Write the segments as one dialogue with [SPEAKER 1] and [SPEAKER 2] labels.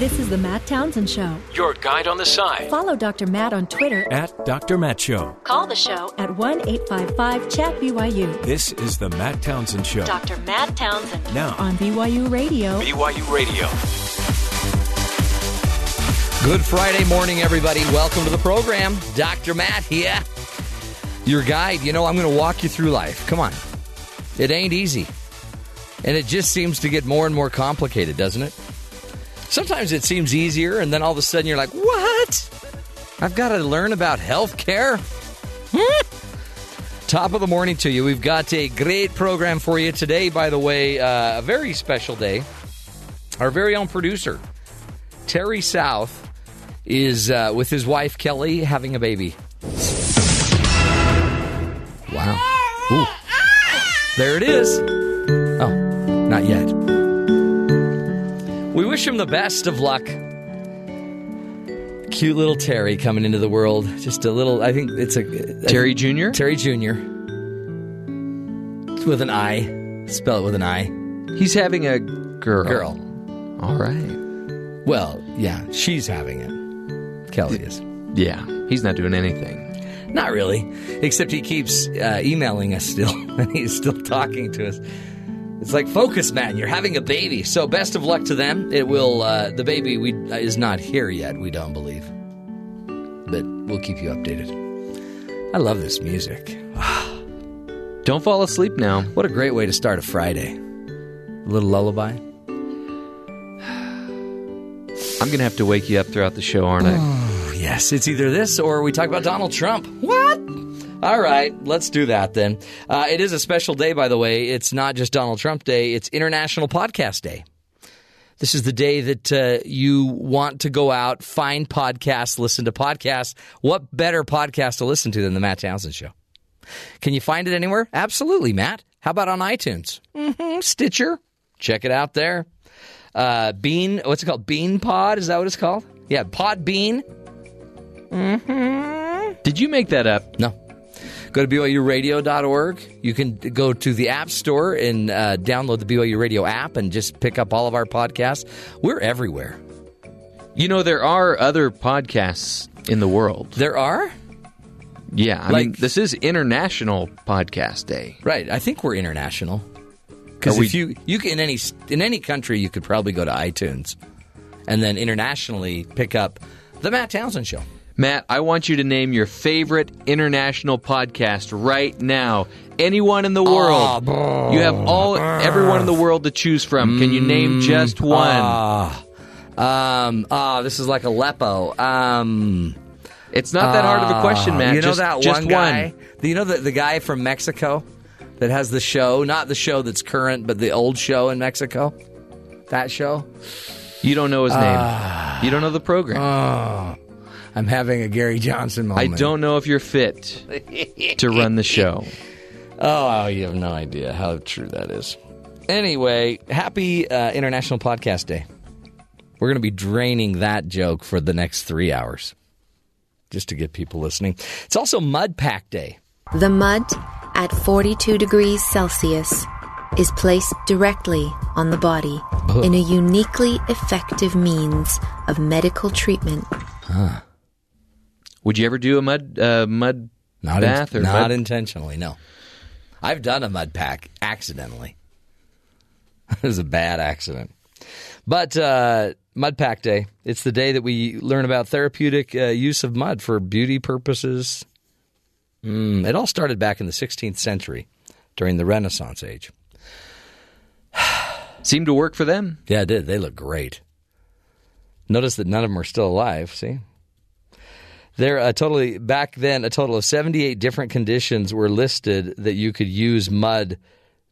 [SPEAKER 1] This is the Matt Townsend Show.
[SPEAKER 2] Your guide on the side.
[SPEAKER 1] Follow Dr. Matt on Twitter.
[SPEAKER 2] At Dr. Matt Show.
[SPEAKER 1] Call the show at 1 855 Chat BYU.
[SPEAKER 2] This is the Matt Townsend Show.
[SPEAKER 1] Dr. Matt Townsend.
[SPEAKER 2] Now.
[SPEAKER 1] On BYU Radio.
[SPEAKER 2] BYU Radio.
[SPEAKER 3] Good Friday morning, everybody. Welcome to the program. Dr. Matt here. Your guide. You know, I'm going to walk you through life. Come on. It ain't easy. And it just seems to get more and more complicated, doesn't it? Sometimes it seems easier, and then all of a sudden you're like, what? I've got to learn about health care? Hmm? Top of the morning to you. We've got a great program for you today, by the way, uh, a very special day. Our very own producer, Terry South, is uh, with his wife, Kelly, having a baby. Wow. Ooh. There it is. Oh, not yet. Wish him the best of luck. Cute little Terry coming into the world. Just a little, I think it's a.
[SPEAKER 4] Terry Jr.?
[SPEAKER 3] Terry Jr. With an I. Spell it with an I.
[SPEAKER 4] He's having a girl.
[SPEAKER 3] Girl.
[SPEAKER 4] All right.
[SPEAKER 3] Well, yeah, she's having it. Kelly is.
[SPEAKER 4] Yeah, he's not doing anything.
[SPEAKER 3] Not really, except he keeps uh, emailing us still, and he's still talking to us. It's like focus, man. You're having a baby, so best of luck to them. It will. Uh, the baby we uh, is not here yet. We don't believe, but we'll keep you updated. I love this music.
[SPEAKER 4] Don't fall asleep now.
[SPEAKER 3] What a great way to start a Friday. A little lullaby.
[SPEAKER 4] I'm going to have to wake you up throughout the show, aren't I?
[SPEAKER 3] Yes, it's either this or we talk about Donald Trump. What? All right, let's do that then. Uh, it is a special day, by the way. It's not just Donald Trump Day, it's International Podcast Day. This is the day that uh, you want to go out, find podcasts, listen to podcasts. What better podcast to listen to than The Matt Townsend Show? Can you find it anywhere? Absolutely, Matt. How about on iTunes? Mm-hmm. Stitcher. Check it out there. Uh, Bean, what's it called? Bean Pod? Is that what it's called? Yeah, Pod Bean. Hmm.
[SPEAKER 4] Did you make that up?
[SPEAKER 3] No. Go to BYURadio.org. You can go to the App Store and uh, download the BYU Radio app and just pick up all of our podcasts. We're everywhere.
[SPEAKER 4] You know, there are other podcasts in the world.
[SPEAKER 3] There are?
[SPEAKER 4] Yeah, I
[SPEAKER 3] Like-
[SPEAKER 4] mean, this is International Podcast Day.
[SPEAKER 3] Right. I think we're international. Because if you you can, in any in any country, you could probably go to iTunes, and then internationally pick up the Matt Townsend Show.
[SPEAKER 4] Matt, I want you to name your favorite international podcast right now. Anyone in the world. you have all everyone in the world to choose from. Can you name just one?
[SPEAKER 3] Ah, um, ah, this is like Aleppo. Um,
[SPEAKER 4] it's not that hard of a question, Matt.
[SPEAKER 3] You know
[SPEAKER 4] just,
[SPEAKER 3] that
[SPEAKER 4] just
[SPEAKER 3] one guy? Do you know the the guy from Mexico that has the show, not the show that's current, but the old show in Mexico. That show.
[SPEAKER 4] You don't know his
[SPEAKER 3] Ah.
[SPEAKER 4] name. You don't know the program.
[SPEAKER 3] Oh, I'm having a Gary Johnson moment.
[SPEAKER 4] I don't know if you're fit to run the show.
[SPEAKER 3] Oh, you have no idea how true that is. Anyway, happy uh, International Podcast Day. We're going to be draining that joke for the next three hours just to get people listening. It's also Mud Pack Day.
[SPEAKER 5] The mud at 42 degrees Celsius is placed directly on the body in a uniquely effective means of medical treatment.
[SPEAKER 4] Would you ever do a mud uh, mud
[SPEAKER 3] Not,
[SPEAKER 4] bath
[SPEAKER 3] in-
[SPEAKER 4] or
[SPEAKER 3] not
[SPEAKER 4] mud?
[SPEAKER 3] intentionally, no. I've done a mud pack accidentally. it was a bad accident. But uh, Mud Pack Day, it's the day that we learn about therapeutic uh, use of mud for beauty purposes. Mm, it all started back in the 16th century during the Renaissance age.
[SPEAKER 4] Seemed to work for them.
[SPEAKER 3] Yeah, it did. They look great. Notice that none of them are still alive. See, there a totally back then a total of seventy eight different conditions were listed that you could use mud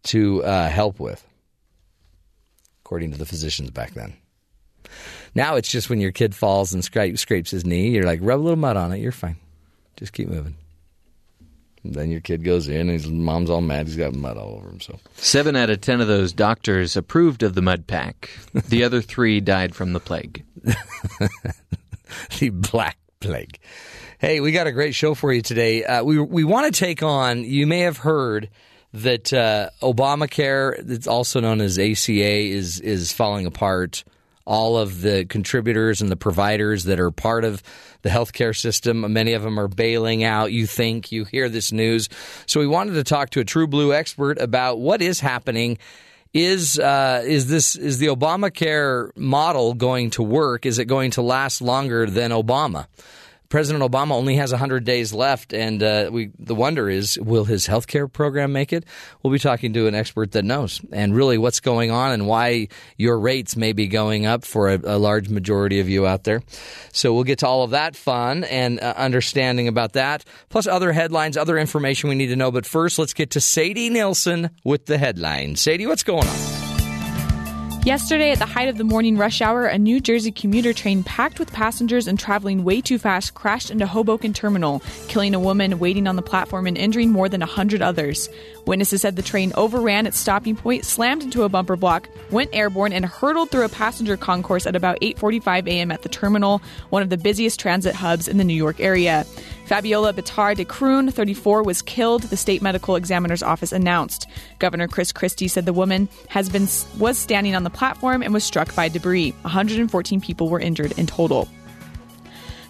[SPEAKER 3] to uh, help with, according to the physicians back then. Now it's just when your kid falls and scrape, scrapes his knee, you're like rub a little mud on it, you're fine. Just keep moving. And then your kid goes in, and his mom's all mad. He's got mud all over him. So
[SPEAKER 4] Seven out of ten of those doctors approved of the mud pack. The other three died from the plague.
[SPEAKER 3] the Black Plague. Hey, we got a great show for you today. Uh, we we want to take on. You may have heard that uh, Obamacare, that's also known as ACA, is is falling apart all of the contributors and the providers that are part of the healthcare system. Many of them are bailing out. You think you hear this news. So we wanted to talk to a true blue expert about what is happening. Is uh, is this is the Obamacare model going to work? Is it going to last longer than Obama? President Obama only has 100 days left, and uh, we, the wonder is, will his health care program make it? We'll be talking to an expert that knows, and really what's going on and why your rates may be going up for a, a large majority of you out there. So we'll get to all of that fun and uh, understanding about that, plus other headlines, other information we need to know. But first, let's get to Sadie Nilsson with the headlines. Sadie, what's going on?
[SPEAKER 6] Yesterday, at the height of the morning rush hour, a New Jersey commuter train packed with passengers and traveling way too fast crashed into Hoboken Terminal, killing a woman waiting on the platform and injuring more than 100 others. Witnesses said the train overran its stopping point, slammed into a bumper block, went airborne, and hurtled through a passenger concourse at about 8:45 a.m. at the terminal, one of the busiest transit hubs in the New York area. Fabiola Bittar de Kroon, 34, was killed, the state medical examiner's office announced. Governor Chris Christie said the woman has been was standing on the platform and was struck by debris. 114 people were injured in total.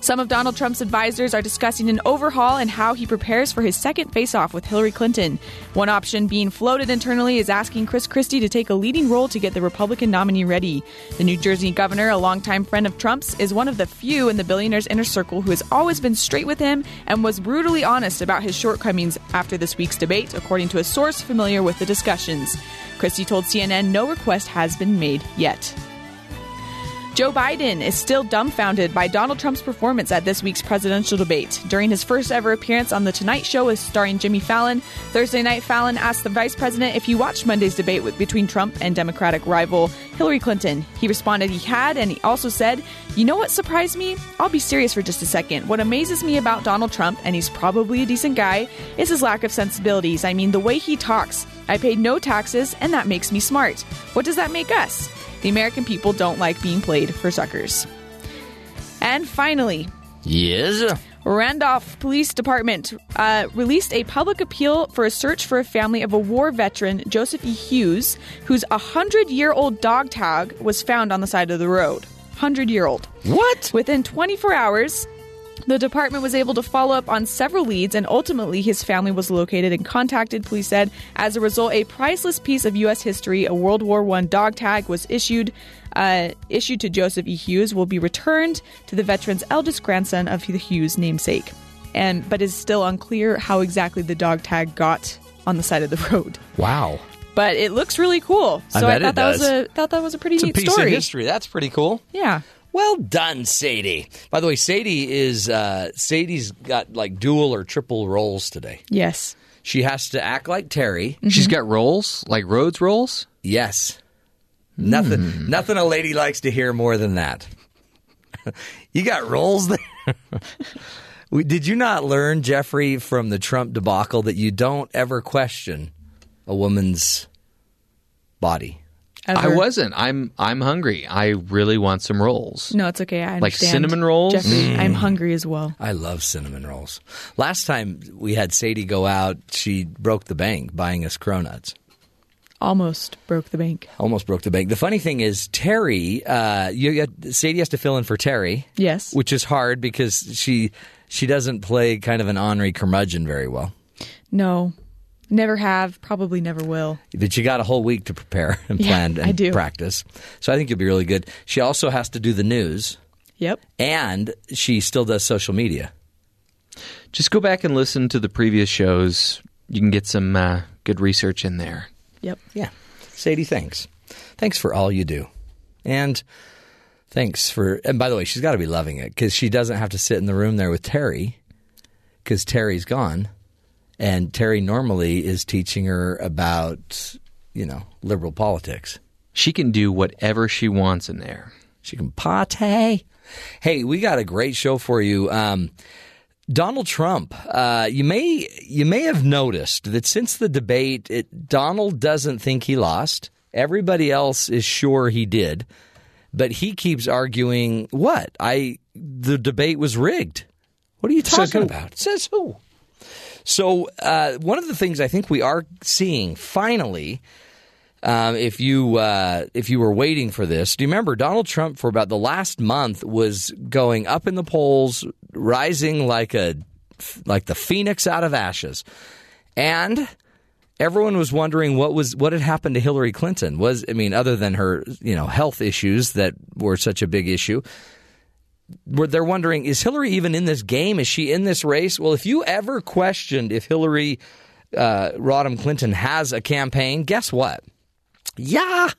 [SPEAKER 6] Some of Donald Trump's advisors are discussing an overhaul and how he prepares for his second face off with Hillary Clinton. One option being floated internally is asking Chris Christie to take a leading role to get the Republican nominee ready. The New Jersey governor, a longtime friend of Trump's, is one of the few in the billionaire's inner circle who has always been straight with him and was brutally honest about his shortcomings after this week's debate, according to a source familiar with the discussions. Christie told CNN no request has been made yet. Joe Biden is still dumbfounded by Donald Trump's performance at this week's presidential debate. During his first ever appearance on The Tonight Show as starring Jimmy Fallon, Thursday night Fallon asked the vice president if he watched Monday's debate with, between Trump and Democratic rival Hillary Clinton. He responded he had, and he also said, You know what surprised me? I'll be serious for just a second. What amazes me about Donald Trump, and he's probably a decent guy, is his lack of sensibilities. I mean, the way he talks. I paid no taxes, and that makes me smart. What does that make us? The American people don't like being played for suckers. And finally,
[SPEAKER 3] Yes.
[SPEAKER 6] Randolph Police Department uh, released a public appeal for a search for a family of a war veteran, Joseph E. Hughes, whose 100 year old dog tag was found on the side of the road. 100 year old.
[SPEAKER 3] What?
[SPEAKER 6] Within 24 hours, the department was able to follow up on several leads, and ultimately his family was located and contacted. Police said, as a result, a priceless piece of U.S. history, a World War I dog tag, was issued. Uh, issued to Joseph E. Hughes will be returned to the veteran's eldest grandson of the Hughes namesake, and but is still unclear how exactly the dog tag got on the side of the road.
[SPEAKER 3] Wow.
[SPEAKER 6] But it looks really cool,
[SPEAKER 3] I
[SPEAKER 6] so
[SPEAKER 3] bet
[SPEAKER 6] I,
[SPEAKER 3] it
[SPEAKER 6] thought that was
[SPEAKER 3] does.
[SPEAKER 6] a thought that was a pretty
[SPEAKER 3] It's a
[SPEAKER 6] neat
[SPEAKER 3] piece
[SPEAKER 6] story.
[SPEAKER 3] of history. That's pretty cool.
[SPEAKER 6] Yeah.
[SPEAKER 3] Well done, Sadie. By the way, Sadie is uh, Sadie's got like dual or triple roles today.
[SPEAKER 6] Yes.
[SPEAKER 3] She has to act like Terry.
[SPEAKER 4] She's got rolls, like Rhodes rolls.
[SPEAKER 3] Yes. Nothing nothing a lady likes to hear more than that. you got roles there. We- Did you not learn, Jeffrey, from the Trump debacle that you don't ever question a woman's body?
[SPEAKER 4] I wasn't. I'm I'm hungry. I really want some rolls.
[SPEAKER 6] No, it's okay. I
[SPEAKER 4] Like
[SPEAKER 6] understand.
[SPEAKER 4] cinnamon rolls?
[SPEAKER 6] Jeffrey, I'm hungry as well.
[SPEAKER 3] I love cinnamon rolls. Last time we had Sadie go out, she broke the bank buying us cronuts.
[SPEAKER 6] Almost broke the bank.
[SPEAKER 3] Almost broke the bank. The funny thing is, Terry, uh, you, you- Sadie has to fill in for Terry.
[SPEAKER 6] Yes.
[SPEAKER 3] which is hard because she she doesn't play kind of an ornery curmudgeon very well.
[SPEAKER 6] No, never have. Probably never will.
[SPEAKER 3] But you got a whole week to prepare and
[SPEAKER 6] Yeah,
[SPEAKER 3] plan and
[SPEAKER 6] I do.
[SPEAKER 3] practice. So I think you'll be really good. She also has to do the news,
[SPEAKER 6] Yep.
[SPEAKER 3] and she still does social media.
[SPEAKER 4] Just go back and listen to the previous shows. You can get some uh, good research in there.
[SPEAKER 6] Yep.
[SPEAKER 3] Yeah, Sadie, thanks. Thanks for all you do, and thanks for. And by the way, she's got to be loving it because she doesn't have to sit in the room there with Terry because Terry's gone, and Terry normally is teaching her about you know liberal politics.
[SPEAKER 4] She can do whatever she wants in there.
[SPEAKER 3] She can pate. Hey, we got a great show for you. Um, Donald Trump. Uh, you may you may have noticed that since the debate, it, Donald doesn't think he lost. Everybody else is sure he did, but he keeps arguing what I the debate was rigged. What are you talking
[SPEAKER 4] who?
[SPEAKER 3] about? Says who? So uh, one of the things I think we are seeing finally Um, if you uh, if you were waiting for this, do you remember Donald Trump for about the last month was going up in the polls, rising like a like the phoenix out of ashes, and everyone was wondering what was what had happened to Hillary Clinton. Was I mean, other than her you know health issues that were such a big issue, they're wondering is Hillary even in this game? Is she in this race? Well, if you ever questioned if Hillary uh, Rodham Clinton has a campaign, guess what? Yeah.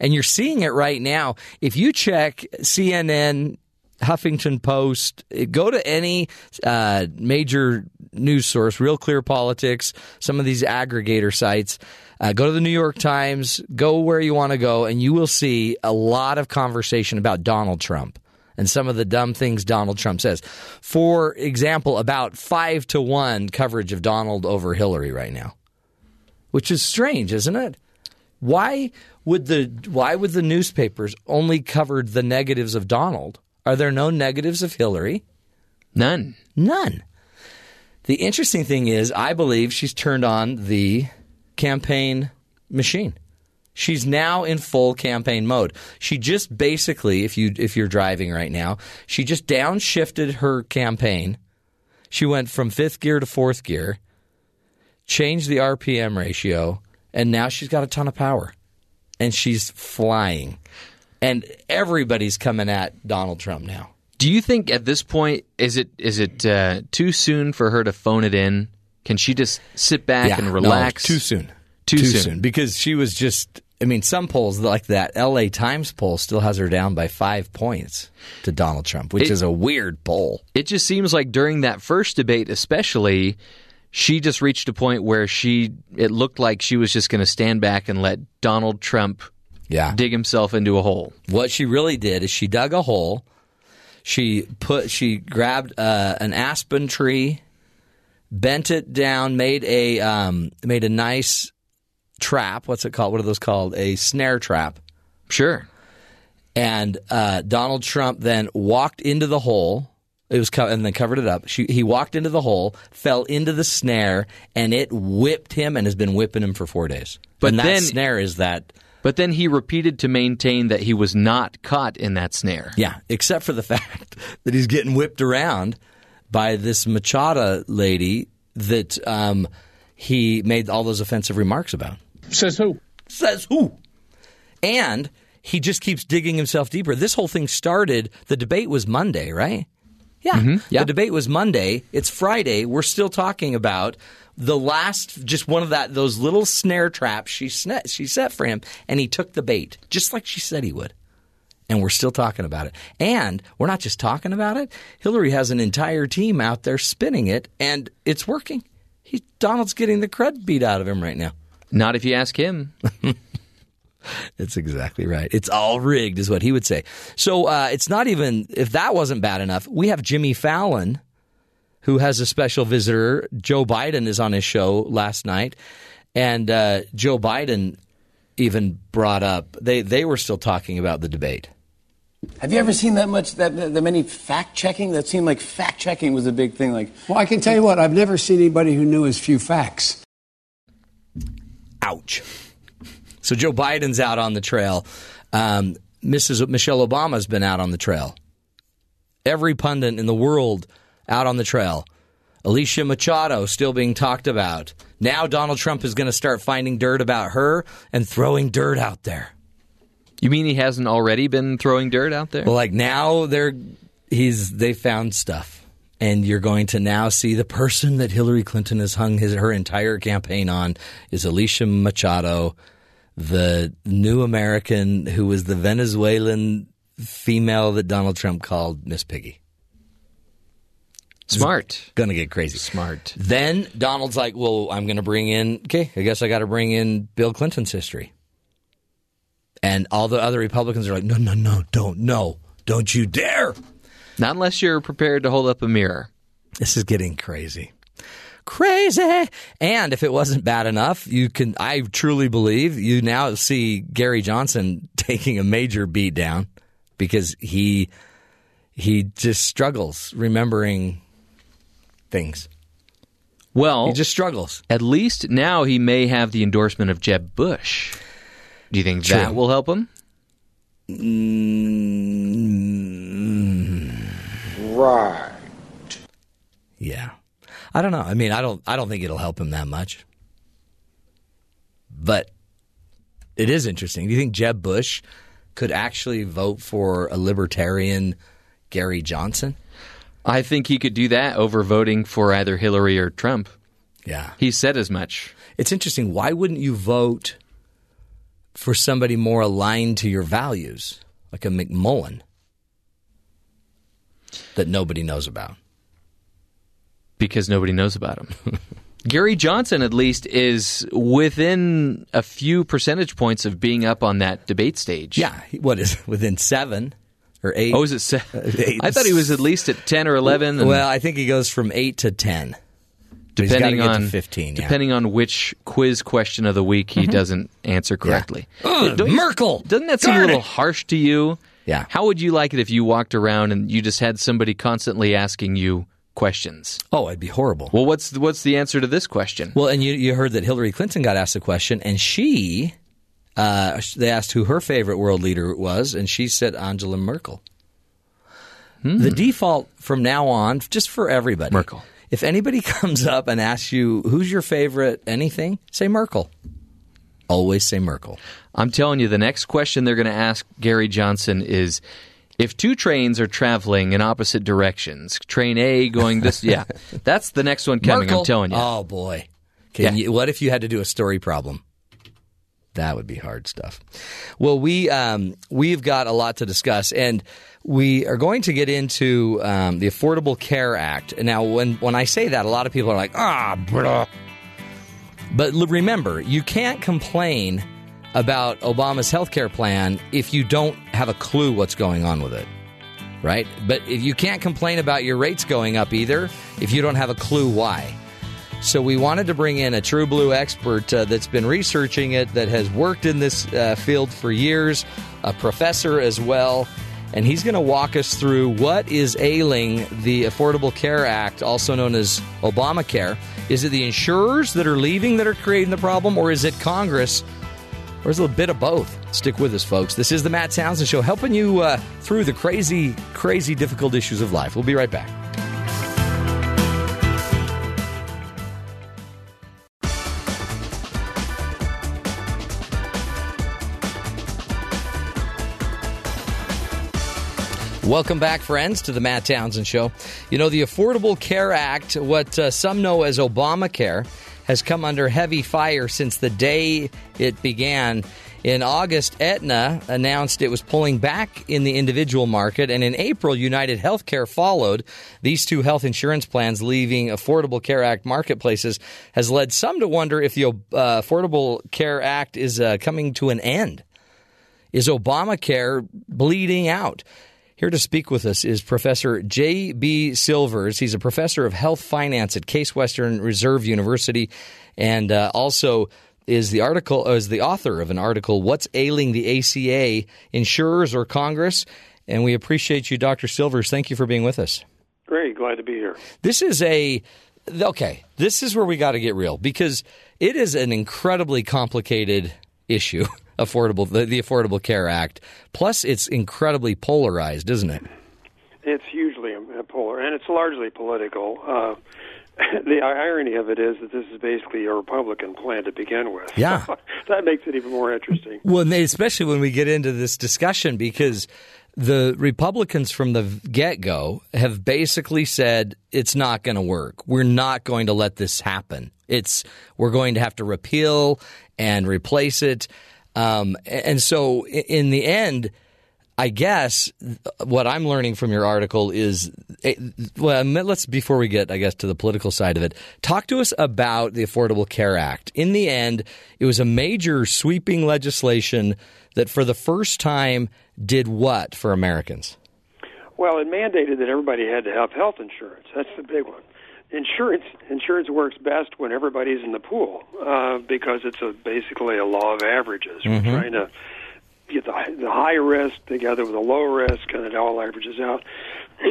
[SPEAKER 3] And you're seeing it right now. If you check CNN, Huffington Post, go to any uh, major news source, Real Clear Politics, some of these aggregator sites, uh, go to the New York Times, go where you want to go, and you will see a lot of conversation about Donald Trump and some of the dumb things Donald Trump says. For example, about five to one coverage of Donald over Hillary right now, which is strange, isn't it? Why would the why would the newspapers only cover the negatives of Donald? Are there no negatives of Hillary?
[SPEAKER 4] None.
[SPEAKER 3] None. The interesting thing is, I believe she's turned on the campaign machine. She's now in full campaign mode. She just basically, if you if you're driving right now, she just downshifted her campaign. She went from fifth gear to fourth gear, changed the RPM ratio, and now she's got a ton of power, and she's flying, and everybody's coming at Donald Trump now.
[SPEAKER 4] Do you think at this point is it is it uh, too soon for her to phone it in? Can she just sit back
[SPEAKER 3] Yeah,
[SPEAKER 4] and
[SPEAKER 3] no,
[SPEAKER 4] relax?
[SPEAKER 3] too soon.
[SPEAKER 4] Too soon.
[SPEAKER 3] because she was just. I mean, some polls like that L.A. Times poll still has her down by five points to Donald Trump, which
[SPEAKER 4] It-
[SPEAKER 3] is a weird poll.
[SPEAKER 4] It just seems like during that first debate, especially, she just reached a point where she it looked like she was just going to stand back and let Donald Trump
[SPEAKER 3] Yeah.
[SPEAKER 4] dig himself into a hole.
[SPEAKER 3] What she really did is she dug a hole. She put she grabbed uh, an aspen tree, bent it down, made a um, made a nice trap. What's it called? What are those called? A snare trap.
[SPEAKER 4] Sure.
[SPEAKER 3] And uh, Donald Trump then walked into the hole. It was co- and then covered it up. She, he walked into the hole, fell into the snare, and it whipped him and has been whipping him for four days.
[SPEAKER 4] But
[SPEAKER 3] and that
[SPEAKER 4] then-
[SPEAKER 3] snare is that
[SPEAKER 4] But then he repeated to maintain that he was not caught in that snare.
[SPEAKER 3] Yeah, except for the fact that he's getting whipped around by this Machado lady that um, he made all those offensive remarks about.
[SPEAKER 7] Says who?
[SPEAKER 3] Says who? And he just keeps digging himself deeper. This whole thing started, the debate was Monday, right? Yeah. Mm-hmm.
[SPEAKER 4] yeah.
[SPEAKER 3] The debate was Monday. It's Friday. We're still talking about the last, just one of that those little snare traps she sne- she set for him, and he took the bait, just like she said he would. And we're still talking about it. And we're not just talking about it. Hillary has an entire team out there spinning it, and it's working. He, Donald's getting the crud beat out of him right now.
[SPEAKER 4] Not if you ask him.
[SPEAKER 3] That's exactly right. It's all rigged, is what he would say. So uh, it's not even, if that wasn't bad enough, we have Jimmy Fallon, who has a special visitor. Joe Biden is on his show last night. And uh, Joe Biden even brought up, they, they were still talking about the debate.
[SPEAKER 8] Have you ever seen that much, that, that many fact checking? That seemed like fact checking was a big thing. Like,
[SPEAKER 9] Well, I can tell you what, I've never seen anybody who knew as few facts.
[SPEAKER 3] Ouch. So Joe Biden's out on the trail. Um, Mrs. Michelle Obama's been out on the trail. Every pundit in the world out on the trail. Alicia Machado still being talked about. Now Donald Trump is going to start finding dirt about her and throwing dirt out there.
[SPEAKER 4] You mean he hasn't already been throwing dirt out there?
[SPEAKER 3] Well, like now they're he's they found stuff, and you're going to now see the person that Hillary Clinton has hung his her entire campaign on is Alicia Machado, the new American who was the Venezuelan female that Donald Trump called Miss Piggy.
[SPEAKER 4] Smart.
[SPEAKER 3] Gonna get crazy.
[SPEAKER 4] Smart.
[SPEAKER 3] Then Donald's like, "Well, I'm to bring in. Okay, I guess I got to bring in Bill Clinton's history." And all the other Republicans are like, "No, no, no, don't, no, don't you dare!"
[SPEAKER 4] Not unless you're prepared to hold up a mirror.
[SPEAKER 3] This is getting crazy. Crazy. And if it wasn't bad enough, you can I truly believe you now see Gary Johnson taking a major beat down because he he just struggles remembering things.
[SPEAKER 4] Well,
[SPEAKER 3] He just struggles.
[SPEAKER 4] at least now he may have the endorsement of Jeb Bush. Do you think
[SPEAKER 3] True.
[SPEAKER 4] that will help him? Mm-hmm.
[SPEAKER 3] Right. Yeah. I don't know. I mean, I don't I don't think it'll help him that much. But it is interesting. Do you think Jeb Bush could actually vote for a libertarian Gary Johnson?
[SPEAKER 4] I think he could do that over voting for either Hillary or Trump.
[SPEAKER 3] Yeah.
[SPEAKER 4] He said as much.
[SPEAKER 3] It's interesting. Why wouldn't you vote for somebody more aligned to your values, like a McMullin, that nobody knows about?
[SPEAKER 4] Because nobody knows about him. Gary Johnson, at least, is within a few percentage points of being up on that debate stage.
[SPEAKER 3] Yeah. What is within seven or eight?
[SPEAKER 4] Oh, is it? Se-
[SPEAKER 3] Eight.
[SPEAKER 4] I thought he was at least at ten or eleven.
[SPEAKER 3] Well, I think he goes from eight to ten.
[SPEAKER 4] Depending on
[SPEAKER 3] 15, yeah. Mm-hmm.
[SPEAKER 4] depending on which quiz question of the week he doesn't answer correctly. Don't you-
[SPEAKER 3] Merkel.
[SPEAKER 4] doesn't that seem a little harsh to you?
[SPEAKER 3] Yeah.
[SPEAKER 4] How would you like it if you walked around and you just had somebody constantly asking you questions?
[SPEAKER 3] Oh, it'd be horrible.
[SPEAKER 4] Well, what's the, what's the answer to this question?
[SPEAKER 3] Well, and you you heard that Hillary Clinton got asked the question, and she uh, they asked who her favorite world leader was, and she said Angela Merkel. The default from now on, just for everybody,
[SPEAKER 4] Merkel.
[SPEAKER 3] If anybody comes up and asks you who's your favorite anything, say Merkel. Always say Merkel.
[SPEAKER 4] I'm telling you, the next question they're going to ask Gary Johnson is if two trains are traveling in opposite directions, train A going this, yeah, that's the next one coming.
[SPEAKER 3] Merkel.
[SPEAKER 4] I'm telling you.
[SPEAKER 3] Oh boy. Can
[SPEAKER 4] Yeah.
[SPEAKER 3] you, what if you had to do a story problem? That would be hard stuff. Well, we um, we've got a lot to discuss, and we are going to get into um, the Affordable Care Act. Now, when when I say that, a lot of people are like, ah, blah. But remember, you can't complain about Obama's health care plan if you don't have a clue what's going on with it. Right? But if you can't complain about your rates going up either if you don't have a clue why. So we wanted to bring in a true blue expert uh, that's been researching it, that has worked in this uh, field for years, a professor as well, and he's going to walk us through what is ailing the Affordable Care Act, also known as Obamacare. Is it the insurers that are leaving that are creating the problem, or is it Congress? Or is it a bit of both? Stick with us, folks. This is the Matt Townsend Show, helping you uh, through the crazy, crazy, difficult issues of life. We'll be right back. Welcome back, friends, to the Matt Townsend Show. You know, the Affordable Care Act, what uh, some know as Obamacare, has come under heavy fire since the day it began. In August, Aetna announced it was pulling back in the individual market, and in April, United Healthcare followed. These two health insurance plans leaving Affordable Care Act marketplaces has led some to wonder if the uh, Affordable Care Act is uh, coming to an end. Is Obamacare bleeding out? Here to speak with us is Professor J.B. Silvers. He's a professor of health finance at Case Western Reserve University, and uh, also is the article is the author of an article, "What's Ailing the ACA: Insurers or Congress?" And we appreciate you, Dr. Silvers. Thank you for being with us.
[SPEAKER 7] Great, glad to be here.
[SPEAKER 3] This is a okay. This is where we got to get real because it is an incredibly complicated issue. Affordable, the, the Affordable Care Act. Plus, it's incredibly polarized, isn't it?
[SPEAKER 7] It's hugely uh, polar, and it's largely political. Uh, the irony of it is that this is basically a Republican plan to begin with.
[SPEAKER 3] Yeah.
[SPEAKER 7] that makes it even more interesting.
[SPEAKER 3] Well, and they- especially when we get into this discussion, because the Republicans from the get go have basically said it's not going to work. We're not going to let this happen. It's we're going to have to repeal and replace it. Um, and so, in the end, I guess what I'm learning from your article is well. Let's before we get, I guess, to the political side of it, talk to us about the Affordable Care Act. In the end, it was a major sweeping legislation that, for the first time, did what for Americans?
[SPEAKER 7] Well, it mandated that everybody had to have health insurance. That's the big one. Insurance insurance works best when everybody's in the pool uh, because it's a basically a law of averages. We're trying to get the, the high risk together with the low risk, and it all averages out.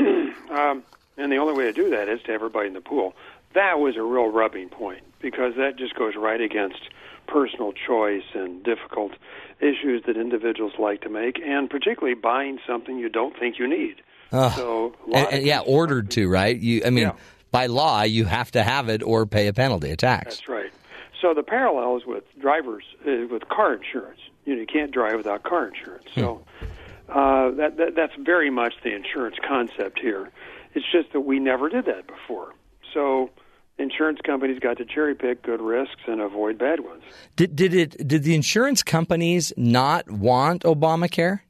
[SPEAKER 7] um, and the only way to do that is to have everybody in the pool. That was a real rubbing point because that just goes right against personal choice and difficult issues that individuals like to make, and particularly buying something you don't think you need.
[SPEAKER 3] Ugh.
[SPEAKER 7] so,
[SPEAKER 3] And- and yeah, ordered to right. You, I mean,
[SPEAKER 7] Yeah.
[SPEAKER 3] By law, you have to have it or pay a penalty, a tax.
[SPEAKER 7] That's right. So the parallels with drivers uh, with car insurance. You know, you can't drive without car insurance. So uh, that, that that's very much the insurance concept here. It's just that we never did that before. So insurance companies got to cherry pick good risks and avoid bad ones.
[SPEAKER 3] Did did it? Did the insurance companies not want Obamacare?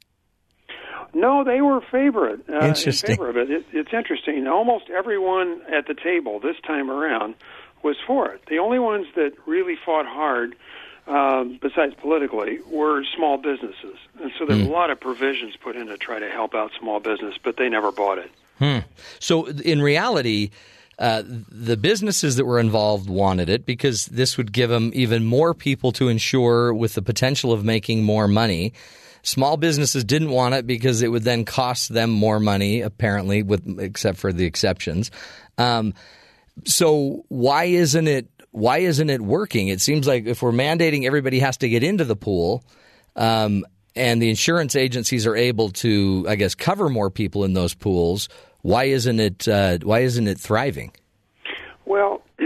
[SPEAKER 7] No, they were favorite. Uh,
[SPEAKER 3] Interesting.
[SPEAKER 7] In favor of it. it. It's interesting. Almost everyone at the table this time around was for it. The only ones that really fought hard, um, besides politically, were small businesses. And so there were a lot of provisions put in to try to help out small business, but they never bought it.
[SPEAKER 3] Hmm. So in reality, uh, the businesses that were involved wanted it because this would give them even more people to insure with the potential of making more money. Small businesses didn't want it because it would then cost them more money, apparently, with except for the exceptions. Um, so why isn't it why isn't it working? It seems like if we're mandating everybody has to get into the pool, um, and the insurance agencies are able to, I guess, cover more people in those pools. Why isn't it uh, Why isn't it thriving?
[SPEAKER 7] Well,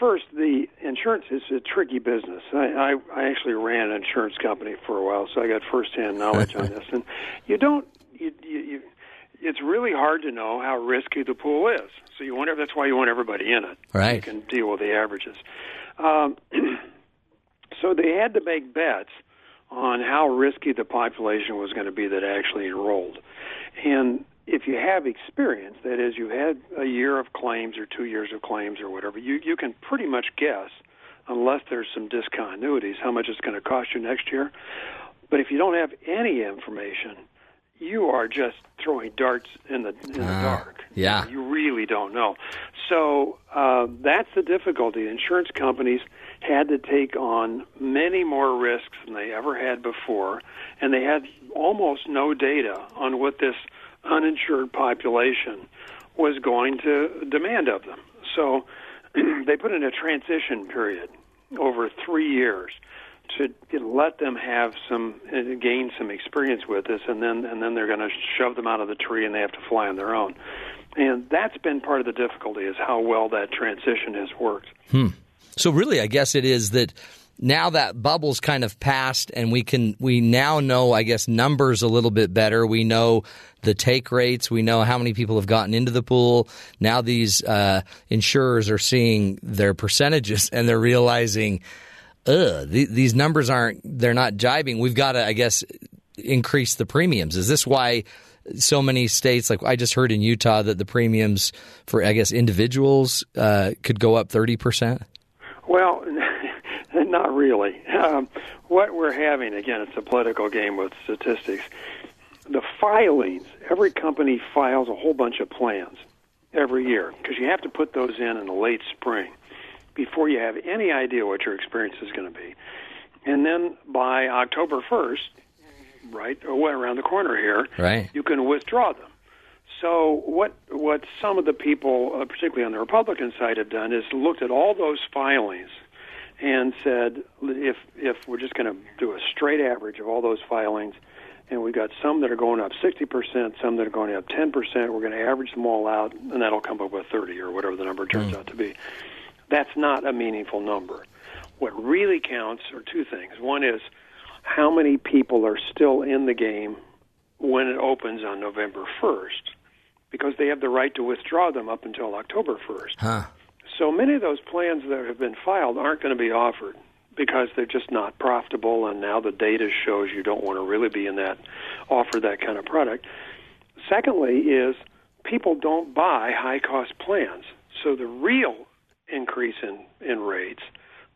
[SPEAKER 7] first, the insurance is a tricky business. I, I, I actually ran an insurance company for a while, so I got firsthand knowledge on this. And you don't, you, you, you, it's really hard to know how risky the pool is. So you want, that's why you want everybody in it.
[SPEAKER 3] Right.
[SPEAKER 7] You can deal with the averages. Um, so they had to make bets on how risky the population was going to be that actually enrolled. And if you have experience, that is, you had a year of claims or two years of claims or whatever, you, you can pretty much guess, unless there's some discontinuities, how much it's going to cost you next year. But if you don't have any information, you are just throwing darts in the in the dark.
[SPEAKER 3] yeah.
[SPEAKER 7] You really don't know. So uh, that's the difficulty. Insurance companies had to take on many more risks than they ever had before, and they had almost no data on what this uninsured population was going to demand of them. So they put in a transition period over three years to let them have some uh, gain some experience with this, and then and then they're going to shove them out of the tree, and they have to fly on their own. And that's been part of the difficulty is how well that transition has worked.
[SPEAKER 3] Hmm. So really, I guess it is that now that bubble's kind of passed, and we can we now know, I guess, numbers a little bit better. We know the take rates. We know how many people have gotten into the pool. Now these uh, insurers are seeing their percentages, and they're realizing, ugh, th- these numbers aren't they're not jibing. We've got to, I guess, increase the premiums. Is this why? So many states, like I just heard in Utah, that the premiums for I guess individuals uh, could go up thirty percent.
[SPEAKER 7] Well, not really. Um, what we're having, again, it's a political game with statistics. The filings, every company files a whole bunch of plans every year because you have to put those in in the late spring before you have any idea what your experience is going to be. And then by October 1st, right, or around the corner here,
[SPEAKER 3] Right.
[SPEAKER 7] you can withdraw them. So what what some of the people, uh, particularly on the Republican side, have done is looked at all those filings and said, if if we're just going to do a straight average of all those filings, and we've got some that are going up 60%, some that are going up 10%, we're going to average them all out, and that'll come up with 30 or whatever the number turns hmm. out to be. That's not a meaningful number. What really counts are two things. One is how many people are still in the game when it opens on November 1st, because they have the right to withdraw them up until October 1st.
[SPEAKER 3] Huh.
[SPEAKER 7] So many of those plans that have been filed aren't going to be offered because they're just not profitable, and now the data shows you don't want to really be in that offer that kind of product. Secondly, is people don't buy high cost plans, so the real increase in in rates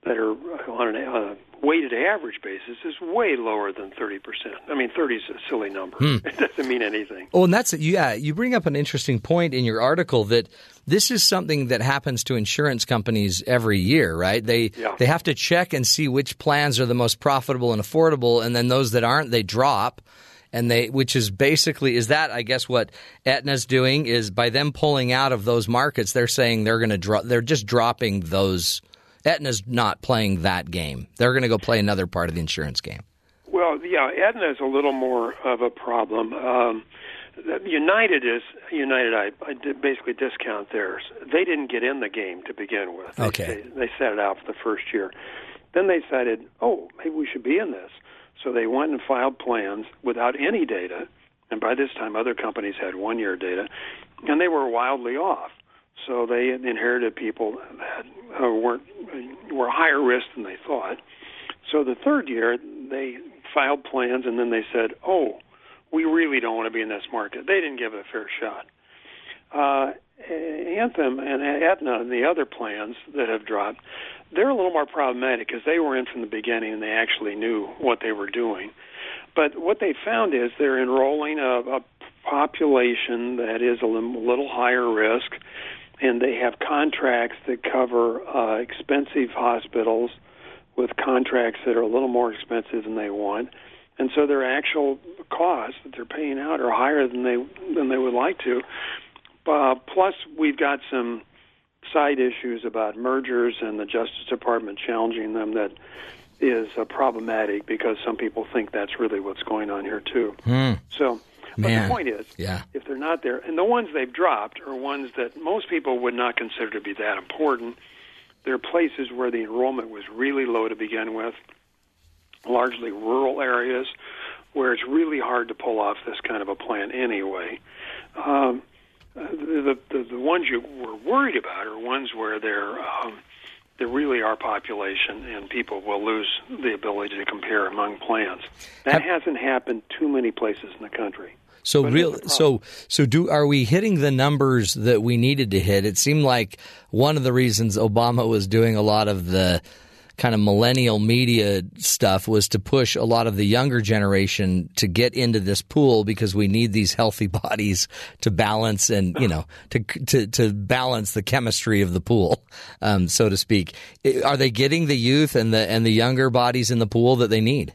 [SPEAKER 7] that are on, an, a weighted average basis is way lower than 30%. I mean, 30 is a silly number.
[SPEAKER 3] Hmm.
[SPEAKER 7] It doesn't mean anything.
[SPEAKER 3] Oh, and that's yeah. You bring up an interesting point in your article that this is something that happens to insurance companies every year, right? They
[SPEAKER 7] Yeah.
[SPEAKER 3] they have to check and see which plans are the most profitable and affordable, and then those that aren't, they drop. And they, which is basically, is that I guess what Aetna's doing is by them pulling out of those markets, they're saying they're going to drop, they're just dropping those Aetna's not playing that game. They're going to go play another part of the insurance game.
[SPEAKER 7] Well, yeah, Aetna is a little more of a problem. Um, United is United. I, I did basically discount theirs. They didn't get in the game to begin with. They,
[SPEAKER 3] Okay.
[SPEAKER 7] They, they set it out for the first year. Then they decided, oh, maybe we should be in this. So they went and filed plans without any data. And by this time, other companies had one-year data, and they were wildly off. So they inherited people that uh, weren't were higher risk than they thought. So the third year, they filed plans, and then they said, "Oh, we really don't want to be in this market." They didn't give it a fair shot. Uh, Anthem and Aetna and the other plans that have dropped, they're a little more problematic because they were in from the beginning and they actually knew what they were doing. But what they found is they're enrolling a, a population that is a little higher risk, and they have contracts that cover uh, expensive hospitals with contracts that are a little more expensive than they want. And so their actual costs that they're paying out are higher than they than they would like to. Uh, plus, we've got some side issues about mergers and the Justice Department challenging them that is uh, problematic because some people think that's really what's going on here too. So, but
[SPEAKER 3] Man.
[SPEAKER 7] the point is,
[SPEAKER 3] Yeah.
[SPEAKER 7] if they're not there, and the ones they've dropped are ones that most people would not consider to be that important. They're places where the enrollment was really low to begin with, largely rural areas where it's really hard to pull off this kind of a plan anyway. Um, uh, the, the the ones you were worried about are ones where there um, there really are population and people will lose the ability to compare among plans. That hasn't happened too many places in the country.
[SPEAKER 3] So
[SPEAKER 7] But
[SPEAKER 3] real, so so do are we hitting the numbers that we needed to hit? It seemed like one of the reasons Obama was doing a lot of the kind of millennial media stuff was to push a lot of the younger generation to get into this pool because we need these healthy bodies to balance and you know to to to balance the chemistry of the pool, um, so to speak. Are they getting the youth and the and the younger bodies in the pool that they need?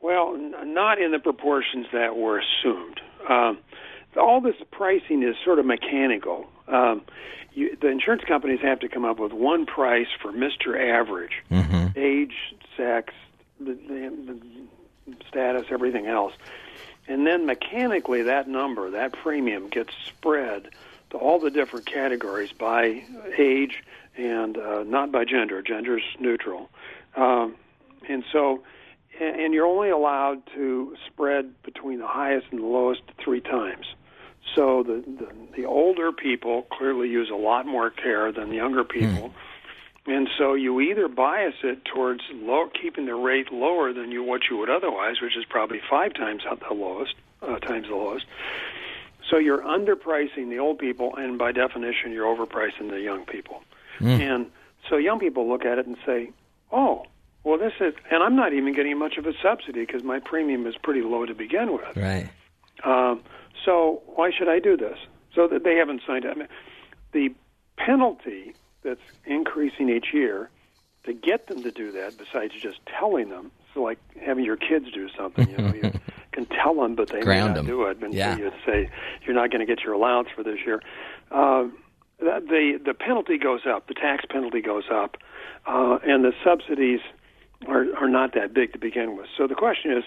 [SPEAKER 7] Well, n- not in the proportions that were assumed. Um, all this pricing is sort of mechanical. Um, you, the insurance companies have to come up with one price for Mr. Average, age, sex, the, the, the status, everything else. And then mechanically, that number, that premium, gets spread to all the different categories by age and uh, not by gender. Gender's neutral. Um, and so, and and you're only allowed to spread between the highest and the lowest three times. So the, the the older people clearly use a lot more care than the younger people, and so you either bias it towards low, keeping the rate lower than you what you would otherwise, which is probably five times the lowest, uh, times the lowest. So you're underpricing the old people, and by definition, you're overpricing the young people. And so young people look at it and say, "Oh, well, this is," and I'm not even getting much of a subsidy because my premium is pretty low to begin with.
[SPEAKER 3] Right.
[SPEAKER 7] Um, so why should I do this? So that they haven't signed up. I mean, the penalty that's increasing each year to get them to do that, besides just telling them, so like having your kids do something, you know, you can tell them, but they
[SPEAKER 3] Ground
[SPEAKER 7] may not
[SPEAKER 3] them.
[SPEAKER 7] do it. And
[SPEAKER 3] Yeah.
[SPEAKER 7] you say you're not going to get your allowance for this year. That the the penalty goes up, the tax penalty goes up, uh, and the subsidies are are not that big to begin with. So the question is,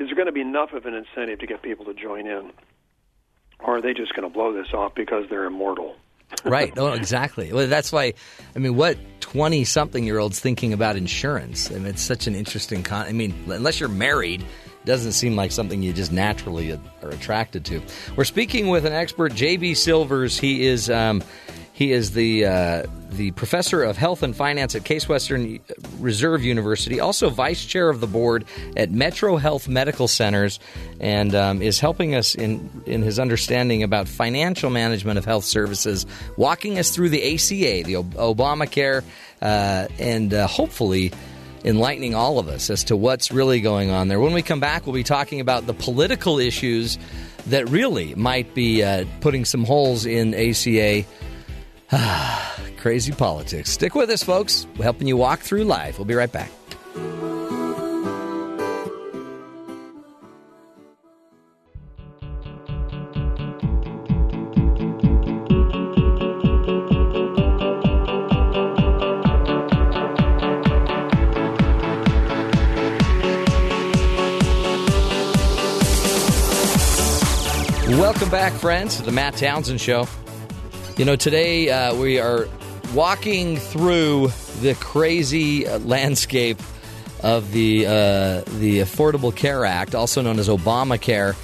[SPEAKER 7] is there going to be enough of an incentive to get people to join in, or are they just going to blow this off because they're immortal?
[SPEAKER 3] right. Oh, exactly. Well, that's why. I mean, what twenty-something-year-olds thinking about insurance? I mean, it's such an interesting. Con- I mean, unless you're married, it doesn't seem like something you just naturally are attracted to. We're speaking with an expert, JB Silvers. He is. Um, he is the uh, the professor of health and finance at Case Western Reserve University, also vice chair of the board at Metro Health Medical Centers, and um, is helping us in in his understanding about financial management of health services, walking us through the ACA, the Ob- Obamacare, uh, and uh, hopefully enlightening all of us as to what's really going on there. When we come back, we'll be talking about the political issues that really might be uh, putting some holes in ACA. Crazy politics. Stick with us, folks. We're helping you walk through life. We'll be right back. Welcome back, friends, to the Matt Townsend Show. You know, today uh, we are walking through the crazy uh, landscape of the uh, the Affordable Care Act, also known as Obamacare.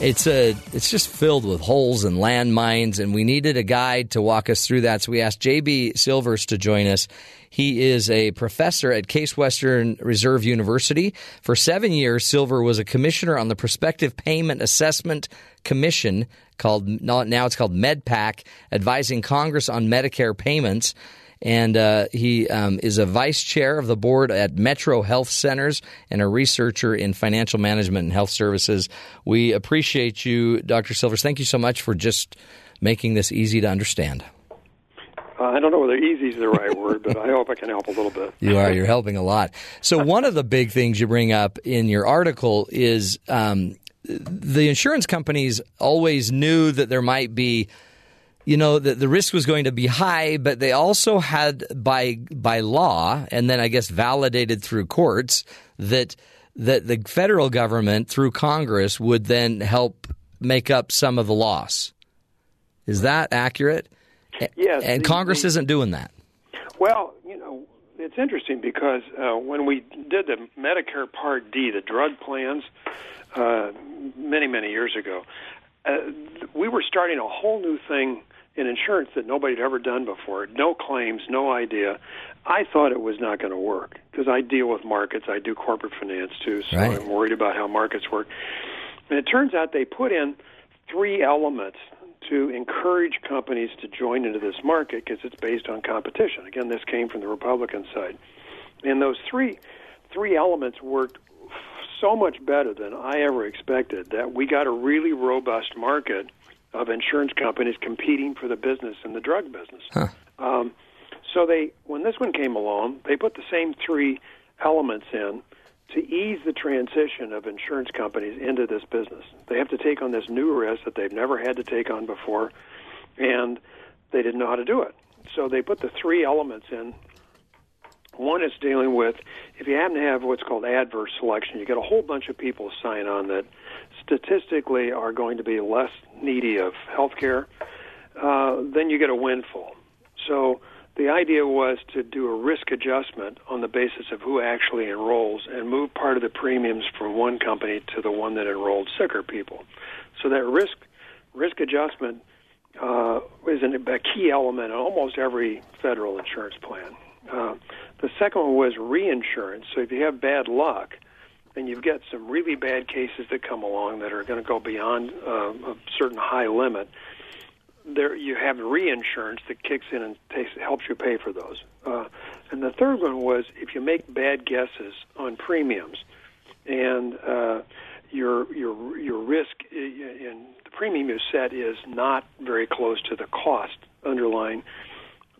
[SPEAKER 3] It's a it's just filled with holes and landmines, and we needed a guide to walk us through that. So we asked JB Silvers to join us. He is a professor at Case Western Reserve University. For seven years, Silver was a commissioner on the Prospective Payment Assessment Commission, called now it's called MedPAC, advising Congress on Medicare payments. And uh, he um, is a vice chair of the board at Metro Health Centers and a researcher in financial management and health services. We appreciate you, Dr. Silvers. Thank you so much for just making this easy to understand.
[SPEAKER 7] Uh, I don't know whether easy is the right word, but I hope I can help a little bit.
[SPEAKER 3] You are. You're helping a lot. So one of the big things you bring up in your article is um, the insurance companies always knew that there might be you know that the risk was going to be high, but they also had by by law, and then I guess validated through courts that that the federal government through Congress would then help make up some of the loss. Is that accurate?
[SPEAKER 7] Yes.
[SPEAKER 3] And
[SPEAKER 7] the-
[SPEAKER 3] Congress
[SPEAKER 7] the-
[SPEAKER 3] isn't doing that.
[SPEAKER 7] Well, you know, it's interesting because uh, when we did the Medicare Part D, the drug plans, uh, many, many years ago, uh, we were starting a whole new thing in insurance that nobody had ever done before. No claims, no idea. I thought it was not going to work because I deal with markets. I do corporate finance too, so
[SPEAKER 3] Right.
[SPEAKER 7] I'm worried about how markets work. And it turns out they put in three elements to encourage companies to join into this market because it's based on competition. Again, this came from the Republican side. And those three three elements worked so much better than I ever expected that we got a really robust market of insurance companies competing for the business in the drug business. Um, so they, when this one came along, they put the same three elements in to ease the transition of insurance companies into this business. They have to take on this new risk that they've never had to take on before, and they didn't know how to do it. So they put the three elements in. One is dealing with if you happen to have what's called adverse selection, you get a whole bunch of people sign on that statistically are going to be less needy of health care, uh, then you get a windfall. So the idea was to do a risk adjustment on the basis of who actually enrolls and move part of the premiums from one company to the one that enrolled sicker people. So that risk risk adjustment uh, is an, a key element in almost every federal insurance plan. Uh, the second one was reinsurance. So if you have bad luck and you get some really bad cases that come along that are going to go beyond uh, a certain high limit, there you have reinsurance that kicks in and takes, helps you pay for those. Uh, and the third one was if you make bad guesses on premiums, and uh, your your your risk in the premium you set is not very close to the cost underlying,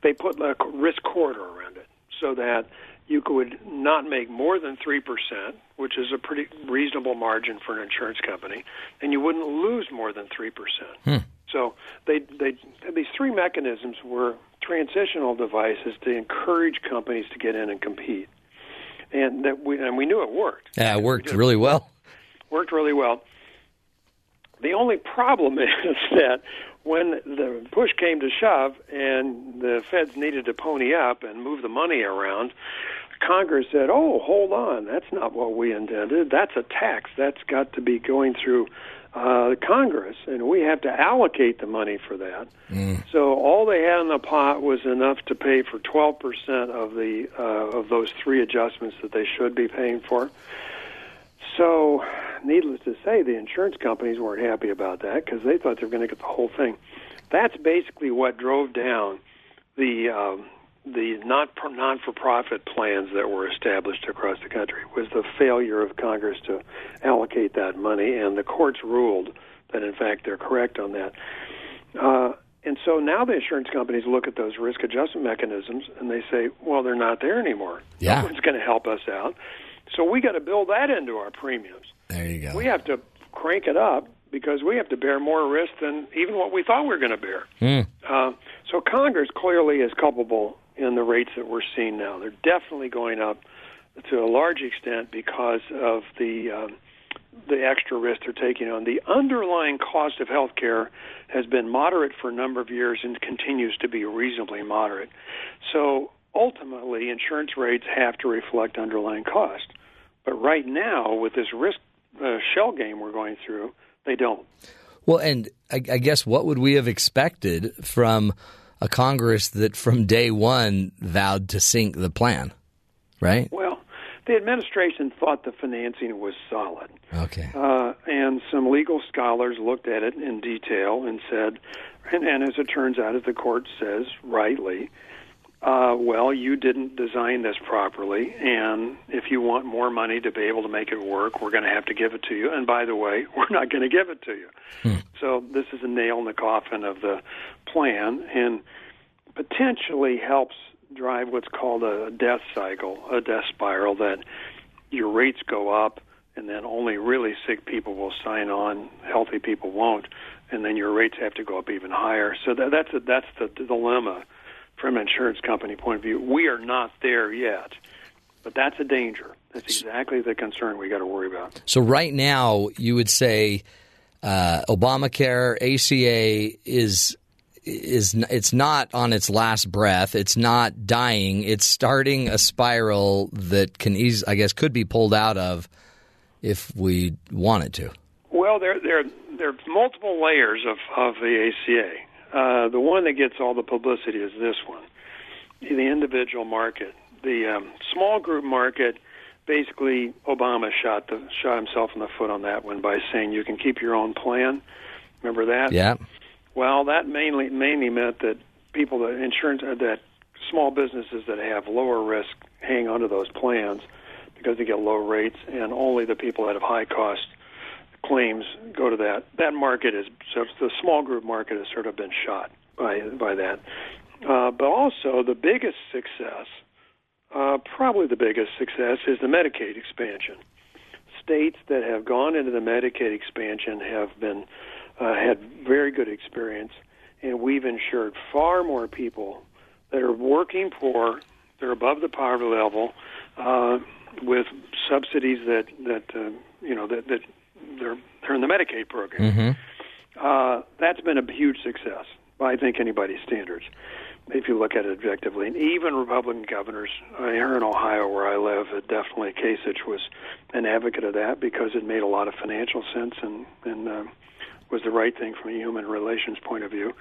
[SPEAKER 7] they put a risk corridor around it so that you could not make more than 3%, which is a pretty reasonable margin for an insurance company, and you wouldn't lose more than 3%. Hmm. So they they these three mechanisms were transitional devices to encourage companies to get in and compete. And that we and we knew it worked.
[SPEAKER 3] Yeah, it worked really well.
[SPEAKER 7] Worked really well. The only problem is that when the push came to shove and the feds needed to pony up and move the money around, Congress said, "Oh, hold on, that's not what we intended. That's a tax. That's got to be going through uh, Congress, and we have to allocate the money for that." So all they had in the pot was enough to pay for 12% of the uh, of those three adjustments that they should be paying for. So, needless to say, the insurance companies weren't happy about that because they thought they were going to get the whole thing. That's basically what drove down the um, the not non for profit plans that were established across the country. Was the failure of Congress to allocate that money, and the courts ruled that in fact they're correct on that. Uh, and so now the insurance companies look at those risk adjustment mechanisms and they say, well, they're not there anymore.
[SPEAKER 3] Yeah.
[SPEAKER 7] No one's going to help us out. So we got to build that into our premiums.
[SPEAKER 3] There you go.
[SPEAKER 7] We have to crank it up because we have to bear more risk than even what we thought we were going to bear. Uh, so Congress clearly is culpable in the rates that we're seeing now. They're definitely going up to a large extent because of the um, the extra risk they're taking on. The underlying cost of health care has been moderate for a number of years and continues to be reasonably moderate. So ultimately, insurance rates have to reflect underlying cost. But right now, with this risk uh, shell game we're going through, they don't.
[SPEAKER 3] Well, and I, I guess what would we have expected from a Congress that from day one vowed to sink the plan, right?
[SPEAKER 7] Well, the administration thought the financing was solid.
[SPEAKER 3] Okay.
[SPEAKER 7] Uh, and some legal scholars looked at it in detail and said, and, and as it turns out, as the court says rightly, uh, well, you didn't design this properly, and if you want more money to be able to make it work, we're going to have to give it to you. And by the way, we're not going to give it to you.
[SPEAKER 3] Hmm.
[SPEAKER 7] So this is a nail in the coffin of the plan, and potentially helps drive what's called a death cycle, a death spiral that your rates go up, and then only really sick people will sign on, healthy people won't, and then your rates have to go up even higher. So that, that's a, that's the dilemma from an insurance company point of view. We are not there yet, but that's a danger. That's exactly the concern we got to worry about.
[SPEAKER 3] So right now, you would say uh, Obamacare, ACA is is it's not on its last breath. It's not dying. It's starting a spiral that can ease, I guess, could be pulled out of if we wanted to.
[SPEAKER 7] Well, there there there are multiple layers of of the ACA. Uh, the one that gets all the publicity is this one, the individual market. The um, small group market, basically, Obama shot the shot himself in the foot on that one by saying you can keep your own plan. Remember that?
[SPEAKER 3] Yeah.
[SPEAKER 7] Well, that mainly mainly meant that people that insurance uh, that small businesses that have lower risk hang onto those plans because they get low rates, and only the people that have high cost claims go to that. That market is so the small group market has sort of been shot by by that. Uh, but also the biggest success, uh, probably the biggest success, is the Medicaid expansion. States that have gone into the Medicaid expansion have been uh, had very good experience, and we've insured far more people that are working poor, they're above the poverty level, uh, with subsidies that that uh, you know that that they're they're in the Medicaid program.
[SPEAKER 3] Mm-hmm.
[SPEAKER 7] Uh, that's been a huge success by I think anybody's standards. If you look at it objectively, and even Republican governors uh, here in Ohio, where I live, uh, definitely Kasich was an advocate of that because it made a lot of financial sense and and uh, was the right thing from a human relations point of view.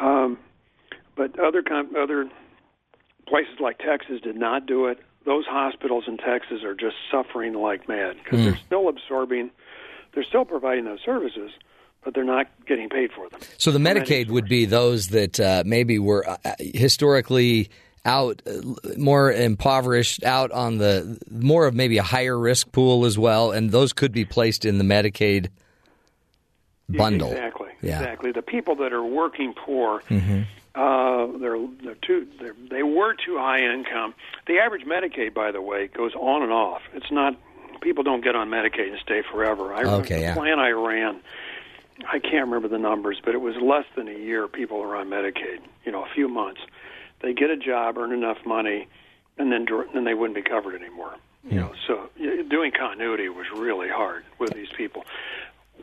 [SPEAKER 7] Um, but other com- other places like Texas did not do it. Those hospitals in Texas are just suffering like mad because
[SPEAKER 3] Mm.
[SPEAKER 7] they're still absorbing, they're still providing those services, but they're not getting paid for them.
[SPEAKER 3] So the Medicaid would be those that uh, maybe were uh, historically out uh, more impoverished out on the more of maybe a higher risk pool as well and those could be placed in the Medicaid bundle.
[SPEAKER 7] Exactly.
[SPEAKER 3] Yeah.
[SPEAKER 7] Exactly. The people that are working poor,
[SPEAKER 3] Mhm.
[SPEAKER 7] uh, they're they're too they're, they were too high income. The average Medicaid, by the way, goes on and off. It's not people don't get on Medicaid and stay forever. I
[SPEAKER 3] Okay,
[SPEAKER 7] the
[SPEAKER 3] yeah.
[SPEAKER 7] plan I ran. I can't remember the numbers, but it was less than a year people are on Medicaid. You know, a few months. They get a job, earn enough money, and then then they wouldn't be covered anymore. You know, so doing continuity was really hard with these people.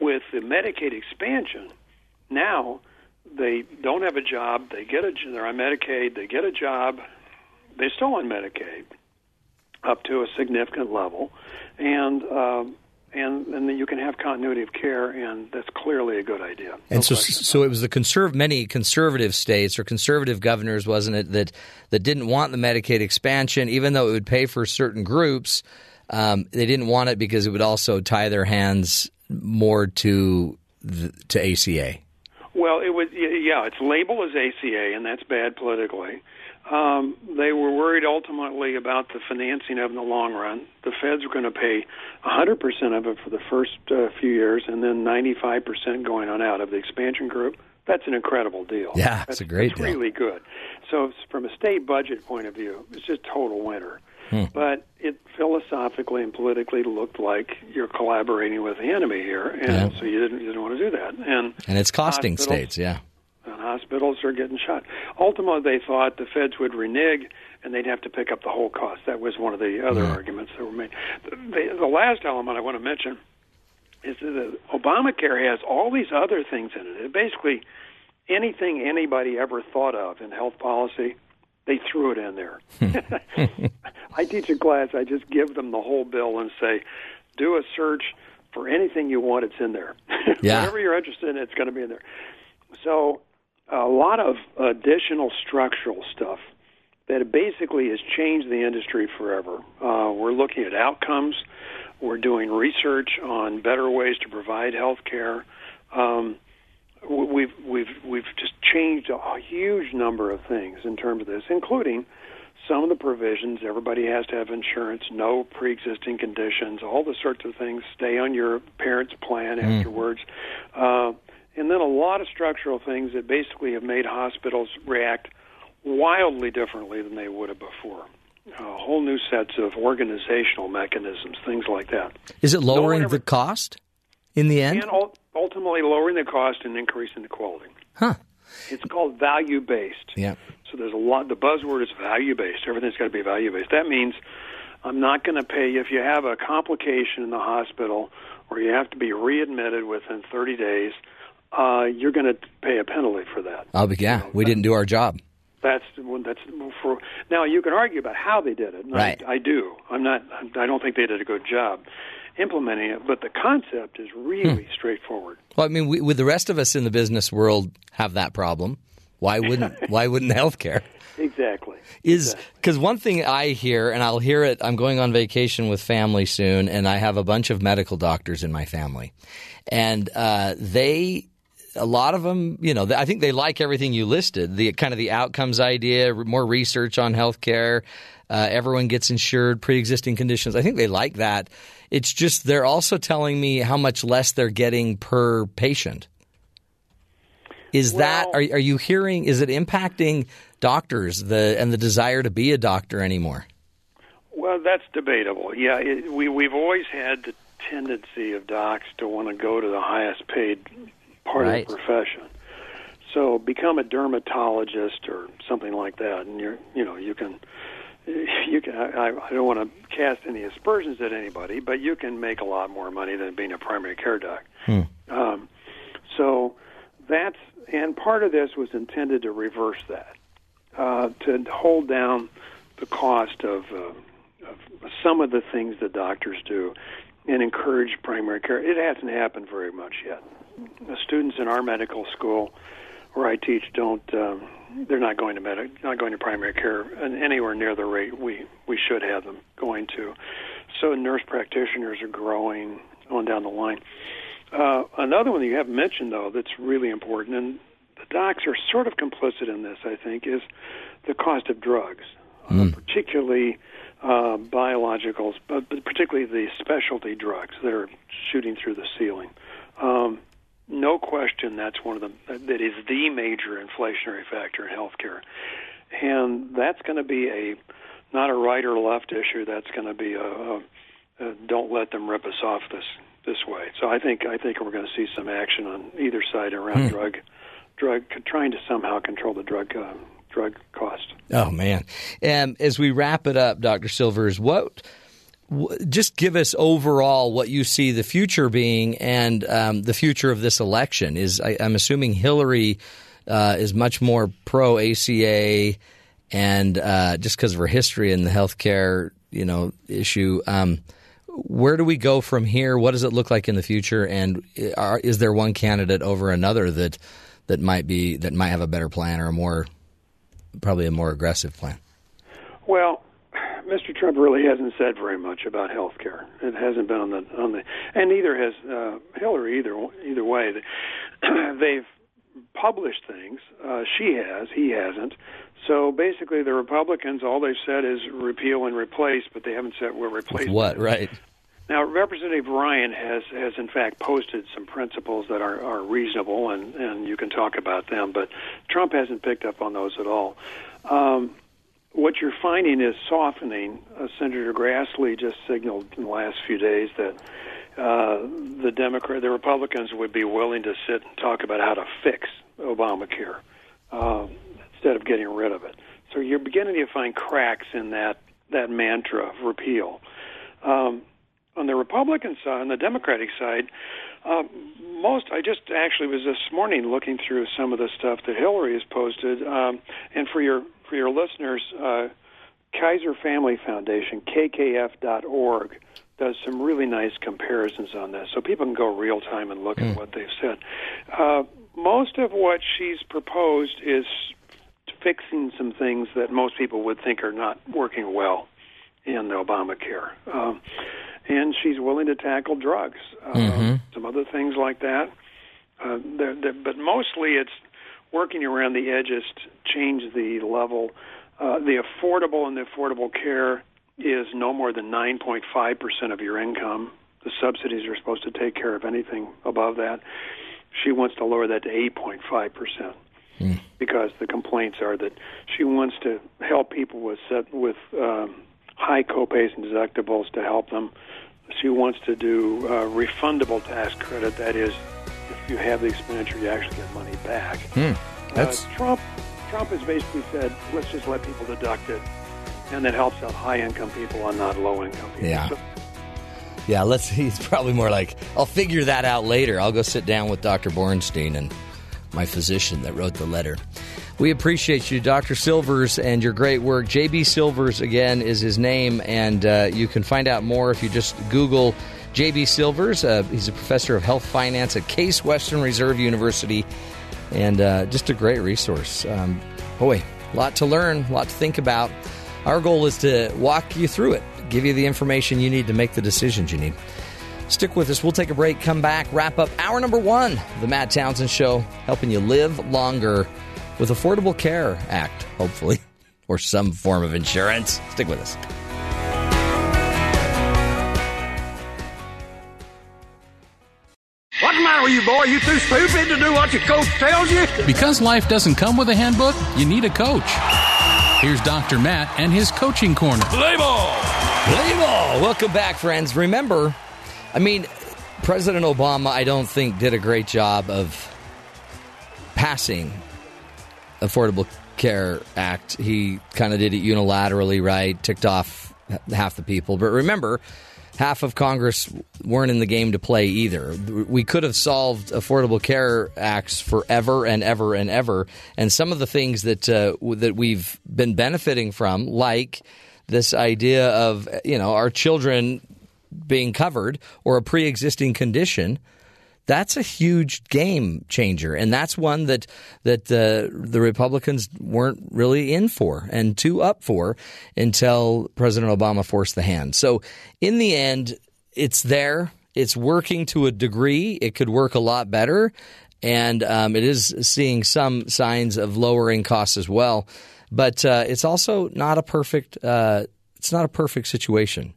[SPEAKER 7] With the Medicaid expansion, now they don't have a job. They get a they're on Medicaid. They get a job. They're still on Medicaid up to a significant level, and um, and and then you can have continuity of care, and that's clearly a good idea.
[SPEAKER 3] And so, so it was the conserv- many conservative states or conservative governors, wasn't it, that that didn't want the Medicaid expansion, even though it would pay for certain groups. Um, they didn't want it because it would also tie their hands more to the, to ACA.
[SPEAKER 7] Well, it was yeah. It's labeled as ACA, and that's bad politically. Um, they were worried ultimately about the financing of in the long run. The feds were going to pay 100% of it for the first uh, few years, and then 95% going on out of the expansion group. That's an incredible deal.
[SPEAKER 3] Yeah, it's
[SPEAKER 7] that's,
[SPEAKER 3] a great deal.
[SPEAKER 7] really good. So, from a state budget point of view, it's just total winner.
[SPEAKER 3] Hmm.
[SPEAKER 7] But it philosophically and politically looked like you're collaborating with the enemy here, and
[SPEAKER 3] Yeah.
[SPEAKER 7] so you didn't you didn't want to do that. And
[SPEAKER 3] And it's costing states, yeah.
[SPEAKER 7] And hospitals are getting shot. Ultimately, they thought the feds would renege and they'd have to pick up the whole cost. That was one of the other
[SPEAKER 3] Yeah.
[SPEAKER 7] arguments that were made. The, the, the last element I want to mention is that Obamacare has all these other things in it. It basically anything anybody ever thought of in health policy, they threw it in there. I teach a class. I just give them the whole bill and say, do a search for anything you want. It's in there.
[SPEAKER 3] Yeah.
[SPEAKER 7] Whatever you're interested in, it's going to be in there. So a lot of additional structural stuff that basically has changed the industry forever. Uh, we're looking at outcomes. We're doing research on better ways to provide health care. Um, we've we've we've just changed a huge number of things in terms of this, including some of the provisions. Everybody has to have insurance, no pre-existing conditions, all the sorts of things. Stay on your parents' plan afterwards, uh, and then a lot of structural things that basically have made hospitals react wildly differently than they would have before. Uh, whole new sets of organizational mechanisms, things like that.
[SPEAKER 3] Is it lowering
[SPEAKER 7] one ever-
[SPEAKER 3] the cost in the end?
[SPEAKER 7] and ultimately lowering the cost and increasing the quality.
[SPEAKER 3] Huh.
[SPEAKER 7] It's called value based.
[SPEAKER 3] Yeah.
[SPEAKER 7] So there's a lot. The buzzword is value based. Everything's got to be value based. That means I'm not going to pay you if you have a complication in the hospital or you have to be readmitted within 30 days. Uh, you're going to pay a penalty for that.
[SPEAKER 3] Be, yeah, we didn't do our job.
[SPEAKER 7] That's that's for now. You can argue about how they did it. and I-
[SPEAKER 3] Right.
[SPEAKER 7] I, do. I'm not. I don't think they did a good job implementing it. But the concept is really straightforward.
[SPEAKER 3] Well, I mean, we, with the rest of us in the business world have that problem. Why wouldn't Why wouldn't healthcare?
[SPEAKER 7] Exactly.
[SPEAKER 3] Is because one thing I hear, and I'll hear it. I'm going on vacation with family soon, and I have a bunch of medical doctors in my family, and uh, they. A lot of them, you know, I think they like everything you listed. The kind of the outcomes idea, more research on healthcare, uh, everyone gets insured, pre-existing conditions. I think they like that. It's just they're also telling me how much less they're getting per patient. Is that are, are you hearing? Is it impacting doctors the and the desire to be a doctor anymore?
[SPEAKER 7] Well, that's debatable. Yeah, it, we we've always had the tendency of docs to want to go to the highest paid part
[SPEAKER 3] Right.
[SPEAKER 7] of the profession. So become a dermatologist or something like that, and you're you know you can you can I, I don't want to cast any aspersions at anybody, but you can make a lot more money than being a primary care doc. Um, so that's and part of this was intended to reverse that, uh, to hold down the cost of, uh, of some of the things that doctors do, and encourage primary care. It hasn't happened very much yet. The students in our medical school, where I teach, don't. Um, they're not going to medic, not going to primary care and anywhere near the rate we we should have them going to. So nurse practitioners are growing on down the line. Uh, another one that you haven't mentioned, though, that's really important, and the docs are sort of complicit in this, I think, is the cost of drugs, uh, particularly uh, biologicals, but but particularly the specialty drugs that are shooting through the ceiling. Um, no question, that's one of the that is the major inflationary factor in healthcare, and that's going to be a not a right or left issue. That's going to be a, a, a don't let them rip us off this this way. So I think I think we're going to see some action on either side around drug drug trying to somehow control the drug uh, drug cost.
[SPEAKER 3] Oh man! And as we wrap it up, Doctor Silvers, what? Just give us overall what you see the future being and um, the future of this election. Is I, I'm assuming Hillary uh, is much more pro ACA, and uh, just because of her history in the healthcare you know issue. Um, where do we go from here? What does it look like in the future? And are, is there one candidate over another that that might be that might have a better plan or a more probably a more aggressive plan?
[SPEAKER 7] Well, Mr. Trump really hasn't said very much about health care. It hasn't been on the on the, and neither has uh, Hillary either. Either way, they've published things. Uh, she has, he hasn't. So basically, the Republicans all they've said is repeal and replace, but they haven't said we're replacing
[SPEAKER 3] What right?
[SPEAKER 7] Now, Representative Ryan has, has in fact posted some principles that are, are reasonable, and, and you can talk about them, but Trump hasn't picked up on those at all. Um, what you're finding is softening. Uh, Senator Grassley just signaled in the last few days that uh, the Democrat, the Republicans would be willing to sit and talk about how to fix Obamacare uh, instead of getting rid of it. So you're beginning to find cracks in that that mantra of repeal. Um, on the Republican side, on the Democratic side, uh, most I just actually was this morning looking through some of the stuff that Hillary has posted, um, and for your for your listeners, uh, Kaiser Family Foundation (KKF.org) does some really nice comparisons on this, so people can go real time and look at what they've said. Uh, most of what she's proposed is fixing some things that most people would think are not working well in Obamacare. Um, and she's willing to tackle drugs, uh, some other things like that. Uh, they're, they're, but mostly it's working around the edges to change the level. Uh, the affordable and the affordable care is no more than 9.5% of your income. The subsidies are supposed to take care of anything above that. She wants to lower that to 8.5% because the complaints are that she wants to help people with set, with um, high copays and deductibles to help them. She wants to do uh, refundable tax credit. That is, you have the expenditure, you actually get money back.
[SPEAKER 3] That's-
[SPEAKER 7] uh, Trump. Trump has basically said, let's just let people deduct it, and that helps out high-income people and not low-income people.
[SPEAKER 3] Yeah.
[SPEAKER 7] So-
[SPEAKER 3] Yeah, let's. He's probably more like, I'll figure that out later. I'll go sit down with Dr. Bornstein and my physician that wrote the letter. We appreciate you, Dr. Silvers, and your great work. JB Silvers, again, is his name, and uh, you can find out more if you just Google JB Silvers. Uh, he's a professor of health finance at Case Western Reserve University, and uh, just a great resource. Um, boy, a lot to learn, a lot to think about. Our goal is to walk you through it, give you the information you need to make the decisions you need. Stick with us. We'll take a break, come back, wrap up hour number one, the Matt Townsend Show, helping you live longer with Affordable Care Act, hopefully, or some form of insurance. Stick with us.
[SPEAKER 10] You, boy? You too stupid to do what your coach tells you?
[SPEAKER 11] Because life doesn't come with a handbook, you need a coach. Here's Dr. Matt and his coaching corner.
[SPEAKER 2] Play ball!
[SPEAKER 3] Play ball! Welcome back, friends. Remember, I mean, President Obama, I don't think, did a great job of passing Affordable Care Act. He kind of did it unilaterally, right? Ticked off half the people. But remember, half of Congress weren't in the game to play either. We could have solved Affordable Care Acts forever and ever and ever. And some of the things that uh, that we've been benefiting from, like this idea of you know our children being covered or a pre-existing condition that's a huge game changer, and that's one that that uh, the Republicans weren't really in for and too up for until President Obama forced the hand. So, in the end, it's there. It's working to a degree. It could work a lot better, and um, it is seeing some signs of lowering costs as well. But uh, it's also not a perfect. Uh, it's not a perfect situation.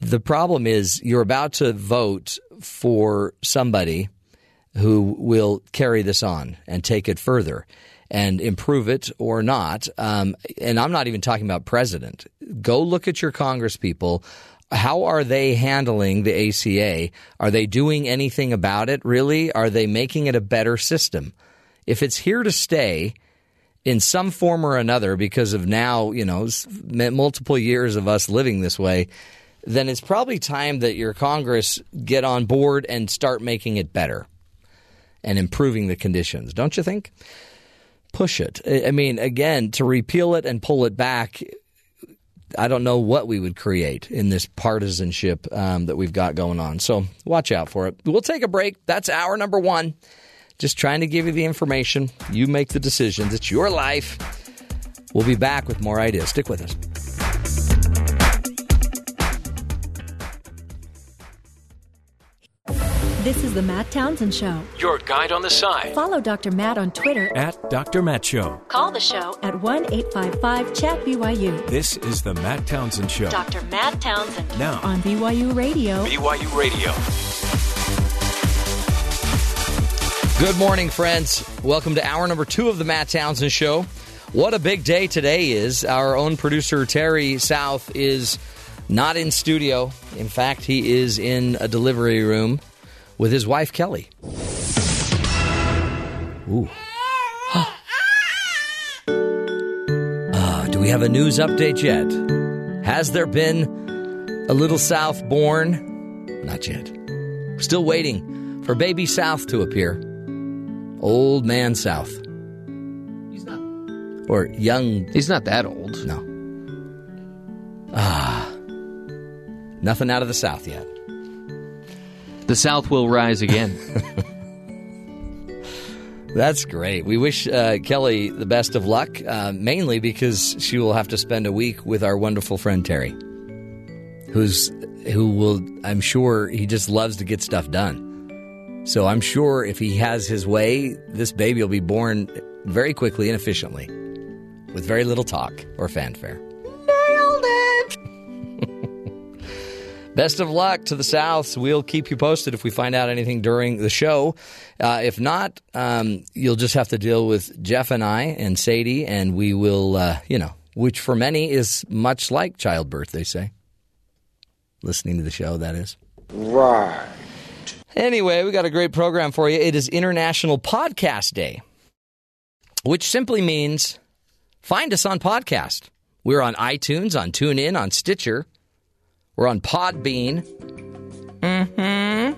[SPEAKER 3] The problem is you're about to vote for somebody who will carry this on and take it further and improve it or not. Um, and I'm not even talking about president. Go look at your Congress people. How are they handling the ACA? Are they doing anything about it, really? Are they making it a better system? If it's here to stay, in some form or another because of now, you know, multiple years of us living this way, then it's probably time that your Congress get on board and start making it better and improving the conditions. Don't you think? Push it. I mean, again, to repeal it and pull it back, I don't know what we would create in this partisanship um, that we've got going on. So watch out for it. We'll take a break. That's hour number one. Just trying to give you the information. You make the decisions. It's your life. We'll be back with more ideas. Stick with us.
[SPEAKER 1] This is the Matt Townsend Show.
[SPEAKER 2] Your guide on the side
[SPEAKER 1] Follow Dr. Matt on Twitter
[SPEAKER 2] at Dr. Matt Show.
[SPEAKER 1] Call the show at 1 855 Chat BYU.
[SPEAKER 2] This is the Matt Townsend Show.
[SPEAKER 1] Dr. Matt Townsend
[SPEAKER 2] Now,
[SPEAKER 1] on BYU Radio.
[SPEAKER 2] BYU Radio.
[SPEAKER 3] Good morning, friends. Welcome to hour number two of the Matt Townsend Show. What a big day today is. Our own producer, Terry South, is not in studio. In fact, he is in a delivery room with his wife, Kelly. Ooh. Ah, do we have a news update yet? Has there been A little South born? Not yet. Still waiting for baby South to appear. Old man South.
[SPEAKER 4] He's not.
[SPEAKER 3] Or young.
[SPEAKER 4] He's not that old.
[SPEAKER 3] No. Ah. Nothing out of the South yet.
[SPEAKER 4] The South will rise again.
[SPEAKER 3] That's great. We wish uh, Kelly the best of luck, uh, mainly because she will have to spend a week with our wonderful friend Terry, who's who will. I'm sure he just loves to get stuff done. So I'm sure if he has his way, this baby will be born very quickly and efficiently, with very little talk or fanfare. Best of luck to the Souths. We'll keep you posted if we find out anything during the show. Uh, if not, um, you'll just have to deal with Jeff and I and Sadie, and we will, uh, you know, which for many is much like childbirth, they say. Listening to the show, that is.
[SPEAKER 10] Right.
[SPEAKER 3] Anyway, we got a great program for you. It is International Podcast Day, which simply means find us on podcast. We're on iTunes, on TuneIn, on Stitcher. We're on Podbean. Mm-hmm.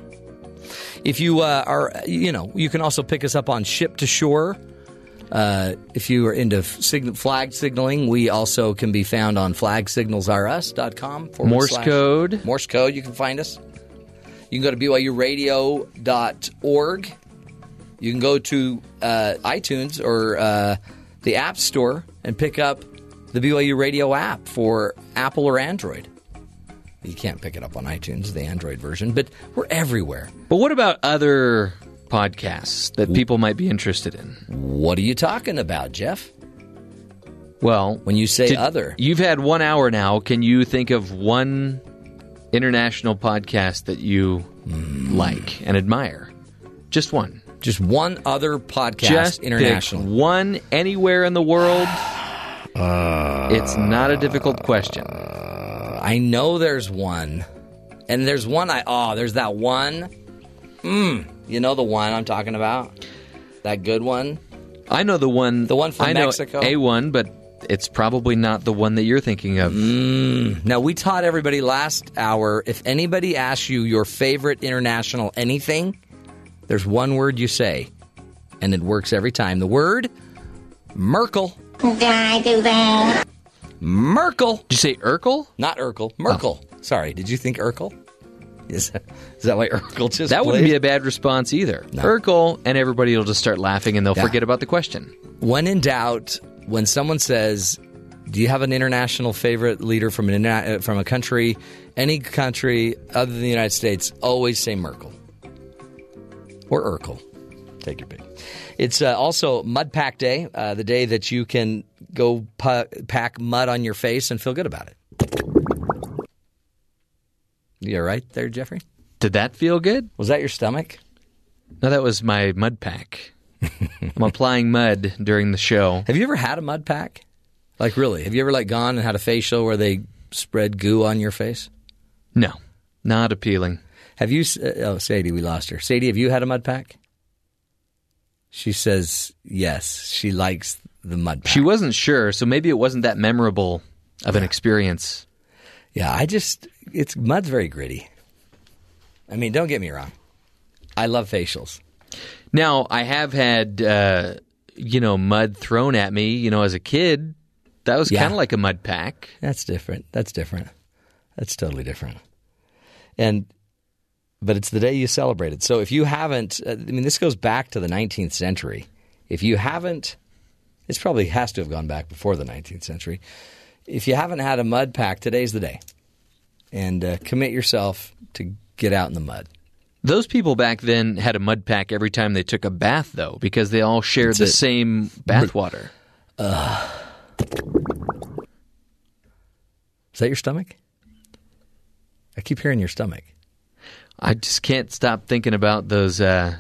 [SPEAKER 3] If you uh, are, you know, you can also pick us up on Ship to Shore. Uh, if you are into sig- flag signaling, we also can be found on flagsignalsrus.com. forward
[SPEAKER 4] Morse
[SPEAKER 3] slash-
[SPEAKER 4] code.
[SPEAKER 3] Morse code, you can find us. You can go to BYURadio.org. You can go to uh, iTunes or uh, the App Store and pick up the BYU Radio app for Apple or Android. You can't pick it up on iTunes, the Android version, but we're everywhere.
[SPEAKER 4] But what about other podcasts that people might be interested in?
[SPEAKER 3] What are you talking about, Jeff?
[SPEAKER 4] Well,
[SPEAKER 3] when you say
[SPEAKER 4] did-
[SPEAKER 3] other,
[SPEAKER 4] you've had one hour now. Can you think of one international podcast that you
[SPEAKER 3] Hmm.
[SPEAKER 4] like and admire? Just one.
[SPEAKER 3] just one other podcast
[SPEAKER 4] Just
[SPEAKER 3] international.
[SPEAKER 4] one anywhere in the world. it's not a difficult question.
[SPEAKER 3] I know there's one, and there's one I oh, there's that one. Mm, you know the one I'm talking about, that good one.
[SPEAKER 4] I know the one.
[SPEAKER 3] The one from
[SPEAKER 4] I know
[SPEAKER 3] Mexico?
[SPEAKER 4] A one, but it's probably not the one that you're thinking of.
[SPEAKER 3] Mm. Now we taught everybody last hour. If anybody asks you your favorite international anything, there's one word you say, and it works every time. The word Merkel.
[SPEAKER 12] Did I do that?
[SPEAKER 3] Merkel.
[SPEAKER 4] Did you say Urkel?
[SPEAKER 3] Not Urkel. Merkel. Sorry. Did you think Urkel? Is that, is that why Urkel just
[SPEAKER 4] That wouldn't be a bad response either.
[SPEAKER 3] No.
[SPEAKER 4] Urkel, and everybody will just start laughing and they'll
[SPEAKER 3] Yeah.
[SPEAKER 4] forget about the question.
[SPEAKER 3] When in doubt, when someone says, "Do you have an international favorite leader from an uh, from a country, any country other than the United States?" Always say Merkel or Urkel. Take your pick. It's uh, also Mud Pack Day, uh, the day that you can go pu- pack mud on your face and feel good about it. You all right there, Jeffrey?
[SPEAKER 4] Did that feel good?
[SPEAKER 3] Was that your stomach?
[SPEAKER 4] No, that was my mud pack. I'm applying mud during the show.
[SPEAKER 3] Have you ever had a mud pack? Like really? Have you ever like gone and had a facial where they spread goo on your face?
[SPEAKER 4] No, not appealing.
[SPEAKER 3] Have you? uh, Oh, Sadie, we lost her. Sadie, have you had a mud pack? She says yes. She likes the mud pack.
[SPEAKER 4] She wasn't sure, so maybe it wasn't that memorable of an experience.
[SPEAKER 3] Yeah, I just it's mud's very gritty. I mean, don't get me wrong. I love facials.
[SPEAKER 4] Now, I have had, uh, you know, mud thrown at me, you know, as a kid. That was
[SPEAKER 3] Yeah.
[SPEAKER 4] kind of like a mud pack.
[SPEAKER 3] That's different. That's different. That's totally different. And but it's the day you celebrate it. So if you haven't, uh, I mean, this goes back to the 19th century. If you haven't, this probably has to have gone back before the 19th century. If you haven't had a mud pack, today's the day, and uh, commit yourself to get out in the mud.
[SPEAKER 4] Those people back then had a mud pack every time they took a bath, though, because they all shared
[SPEAKER 3] That's
[SPEAKER 4] the
[SPEAKER 3] it.
[SPEAKER 4] same bath water.
[SPEAKER 3] Is that your stomach? I keep hearing your stomach.
[SPEAKER 4] I just can't stop thinking about those uh,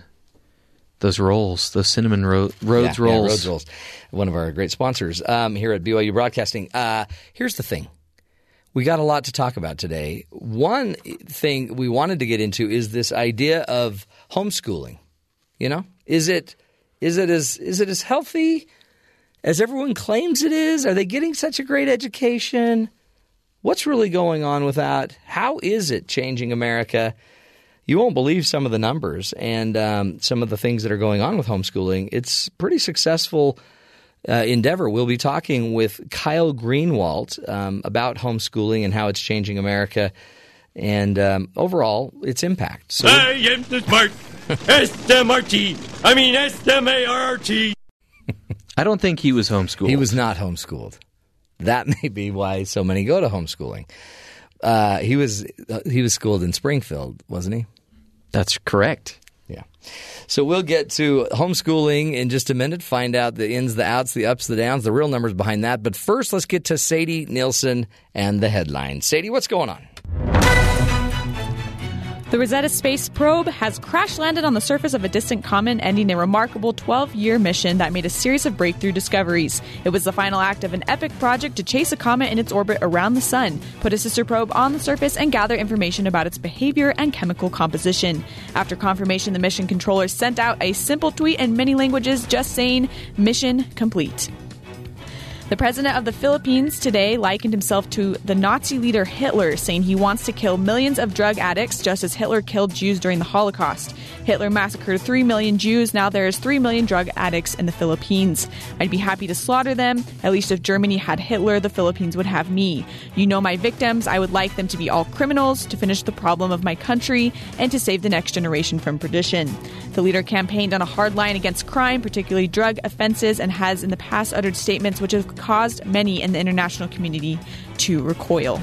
[SPEAKER 4] those rolls, those cinnamon ro- Rhodes
[SPEAKER 3] Yeah, yeah,
[SPEAKER 4] rolls.
[SPEAKER 3] Rhodes Rolls, one of our great sponsors um, here at BYU Broadcasting. Uh, here's the thing. We got a lot to talk about today. One thing we wanted to get into is this idea of homeschooling. You know, is it is it as is it as healthy as everyone claims it is? Are they getting such a great education? What's really going on with that? How is it changing America? You won't believe some of the numbers and um, some of the things that are going on with homeschooling. It's pretty successful uh, endeavor. We'll be talking with Kyle Greenwalt um, about homeschooling and how it's changing America and um, overall its impact. So
[SPEAKER 13] I am the smart S-M-R-T. I mean S-M-A-R-R-T.
[SPEAKER 4] I don't think he was homeschooled.
[SPEAKER 3] He was not homeschooled. That may be why so many go to homeschooling. Uh, he was uh, he was schooled in Springfield, wasn't he?
[SPEAKER 4] That's correct.
[SPEAKER 3] Yeah. So we'll get to homeschooling in just a minute, find out the ins, the outs, the ups, the downs, the real numbers behind that. But first, let's get to Sadie Nielsen and the headline. Sadie, what's going on?
[SPEAKER 6] The Rosetta Space Probe has crash landed on the surface of a distant comet, ending a remarkable 12 year mission that made a series of breakthrough discoveries. It was the final act of an epic project to chase a comet in its orbit around the Sun, put a sister probe on the surface, and gather information about its behavior and chemical composition. After confirmation, the mission controller sent out a simple tweet in many languages just saying, Mission complete. The president of the Philippines today likened himself to the Nazi leader Hitler, saying he wants to kill millions of drug addicts just as Hitler killed Jews during the Holocaust. Hitler massacred 3 million Jews. Now there's 3 million drug addicts in the Philippines. I'd be happy to slaughter them. At least if Germany had Hitler, the Philippines would have me. You know my victims. I would like them to be all criminals, to finish the problem of my country, and to save the next generation from perdition. The leader campaigned on a hard line against crime, particularly drug offenses, and has in the past uttered statements which have caused many in the international community to recoil.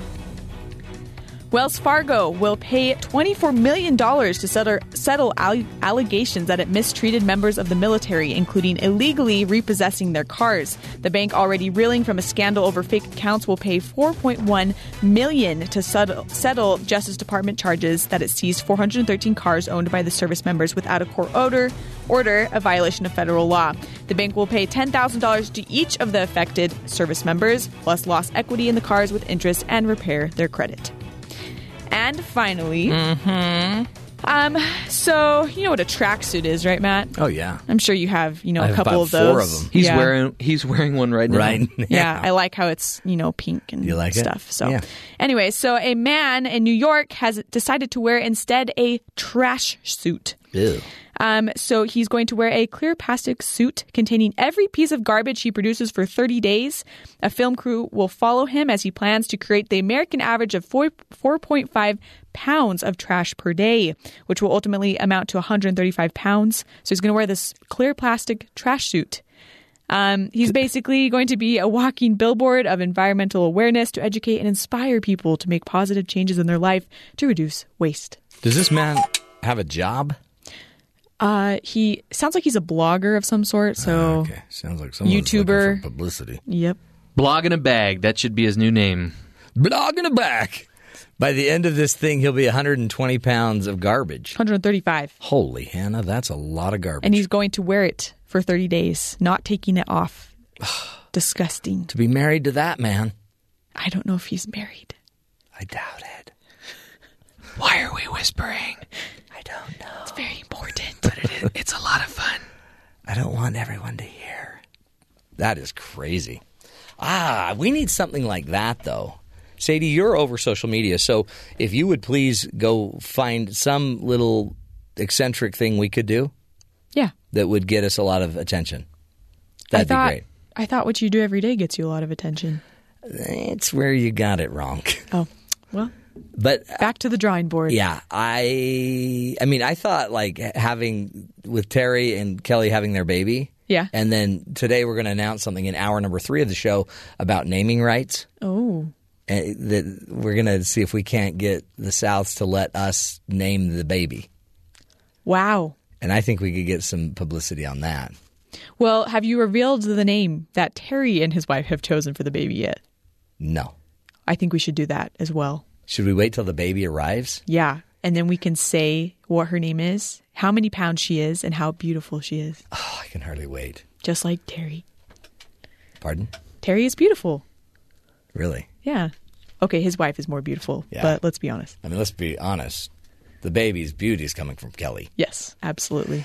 [SPEAKER 6] Wells Fargo will pay $24 million to settle, settle alle- allegations that it mistreated members of the military, including illegally repossessing their cars. The bank, already reeling from a scandal over fake accounts, will pay 4.1 million to settle, settle Justice Department charges that it seized 413 cars owned by the service members without a court order, order a violation of federal law. The bank will pay $10,000 to each of the affected service members, plus lost equity in the cars with interest and repair their credit. And finally,
[SPEAKER 3] Mm-hmm.
[SPEAKER 6] um, so you know what a tracksuit is, right, Matt?
[SPEAKER 3] Oh yeah,
[SPEAKER 6] I'm sure you have, you know,
[SPEAKER 3] I
[SPEAKER 6] a
[SPEAKER 3] have
[SPEAKER 6] couple
[SPEAKER 3] about
[SPEAKER 6] of those.
[SPEAKER 3] four of them.
[SPEAKER 4] He's
[SPEAKER 6] Yeah.
[SPEAKER 4] wearing he's wearing one right now.
[SPEAKER 3] Right.
[SPEAKER 6] Yeah, I like how it's you know pink and
[SPEAKER 3] You like it?
[SPEAKER 6] stuff. So,
[SPEAKER 3] Yeah.
[SPEAKER 6] anyway, so a man in New York has decided to wear instead a trash suit.
[SPEAKER 3] Ew.
[SPEAKER 6] Um, so he's going to wear a clear plastic suit containing every piece of garbage he produces for 30 days. A film crew will follow him as he plans to create the American average of 4, 4.5 pounds of trash per day, which will ultimately amount to 135 pounds. So he's going to wear this clear plastic trash suit. Um, he's basically going to be a walking billboard of environmental awareness to educate and inspire people to make positive changes in their life to reduce waste.
[SPEAKER 3] Does this man have a job?
[SPEAKER 6] Uh, he sounds like he's a blogger of some sort. So,
[SPEAKER 3] Okay, sounds like someone's looking
[SPEAKER 6] YouTuber.
[SPEAKER 3] for publicity.
[SPEAKER 6] yep.
[SPEAKER 4] Blog in a bag. That should be his new name.
[SPEAKER 3] Blog in a bag. By the end of this thing, he'll be 120 pounds of garbage.
[SPEAKER 6] 135.
[SPEAKER 3] Holy Hannah, that's a lot of garbage.
[SPEAKER 6] And he's going to wear it for 30 days, not taking it off. Disgusting.
[SPEAKER 3] to be married to that man,
[SPEAKER 6] I don't know if he's married.
[SPEAKER 3] I doubt it.
[SPEAKER 4] Why are we whispering?
[SPEAKER 3] I don't know.
[SPEAKER 6] It's very important.
[SPEAKER 4] But it is, it's a lot of fun.
[SPEAKER 3] I don't want everyone to hear. That is crazy. Ah, we need something like that, though. Sadie, you're over social media, so if you would please go find some little eccentric thing we could do
[SPEAKER 6] Yeah.
[SPEAKER 3] that would get us a lot of attention. That'd
[SPEAKER 6] I thought,
[SPEAKER 3] be great.
[SPEAKER 6] I thought what you do every day gets you a lot of attention.
[SPEAKER 3] It's where you got it wrong.
[SPEAKER 6] Oh, well,
[SPEAKER 3] But
[SPEAKER 6] back to the drawing board.
[SPEAKER 3] yeah, I I mean, I thought like having with Terry and Kelly having their baby.
[SPEAKER 6] Yeah.
[SPEAKER 3] And then today we're going to announce something in hour number 3 of the show about naming rights.
[SPEAKER 6] Oh.
[SPEAKER 3] uh, that we're going to see if we can't get the Souths to let us name the baby.
[SPEAKER 6] Wow.
[SPEAKER 3] And I think we could get some publicity on that.
[SPEAKER 6] Well, have you revealed the name that Terry and his wife have chosen for the baby yet?
[SPEAKER 3] No.
[SPEAKER 6] I think we should do that as well.
[SPEAKER 3] Should we wait till the baby arrives?
[SPEAKER 6] Yeah. And then we can say what her name is, how many pounds she is, and how beautiful she is.
[SPEAKER 3] Oh, I can hardly wait.
[SPEAKER 6] Just like Terry.
[SPEAKER 3] Pardon?
[SPEAKER 6] Terry is beautiful.
[SPEAKER 3] Really?
[SPEAKER 6] Yeah. Okay, his wife is more beautiful,
[SPEAKER 3] Yeah.
[SPEAKER 6] but let's be honest.
[SPEAKER 3] I mean, let's be honest. The baby's beauty is coming from Kelly.
[SPEAKER 6] Yes, absolutely.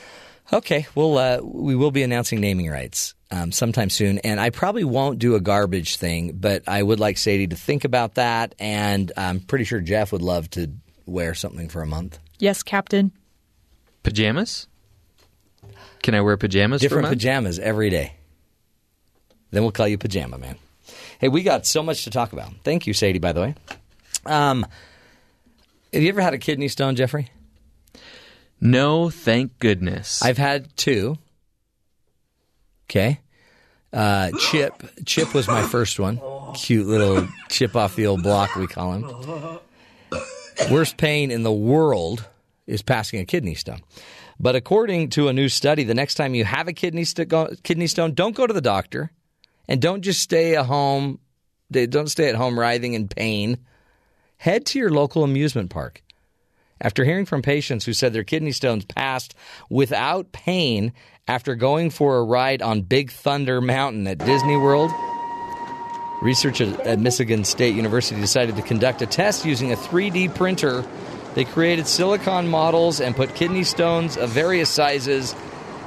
[SPEAKER 3] Okay, well, uh, we will be announcing naming rights. Um, sometime soon. And I probably won't do a garbage thing, but I would like Sadie to think about that. And I'm pretty sure Jeff would love to wear something for a month.
[SPEAKER 6] Yes, Captain.
[SPEAKER 4] Pajamas? Can I wear pajamas for a
[SPEAKER 3] Different pajamas every day. Then we'll call you Pajama Man. Hey, we got so much to talk about. Thank you, Sadie, by the way. Um, have you ever had a kidney stone, Jeffrey?
[SPEAKER 4] No, thank goodness.
[SPEAKER 3] I've had two. Okay. Uh, Chip. Chip was my first one. Cute little chip off the old block, we call him. Worst pain in the world is passing a kidney stone. But according to a new study, the next time you have a kidney, st- kidney stone, don't go to the doctor and don't just stay at home. Don't stay at home writhing in pain. Head to your local amusement park. After hearing from patients who said their kidney stones passed without pain after going for a ride on Big Thunder Mountain at Disney World, researchers at Michigan State University decided to conduct a test using a 3D printer. They created silicon models and put kidney stones of various sizes,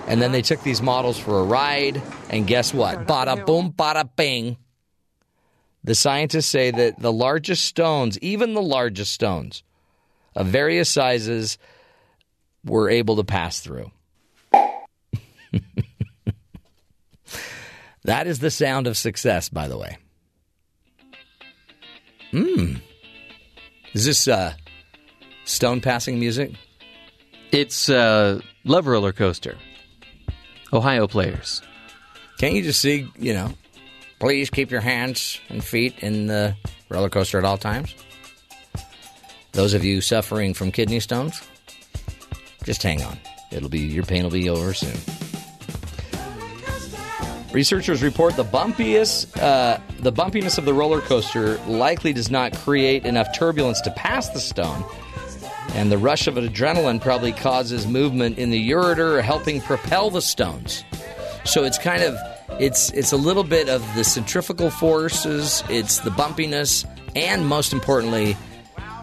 [SPEAKER 3] and then they took these models for a ride. And guess what? Bada boom, bada bing. The scientists say that the largest stones, even the largest stones of various sizes, were able to pass through. that is the sound of success, by the way. Hmm. Is this uh, stone passing music?
[SPEAKER 4] It's uh, Love Roller Coaster. Ohio players.
[SPEAKER 3] Can't you just see, you know, please keep your hands and feet in the roller coaster at all times? Those of you suffering from kidney stones, just hang on. It'll be your pain will be over soon. Researchers report the bumpiest, uh, the bumpiness of the roller coaster likely does not create enough turbulence to pass the stone, and the rush of adrenaline probably causes movement in the ureter, helping propel the stones. So it's kind of it's it's a little bit of the centrifugal forces, it's the bumpiness, and most importantly,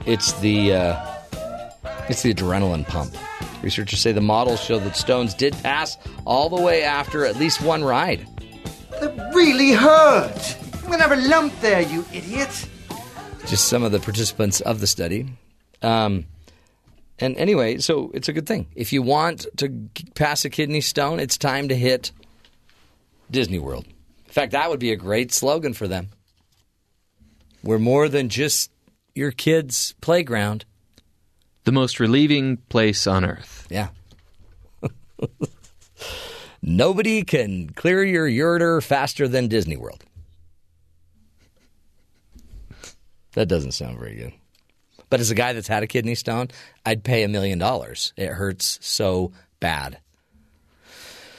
[SPEAKER 3] it's the uh, it's the adrenaline pump. Researchers say the models show that stones did pass all the way after at least one ride.
[SPEAKER 14] That really hurt. I'm gonna have a lump there, you idiot.
[SPEAKER 3] Just some of the participants of the study. Um, and anyway, so it's a good thing. If you want to pass a kidney stone, it's time to hit Disney World. In fact, that would be a great slogan for them. We're more than just your kid's playground.
[SPEAKER 4] The most relieving place on earth.
[SPEAKER 3] Yeah. Nobody can clear your ureter faster than Disney World. That doesn't sound very good. But as a guy that's had a kidney stone, I'd pay a million dollars. It hurts so bad.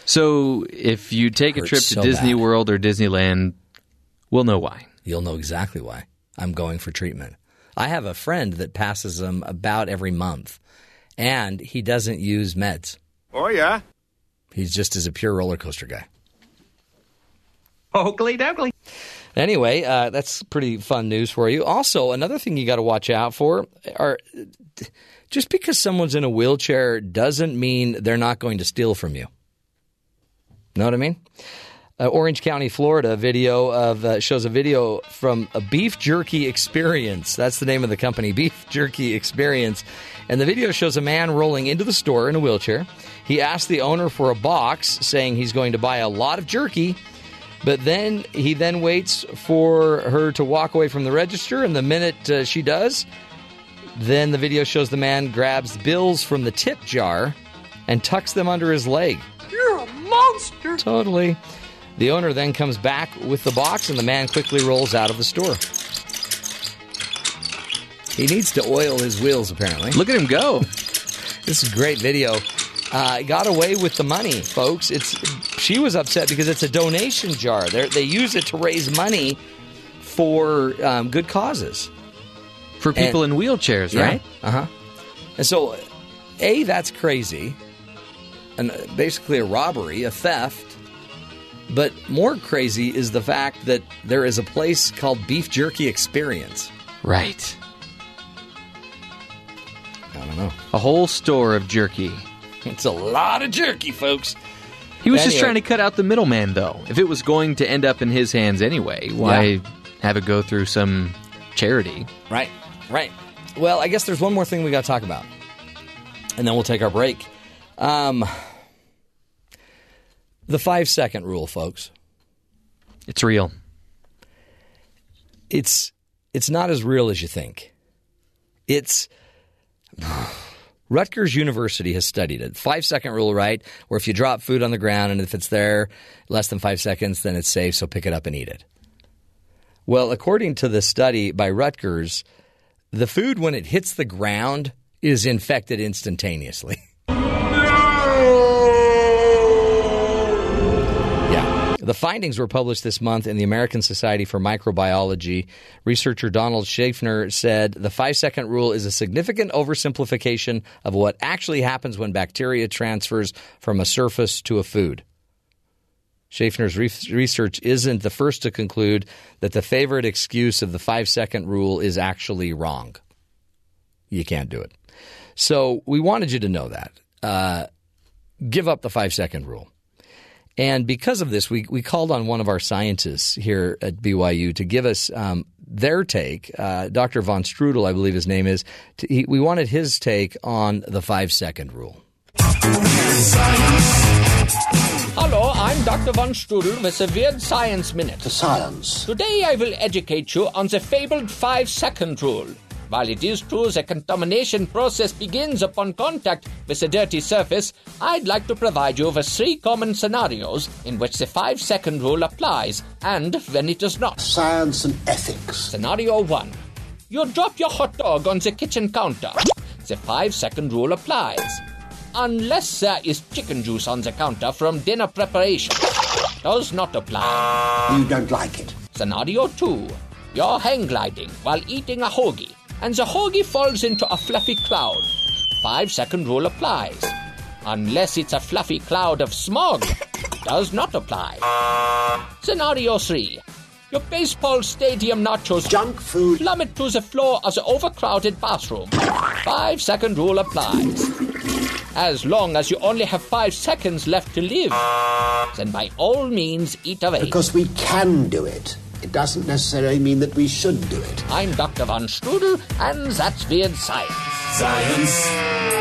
[SPEAKER 4] So if you take a trip to
[SPEAKER 3] so
[SPEAKER 4] Disney
[SPEAKER 3] bad.
[SPEAKER 4] World or Disneyland, we'll know why.
[SPEAKER 3] You'll know exactly why. I'm going for treatment. I have a friend that passes them about every month, and he doesn't use meds.
[SPEAKER 10] Oh, yeah?
[SPEAKER 3] He's just as a pure roller coaster guy.
[SPEAKER 10] Oakley dokley.
[SPEAKER 3] Anyway, uh, that's pretty fun news for you. Also, another thing you got to watch out for are just because someone's in a wheelchair doesn't mean they're not going to steal from you. Know what I mean? Uh, Orange County, Florida, video of uh, shows a video from a beef jerky experience. That's the name of the company, Beef Jerky Experience. And the video shows a man rolling into the store in a wheelchair. He asks the owner for a box, saying he's going to buy a lot of jerky. But then he then waits for her to walk away from the register, and the minute uh, she does, then the video shows the man grabs bills from the tip jar and tucks them under his leg.
[SPEAKER 10] You're a monster.
[SPEAKER 3] Totally. The owner then comes back with the box, and the man quickly rolls out of the store. He needs to oil his wheels, apparently.
[SPEAKER 4] Look at him go.
[SPEAKER 3] This is a great video. Uh, got away with the money, folks. It's she was upset because it's a donation jar. They're, they use it to raise money for um, good causes
[SPEAKER 4] For people in wheelchairs, right?
[SPEAKER 3] Uh huh. And so, a that's crazy, and uh, basically a robbery, a theft. But more crazy is the fact that there is a place called Beef Jerky Experience.
[SPEAKER 4] Right.
[SPEAKER 3] I don't know.
[SPEAKER 4] A whole store of jerky.
[SPEAKER 3] It's a lot of jerky, folks.
[SPEAKER 4] He was just trying to cut out the middleman, though. If it was going to end up in his hands anyway, why
[SPEAKER 3] Yeah.
[SPEAKER 4] have it go through some charity?
[SPEAKER 3] Right, right. Well, I guess there's one more thing we got to talk about, and then we'll take our break. Um, the five second rule, folks.
[SPEAKER 4] It's real.
[SPEAKER 3] It's it's not as real as you think. It's Rutgers University has studied it. Five second rule, right? Where if you drop food on the ground and if it's there less than five seconds, then it's safe, so pick it up and eat it. Well, according to the study by Rutgers, the food when it hits the ground is infected instantaneously. The findings were published this month in the American Society for Microbiology. Researcher Donald Schaffner said the five second rule is a significant oversimplification of what actually happens when bacteria transfers from a surface to a food. Schaffner's re- research isn't the first to conclude that the favorite excuse of the five second rule is actually wrong. You can't do it. So we wanted you to know that. Uh, give up the five second rule. And because of this, we, we called on one of our scientists here at BYU to give us um, their take. Uh, Dr. Von Strudel, I believe his name is. To, he, we wanted his take on the five second rule.
[SPEAKER 15] Hello, I'm Dr. Von Strudel with the Weird Science Minute.
[SPEAKER 16] Science.
[SPEAKER 15] Today I will educate you on the fabled five second rule. While it is true the contamination process begins upon contact with a dirty surface, I'd like to provide you with three common scenarios in which the five second rule applies and when it does not.
[SPEAKER 16] Science and ethics.
[SPEAKER 15] Scenario 1. You drop your hot dog on the kitchen counter. The five second rule applies. Unless there is chicken juice on the counter from dinner preparation. Does not apply.
[SPEAKER 16] You don't like it.
[SPEAKER 15] Scenario 2. You're hang gliding while eating a hoagie, and the hoagie falls into a fluffy cloud. Five second rule applies. Unless it's a fluffy cloud of smog. Does not apply. Scenario 3. Your baseball stadium nachos
[SPEAKER 16] junk food
[SPEAKER 15] plummet to the floor of the overcrowded bathroom. Five second rule applies. As long as you only have five seconds left to live, then by all means eat away.
[SPEAKER 16] Because we can do it. It doesn't necessarily mean that we should do it.
[SPEAKER 15] I'm Dr. Von Strudel, and that's Weird Science.
[SPEAKER 2] Science.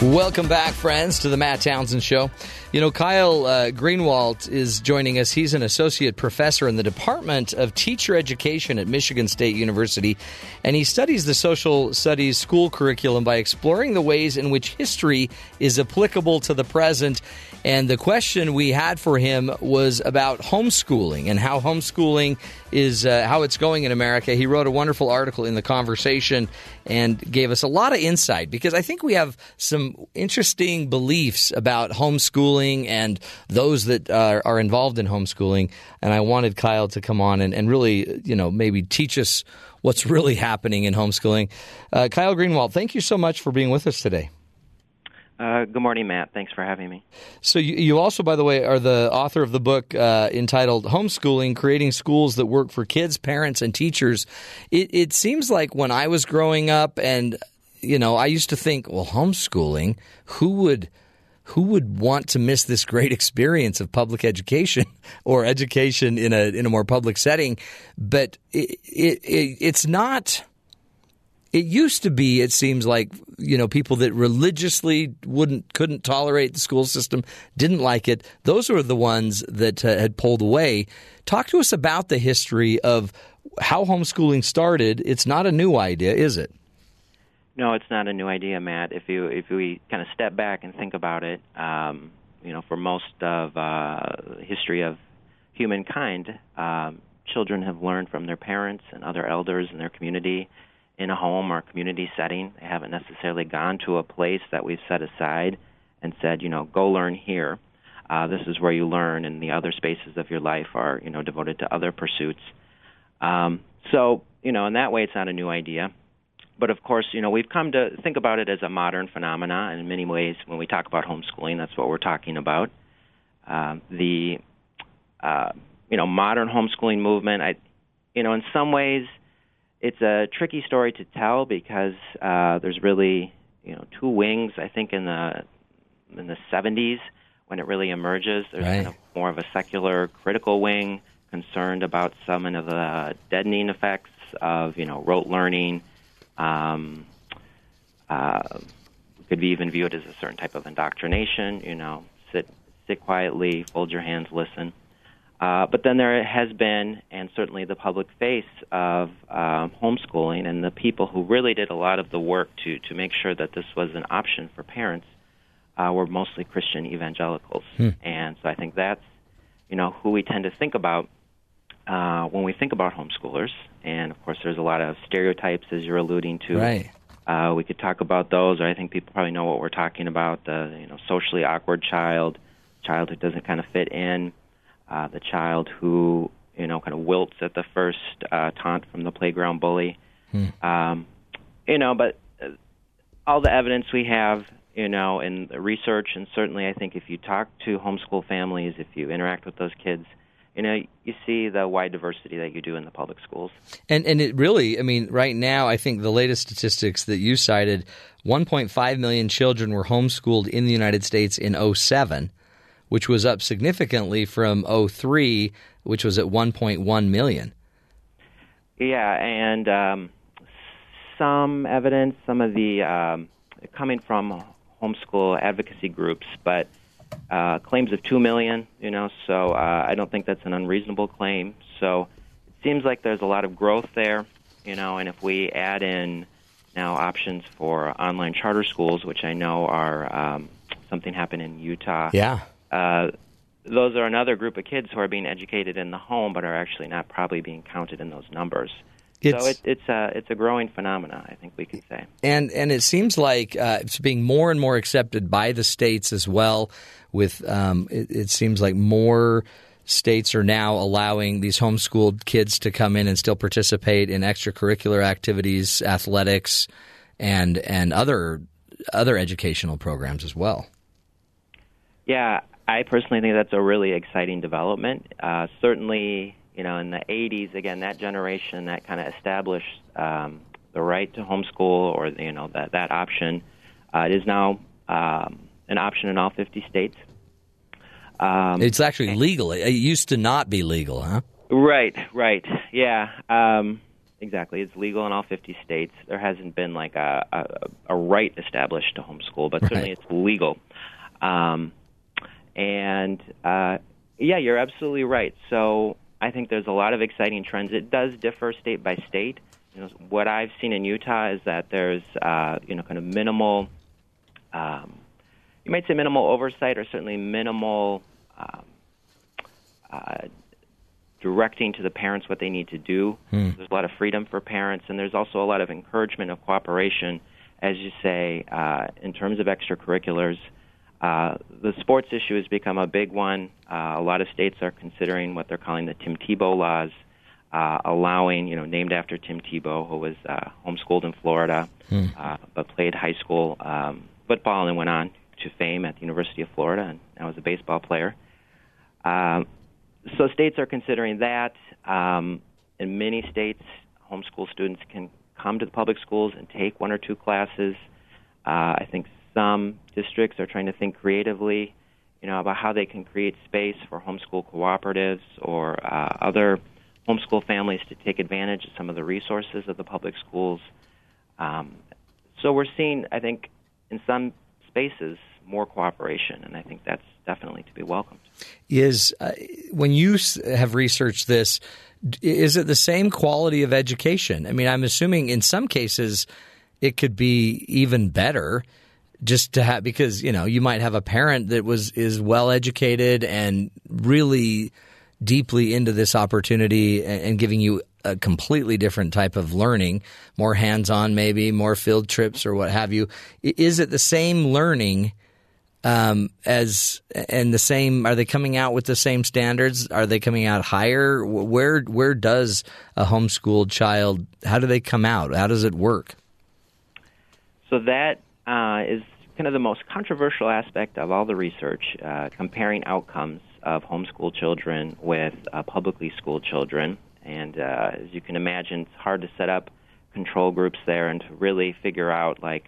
[SPEAKER 3] Welcome back, friends, to the Matt Townsend Show. You know, Kyle uh, Greenwalt is joining us. He's an associate professor in the Department of Teacher Education at Michigan State University, and he studies the social studies school curriculum by exploring the ways in which history is applicable to the present. And the question we had for him was about homeschooling and how homeschooling is uh, how it's going in America. He wrote a wonderful article in the conversation and gave us a lot of insight because I think we have some interesting beliefs about homeschooling and those that uh, are involved in homeschooling. And I wanted Kyle to come on and, and really, you know, maybe teach us what's really happening in homeschooling. Uh, Kyle Greenwalt, thank you so much for being with us today.
[SPEAKER 17] Uh, good morning, Matt. Thanks for having me.
[SPEAKER 3] So you, you also, by the way, are the author of the book uh, entitled "Homeschooling: Creating Schools That Work for Kids, Parents, and Teachers." It, it seems like when I was growing up, and you know, I used to think, well, homeschooling, who would who would want to miss this great experience of public education or education in a in a more public setting? But it, it, it it's not it used to be it seems like you know people that religiously wouldn't couldn't tolerate the school system didn't like it. Those were the ones that uh, had pulled away. Talk to us about the history of how homeschooling started. It's not a new idea is it?
[SPEAKER 17] No, it's not a new idea, Matt. If you if we kind of step back and think about it, um, you know, for most of uh, history of humankind, um, children have learned from their parents and other elders in their community, in a home or community setting. They haven't necessarily gone to a place that we've set aside and said, you know, go learn here. Uh, this is where you learn, and the other spaces of your life are, you know, devoted to other pursuits. Um, so, you know, in that way, it's not a new idea but of course, you know, we've come to think about it as a modern phenomena. In many ways, when we talk about homeschooling, that's what we're talking about. Uh, the, uh, you know, modern homeschooling movement. I, you know, in some ways, it's a tricky story to tell because uh, there's really you know two wings. I think in the in the 70s when it really emerges, there's
[SPEAKER 3] Right.
[SPEAKER 17] kind of more of a secular critical wing concerned about some of the deadening effects of you know rote learning. Um, uh, could be even viewed as a certain type of indoctrination. You know, sit sit quietly, fold your hands, listen. Uh, but then there has been, and certainly the public face of um, homeschooling, and the people who really did a lot of the work to to make sure that this was an option for parents uh, were mostly Christian evangelicals,
[SPEAKER 3] Hmm.
[SPEAKER 17] and so I think that's you know who we tend to think about uh, when we think about homeschoolers. And of course, there's a lot of stereotypes, as you're alluding to.
[SPEAKER 3] Right.
[SPEAKER 17] Uh, we could talk about those, or I think people probably know what we're talking about. The you know socially awkward child, child who doesn't kind of fit in, uh, the child who you know kind of wilts at the first uh, taunt from the playground bully. Um, you know, but uh, all the evidence we have, you know, in the research, and certainly I think if you talk to homeschool families, if you interact with those kids, you know, you see the wide diversity that you do in the public schools.
[SPEAKER 3] And and it really, I mean, right now, I think the latest statistics that you cited, 1.5 million children were homeschooled in the United States in 07, which was up significantly from 03, which was at 1.1 million.
[SPEAKER 17] Yeah, and um, some evidence, some of the um, coming from homeschool advocacy groups, but uh, claims of two million. You know, so uh, I don't think that's an unreasonable claim. So it seems like there's a lot of growth there. You know, and if we add in now options for online charter schools, which I know are um, something happened in Utah.
[SPEAKER 3] Yeah.
[SPEAKER 17] Uh, those are another group of kids who are being educated in the home, but are actually not probably being counted in those numbers.
[SPEAKER 3] It's-
[SPEAKER 17] so it, it's a it's a growing phenomena, I think we can say.
[SPEAKER 3] And and it seems like uh, it's being more and more accepted by the states as well. With um, it, it seems like more states are now allowing these homeschooled kids to come in and still participate in extracurricular activities, athletics, and and other other educational programs as well.
[SPEAKER 17] Yeah, I personally think that's a really exciting development. Uh, certainly, you know, in the 80s, again, that generation that kind of established um, the right to homeschool or, you know, that, that option, uh, it is now um, an option in all 50 states. Um,
[SPEAKER 3] it's actually legal. It used to not be legal, huh?
[SPEAKER 17] Right, right. Yeah, um, exactly. It's legal in all 50 states. There hasn't been like a, a, a right established to homeschool, but certainly
[SPEAKER 3] Right.
[SPEAKER 17] it's legal. Um, and uh, yeah, you're absolutely right. So I think there's a lot of exciting trends. It does differ state by state. You know, what I've seen in Utah is that there's uh, you know kind of minimal, um, you might say minimal oversight or certainly minimal um, uh, directing to the parents what they need to do.
[SPEAKER 3] Hmm.
[SPEAKER 17] There's a lot of freedom for parents, and there's also a lot of encouragement of cooperation, as you say, uh, in terms of extracurriculars. Uh, the sports issue has become a big one. Uh, a lot of states are considering what they're calling the Tim Tebow laws, uh, allowing, you know, named after Tim Tebow, who was uh, homeschooled in Florida,
[SPEAKER 3] Hmm.
[SPEAKER 17] uh, but played high school um, football and went on to fame at the University of Florida and now is a baseball player. Um, so states are considering that. Um, in many states, homeschool students can come to the public schools and take one or two classes. Uh, I think some districts are trying to think creatively, you know, about how they can create space for homeschool cooperatives or uh, other homeschool families to take advantage of some of the resources of the public schools. Um, so we're seeing, I think, in some spaces more cooperation, and I think that's definitely to be welcomed.
[SPEAKER 3] is uh, when you have researched this is it the same quality of education i mean i'm assuming in some cases it could be even better just to have because you know you might have a parent that was is well educated and really deeply into this opportunity and, and giving you a completely different type of learning more hands-on maybe more field trips or what have you. Is it the same learning um, as and the same are they coming out with the same standards? Are they coming out higher? Where where does a homeschooled child how do they come out? How does it work?
[SPEAKER 17] So that uh, is kind of the most controversial aspect of all the research, uh, comparing outcomes of homeschool children with uh, publicly schooled children. And uh, as you can imagine, it's hard to set up control groups there and to really figure out like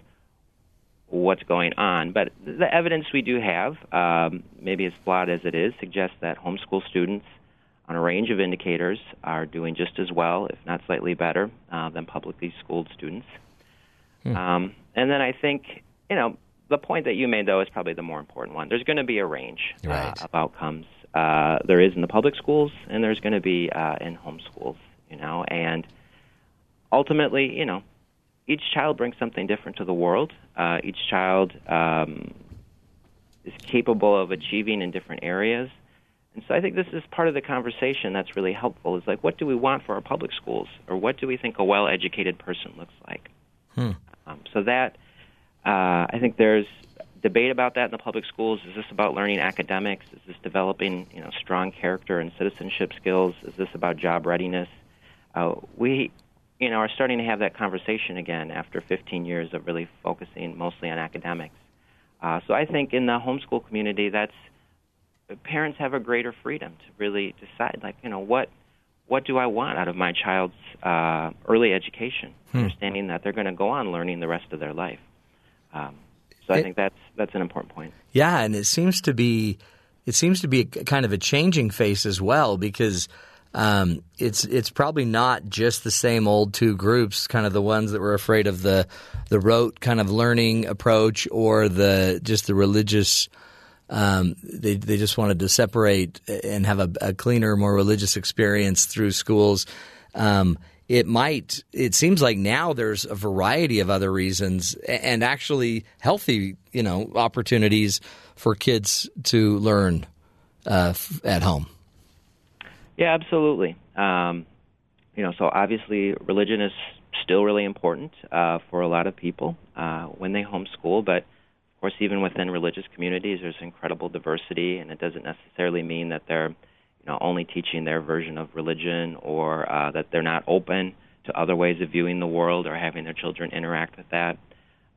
[SPEAKER 17] what's going on. But the evidence we do have, um, maybe as flawed as it is, suggests that homeschool students, on a range of indicators, are doing just as well, if not slightly better, uh, than publicly schooled students. Um, and then I think, you know, the point that you made, though, is probably the more important one. There's going to be a range uh, of outcomes. Uh, there is in the public schools, and there's going to be uh, in homeschools, you know, and ultimately, you know, each child brings something different to the world. Uh, each child um, is capable of achieving in different areas. And so I think this is part of the conversation that's really helpful is like, what do we want for our public schools? Or what do we think a well educated person looks like?
[SPEAKER 3] Hmm.
[SPEAKER 17] Um, so that, uh, I think there's debate about that in the public schools. Is this about learning academics? Is this developing, you know, strong character and citizenship skills? Is this about job readiness? Uh, we, you know, are starting to have that conversation again after 15 years of really focusing mostly on academics. Uh, so I think in the homeschool community, that's parents have a greater freedom to really decide, like, you know, what what do I want out of my child's uh, early education,
[SPEAKER 3] Hmm.
[SPEAKER 17] understanding that they're going to go on learning the rest of their life. Um, so I
[SPEAKER 3] It-
[SPEAKER 17] think that's that's an important point.
[SPEAKER 3] Yeah, and it seems to be it seems to be a, kind of a changing face as well because um, it's it's probably not just the same old two groups, kind of the ones that were afraid of the the rote kind of learning approach or the just the religious. Um, they they just wanted to separate and have a, a cleaner, more religious experience through schools. Um, it might. It seems like now there's a variety of other reasons and actually healthy, you know, opportunities for kids to learn uh, at home.
[SPEAKER 17] Yeah, absolutely. Um, you know, so obviously religion is still really important uh, for a lot of people uh, when they homeschool, but of course, even within religious communities, there's incredible diversity, and it doesn't necessarily mean that they're, you know, only teaching their version of religion or uh, that they're not open to other ways of viewing the world or having their children interact with that.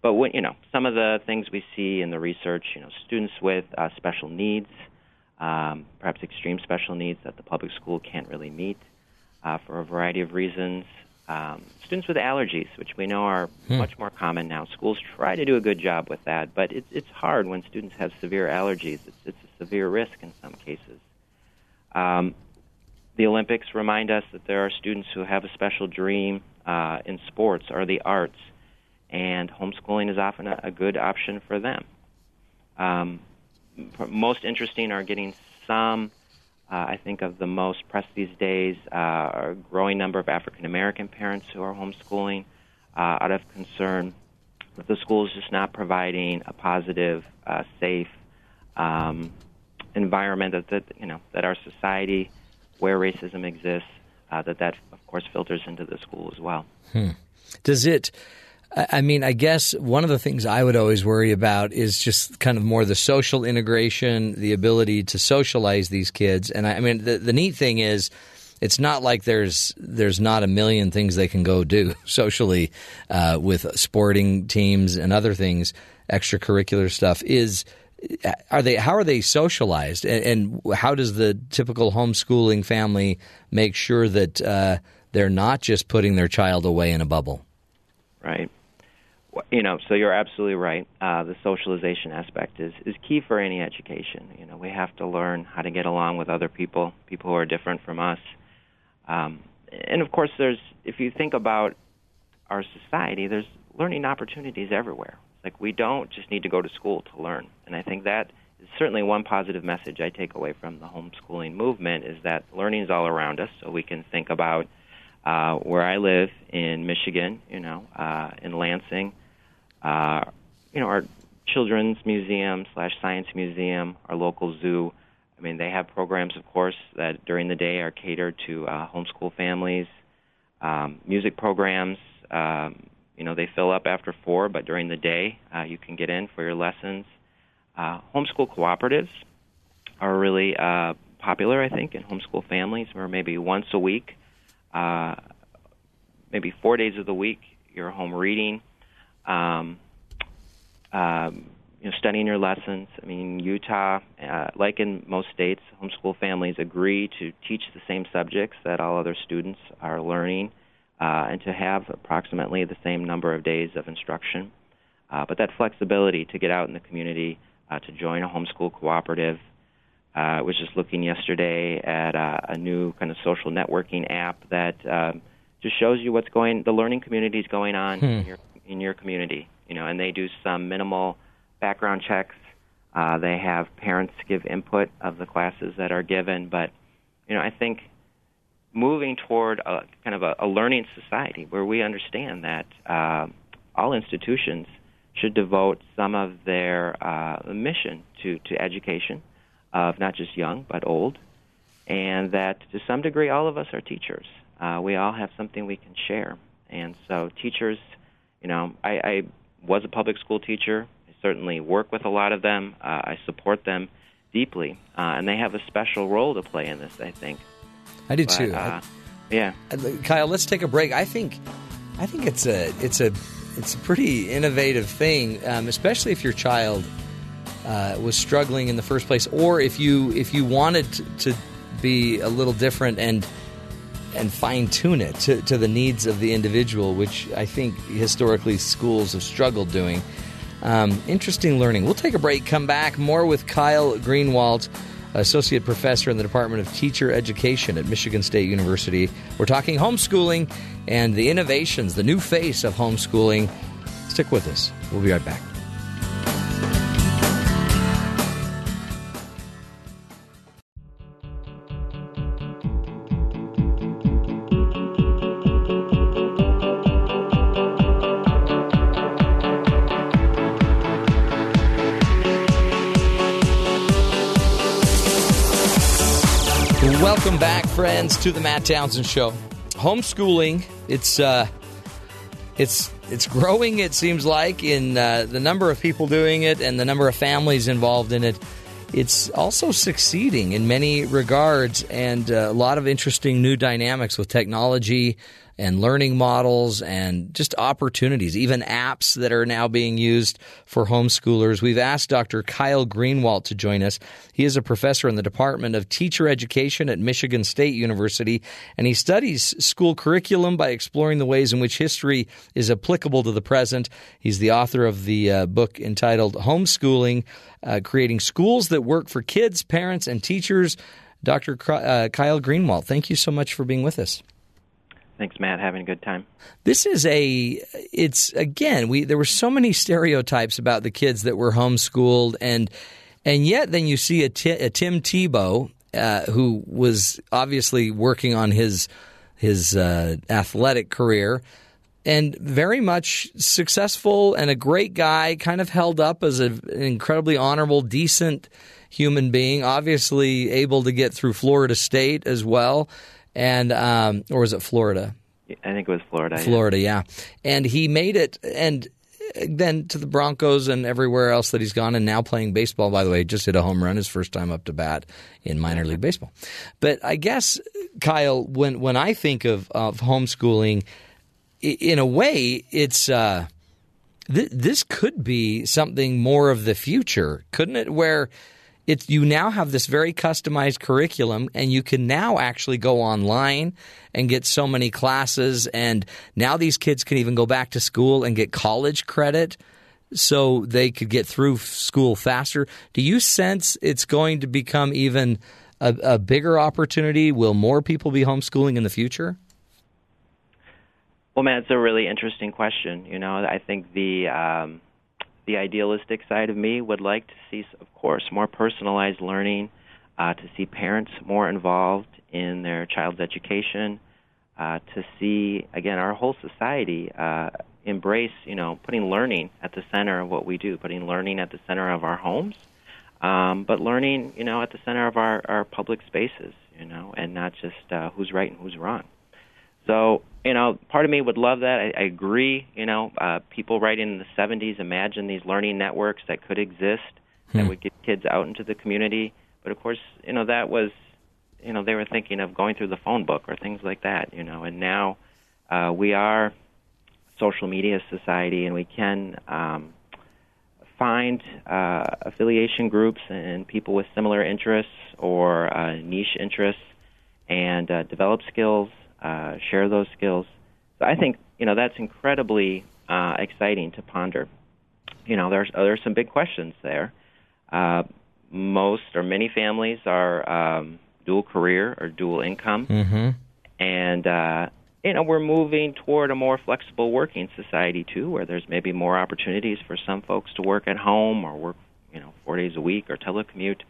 [SPEAKER 17] But when you know some of the things we see in the research, you know, students with uh, special needs, um, perhaps extreme special needs that the public school can't really meet uh, for a variety of reasons. Um, students with allergies, which we know are
[SPEAKER 3] Hmm.
[SPEAKER 17] much more common now. Schools try to do a good job with that, but it's it's hard when students have severe allergies. It's it's a severe risk in some cases. Um, the Olympics remind us that there are students who have a special dream uh, in sports or the arts, and homeschooling is often a, a good option for them. Um, most interesting are getting some. Uh, I think of the most press these days uh, are a growing number of African American parents who are homeschooling uh, out of concern that the school is just not providing a positive, uh, safe um, environment that, that you know that our society, where racism exists, uh, that that of course filters into the school as well.
[SPEAKER 3] Hmm. Does it? I mean, I guess one of the things I would always worry about is just kind of more the social integration, the ability to socialize these kids. And I, I mean, the, the neat thing is, it's not like there's there's not a million things they can go do socially uh, with sporting teams and other things, extracurricular stuff. Is are they how are they socialized and, and how does the typical homeschooling family make sure that uh, they're not just putting their child away in a bubble?
[SPEAKER 17] Right. You know, so you're absolutely right. Uh, the socialization aspect is is key for any education. You know, we have to learn how to get along with other people, people who are different from us. Um, and of course, there's if you think about our society, there's learning opportunities everywhere. Like we don't just need to go to school to learn. And I think that is certainly one positive message I take away from the homeschooling movement is that learning is all around us. So we can think about uh, where I live in Michigan, you know, uh, in Lansing, uh, you know, our children's museum slash science museum, our local zoo. I mean, they have programs, of course, that during the day are catered to uh, homeschool families. Um, music programs, um, you know, they fill up after four, but during the day uh, you can get in for your lessons. Uh, homeschool cooperatives are really uh, popular, I think, in homeschool families, where maybe once a week, uh, maybe four days of the week, you're home reading. Um, um, you know, studying your lessons. I mean, Utah, uh, like in most states, homeschool families agree to teach the same subjects that all other students are learning, uh, and to have approximately the same number of days of instruction. Uh, but that flexibility to get out in the community, uh, to join a homeschool cooperative. Uh, I was just looking yesterday at uh, a new kind of social networking app that um, just shows you what's going, the learning communities going on
[SPEAKER 3] Hmm.
[SPEAKER 17] in your in your community. You know, and they do some minimal background checks. Uh, they have parents give input of the classes that are given, but you know, I think moving toward a kind of a, a learning society where we understand that uh, all institutions should devote some of their uh, mission to, to education of not just young but old, and that to some degree all of us are teachers. Uh, we all have something we can share, and so teachers, you know, I, I was a public school teacher. I certainly work with a lot of them. Uh, I support them deeply, uh, and they have a special role to play in this. I think.
[SPEAKER 3] I do
[SPEAKER 17] But,
[SPEAKER 3] too.
[SPEAKER 17] Uh, yeah.
[SPEAKER 3] Kyle, let's take a break. I think, I think it's a it's a it's a pretty innovative thing, um, especially if your child uh, was struggling in the first place, or if you if you wanted to, to be a little different and and fine tune it to, to the needs of the individual, which I think historically schools have struggled doing. Um, interesting learning. We'll take a break, come back, more with Kyle Greenwalt, Associate Professor in the Department of Teacher Education at Michigan State University. We're talking homeschooling and the innovations, the new face of homeschooling. Stick with us. We'll be right back. To the Matt Townsend Show. Homeschooling, it's uh, it's it's growing. It seems like in uh, the number of people doing it and the number of families involved in it. It's also succeeding in many regards, and uh, a lot of interesting new dynamics with technology and learning models and just opportunities, even apps that are now being used for homeschoolers. We've asked Dr. Kyle Greenwalt to join us. He is a professor in the Department of Teacher Education at Michigan State University, and he studies school curriculum by exploring the ways in which history is applicable to the present. He's the author of the uh, book entitled Homeschooling uh, Creating Schools That Work for Kids, Parents, and Teachers. Dr. Uh, Kyle Greenwalt, thank you so much for being with us.
[SPEAKER 17] Thanks, Matt. Having a good time.
[SPEAKER 3] This is a it's again, we there were so many stereotypes about the kids that were homeschooled and and yet then you see a, Tim Tebow uh, who was obviously working on his his uh, athletic career and very much successful and a great guy, kind of held up as a, an incredibly honorable, decent human being, obviously able to get through Florida State as well. And um, or was it Florida?
[SPEAKER 17] I think it was Florida.
[SPEAKER 3] Florida, yeah. And he made it, and then to the Broncos and everywhere else that he's gone, and now playing baseball. By the way, just hit a home run his first time up to bat in minor league baseball. But I guess Kyle, when when I think of of homeschooling, in a way, it's. Uh, th- this could be something more of the future, couldn't it? Where it's you now have this very customized curriculum, and you can now actually go online and get so many classes, and now these kids can even go back to school and get college credit. So they could get through school faster. Do you sense it's going to become even a, a bigger opportunity? Will more people be homeschooling in the future?
[SPEAKER 17] Well, Matt, it's a really interesting question. You know, I think the um, the idealistic side of me would like to see, of course, more personalized learning, uh, to see parents more involved in their child's education, uh, to see again our whole society uh, embrace, you know, putting learning at the center of what we do, putting learning at the center of our homes, um, but learning, you know, at the center of our, our public spaces, you know, and not just uh, who's right and who's wrong. So, you know, part of me would love that. I, I agree. You know, uh, people right in the 70s imagined these learning networks that could exist that
[SPEAKER 3] Hmm.
[SPEAKER 17] would get kids out into the community. But of course, you know, that was, you know, they were thinking of going through the phone book or things like that. You know, and now uh, we are social media society, and we can um, find uh, affiliation groups and people with similar interests or uh, niche interests and uh, develop skills, uh, share those skills. So I think you know that's incredibly uh, exciting to ponder. You know, there's there's some big questions there. Uh, most or many families are um, dual career or dual income,
[SPEAKER 3] Mm-hmm.
[SPEAKER 17] and uh, you know we're moving toward a more flexible working society too, where there's maybe more opportunities for some folks to work at home or work you know four days a week or telecommute.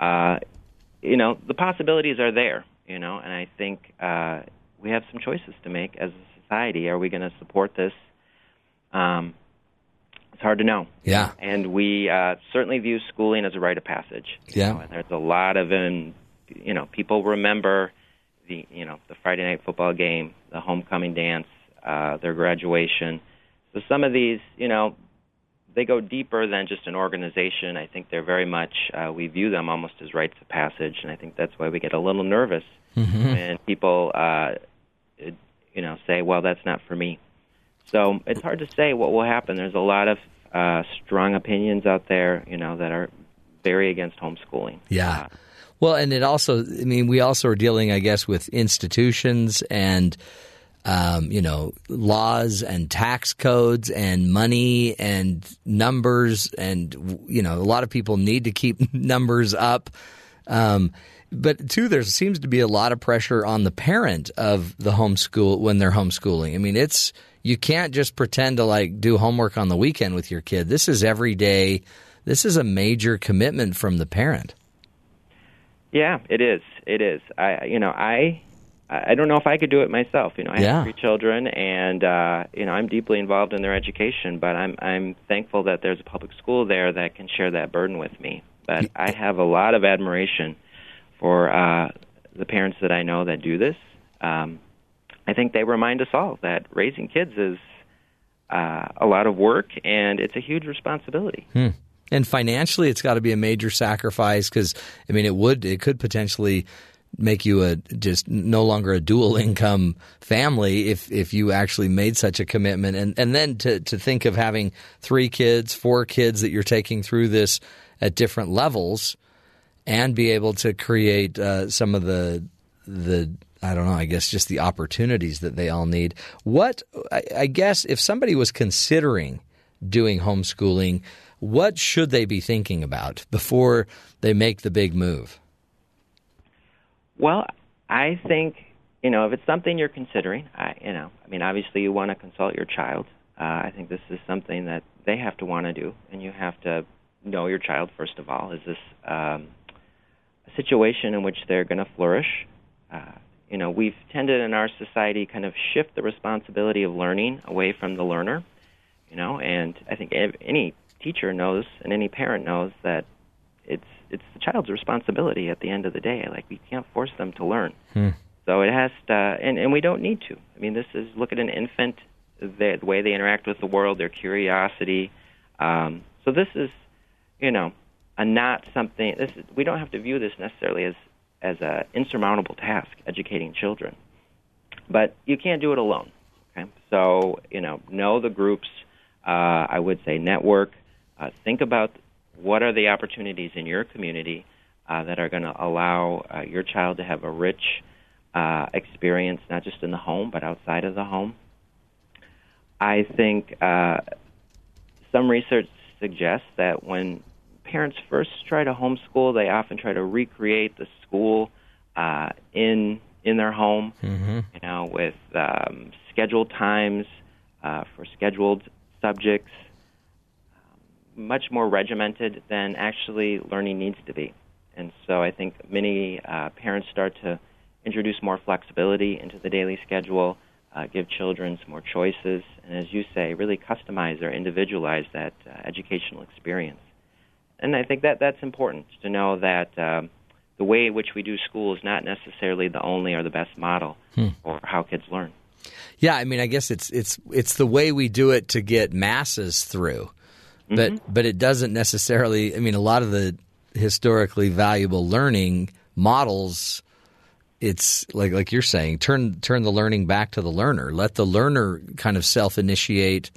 [SPEAKER 17] Uh, you know the possibilities are there. You know, and I think uh, we have some choices to make as a society. Are we going to support this? Um, it's hard to know.
[SPEAKER 3] Yeah.
[SPEAKER 17] And we uh, certainly view schooling as a rite of passage.
[SPEAKER 3] Yeah.
[SPEAKER 17] You know, and there's a lot of, um, you know, people remember the, you know, the Friday night football game, the homecoming dance, uh, their graduation. So some of these, you know, they go deeper than just an organization. I think they're very much, uh, we view them almost as rites of passage, and I think that's why we get a little nervous
[SPEAKER 3] Mhm.
[SPEAKER 17] when people, uh, you know, say, well, that's not for me. So it's hard to say what will happen. There's a lot of uh, strong opinions out there, you know, that are very against homeschooling.
[SPEAKER 3] Yeah. Well, and it also, I mean, we also are dealing, I guess, with institutions and, um, you know, laws and tax codes and money and numbers. And, you know, a lot of people need to keep numbers up. Um, but too, there seems to be a lot of pressure on the parent of the homeschool when they're homeschooling. I mean, it's, you can't just pretend to like do homework on the weekend with your kid. This is every day. This is a major commitment from the parent.
[SPEAKER 17] Yeah, it is. It is. I, you know, I, I don't know if I could do it myself. You know, I
[SPEAKER 3] Yeah.
[SPEAKER 17] have three children, and uh, you know, I'm deeply involved in their education. But I'm, I'm thankful that there's a public school there that can share that burden with me. But I have a lot of admiration for uh, the parents that I know that do this. Um, I think they remind us all that raising kids is uh, a lot of work and it's a huge responsibility.
[SPEAKER 3] Hmm. And financially, it's got to be a major sacrifice because I mean, it would it could potentially make you a just no longer a dual income family if if you actually made such a commitment and and then to to think of having three kids, four kids that you're taking through this at different levels and be able to create uh, some of the the I don't know. I guess just the opportunities that they all need. What I, I guess if somebody was considering doing homeschooling, what should they be thinking about before they make the big move?
[SPEAKER 17] Well, I think you know if it's something you're considering, I you know, I mean, obviously you want to consult your child. Uh, I think this is something that they have to want to do, and you have to know your child first of all. Is this um, a situation in which they're going to flourish? Uh, you know, we've tended in our society kind of shift the responsibility of learning away from the learner. You know, and I think any teacher knows and any parent knows that it's it's the child's responsibility at the end of the day. Like we can't force them to learn.
[SPEAKER 3] Hmm.
[SPEAKER 17] So it has to, and, and we don't need to. I mean, this is look at an infant, the, the way they interact with the world, their curiosity. Um, so this is, you know, a not something. This is, we don't have to view this necessarily as as a insurmountable task, educating children. But you can't do it alone. Okay, so you know, know the groups. Uh, I would say network. Uh, think about what are the opportunities in your community uh, that are going to allow uh, your child to have a rich uh, experience, not just in the home, but outside of the home. I think uh, some research suggests that when parents first try to homeschool, they often try to recreate the school uh, in in their home.
[SPEAKER 3] Mm-hmm.
[SPEAKER 17] You know, with um, scheduled times uh, for scheduled subjects, much more regimented than actually learning needs to be. And so I think many uh, parents start to introduce more flexibility into the daily schedule, uh, give children some more choices, and as you say, really customize or individualize that uh, educational experience. And I think that that's important to know that um, the way in which we do school is not necessarily the only or the best model
[SPEAKER 3] Hmm.
[SPEAKER 17] for how kids learn.
[SPEAKER 3] Yeah, I mean, I guess it's it's it's the way we do it to get masses through,
[SPEAKER 17] Mm-hmm.
[SPEAKER 3] but it doesn't necessarily. I mean, a lot of the historically valuable learning models, it's like like you're saying, turn turn the learning back to the learner. Let the learner kind of self initiate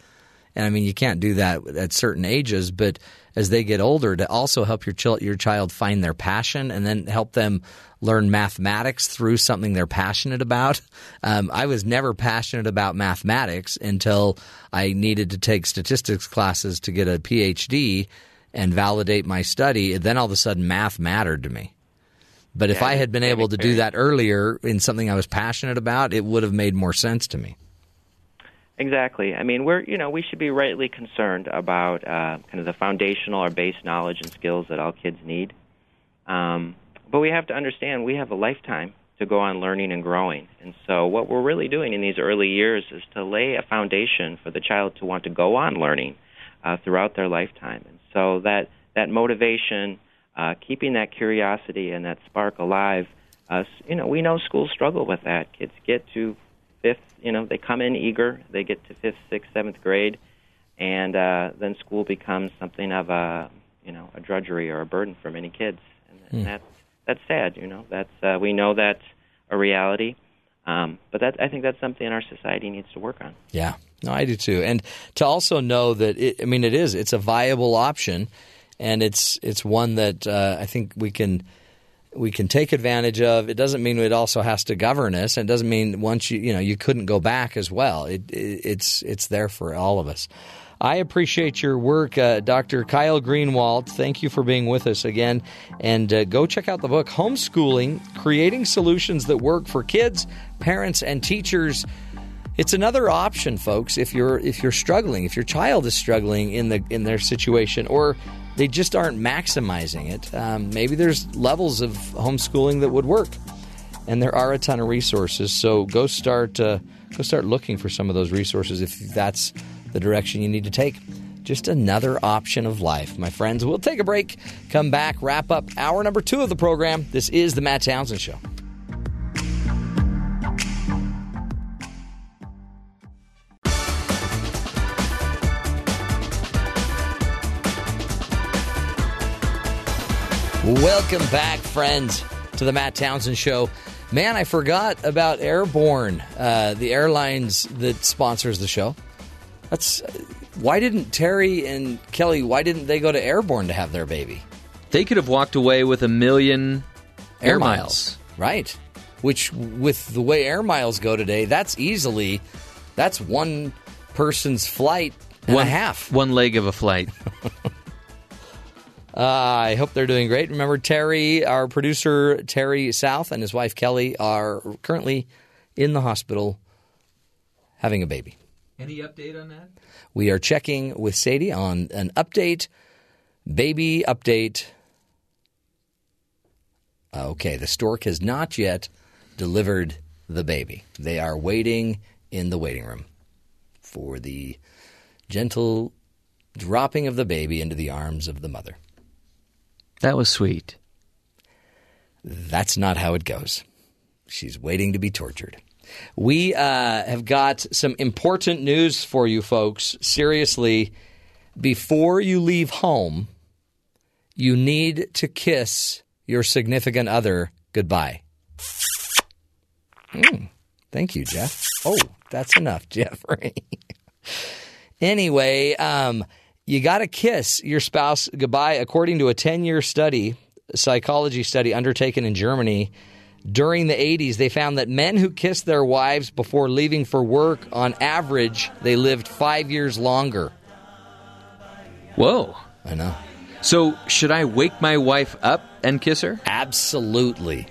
[SPEAKER 3] And I mean, you can't do that at certain ages, but as they get older, to also help your child, your child find their passion, and then help them learn mathematics through something they're passionate about. Um, I was never passionate about mathematics until I needed to take statistics classes to get a PhD and validate my study. Then all of a sudden, math mattered to me. But if
[SPEAKER 17] Yeah,
[SPEAKER 3] I had been able to do that earlier in something I was passionate about, it would have made more sense to me.
[SPEAKER 17] Exactly. I mean, we're you know we should be rightly concerned about uh, kind of the foundational or base knowledge and skills that all kids need. Um, but we have to understand we have a lifetime to go on learning and growing. And so what we're really doing in these early years is to lay a foundation for the child to want to go on learning uh, throughout their lifetime. And so that that motivation, uh, keeping that curiosity and that spark alive. Uh, you know, we know schools struggle with that. Kids get to fifth, you know, they come in eager. They get to fifth, sixth, seventh grade, and uh, then school becomes something of a, you know, a drudgery or a burden for many kids, and, and that's that's sad. You know, that's uh, we know that's a reality, um, but that I think that's something our society needs to work on.
[SPEAKER 3] Yeah, no, I do too. And to also know that it, I mean, it is it's a viable option, and it's it's one that uh, I think we can we can take advantage of. It doesn't mean it also has to govern us, and it doesn't mean once you you know you couldn't go back as well. It, it it's it's there for all of us. I appreciate your work, uh, Dr. Kyle Greenwalt. Thank you for being with us again. And uh, go check out the book, Homeschooling Creating Solutions That Work for Kids, Parents, and Teachers. It's another option, folks. If you're if you're struggling, if your child is struggling in the in their situation, or they just aren't maximizing it, um, maybe there's levels of homeschooling that would work, and there are a ton of resources. So go start uh, go start looking for some of those resources if that's the direction you need to take. Just another option of life, my friends. We'll take a break, come back, wrap up hour number two of the program. This is the Matt Townsend Show. Welcome back, friends, to the Matt Townsend Show. Man, I forgot about Airborne, uh, the airlines that sponsors the show. That's why didn't Terry and Kelly? Why didn't they go to Airborne to have their baby?
[SPEAKER 4] They could have walked away with a million air,
[SPEAKER 3] Air
[SPEAKER 4] miles.
[SPEAKER 3] miles. right? Which, with the way air miles go today, that's easily that's one person's flight and
[SPEAKER 4] one
[SPEAKER 3] a half.
[SPEAKER 4] One leg of a flight.
[SPEAKER 3] Uh, I hope they're doing great. Remember, Terry, our producer, Terry South, and his wife Kelly are currently in the hospital having a baby.
[SPEAKER 4] Any update on that?
[SPEAKER 3] We are checking with Sadie on an update, baby update. Okay, the stork has not yet delivered the baby. They are waiting in the waiting room for the gentle dropping of the baby into the arms of the mother.
[SPEAKER 4] That was sweet.
[SPEAKER 3] That's not how it goes. She's waiting to be tortured. We uh, have got some important news for you folks. Seriously, before you leave home, you need to kiss your significant other goodbye. Mm, thank you, Jeff. Oh, that's enough, Jeffrey. anyway, um, you got to kiss your spouse goodbye, according to a 10 year study, psychology study undertaken in Germany. During the 80s, they found that men who kissed their wives before leaving for work, on average, they lived five years longer.
[SPEAKER 4] Whoa.
[SPEAKER 3] I know.
[SPEAKER 4] So, should I wake my wife up and kiss her?
[SPEAKER 3] Absolutely.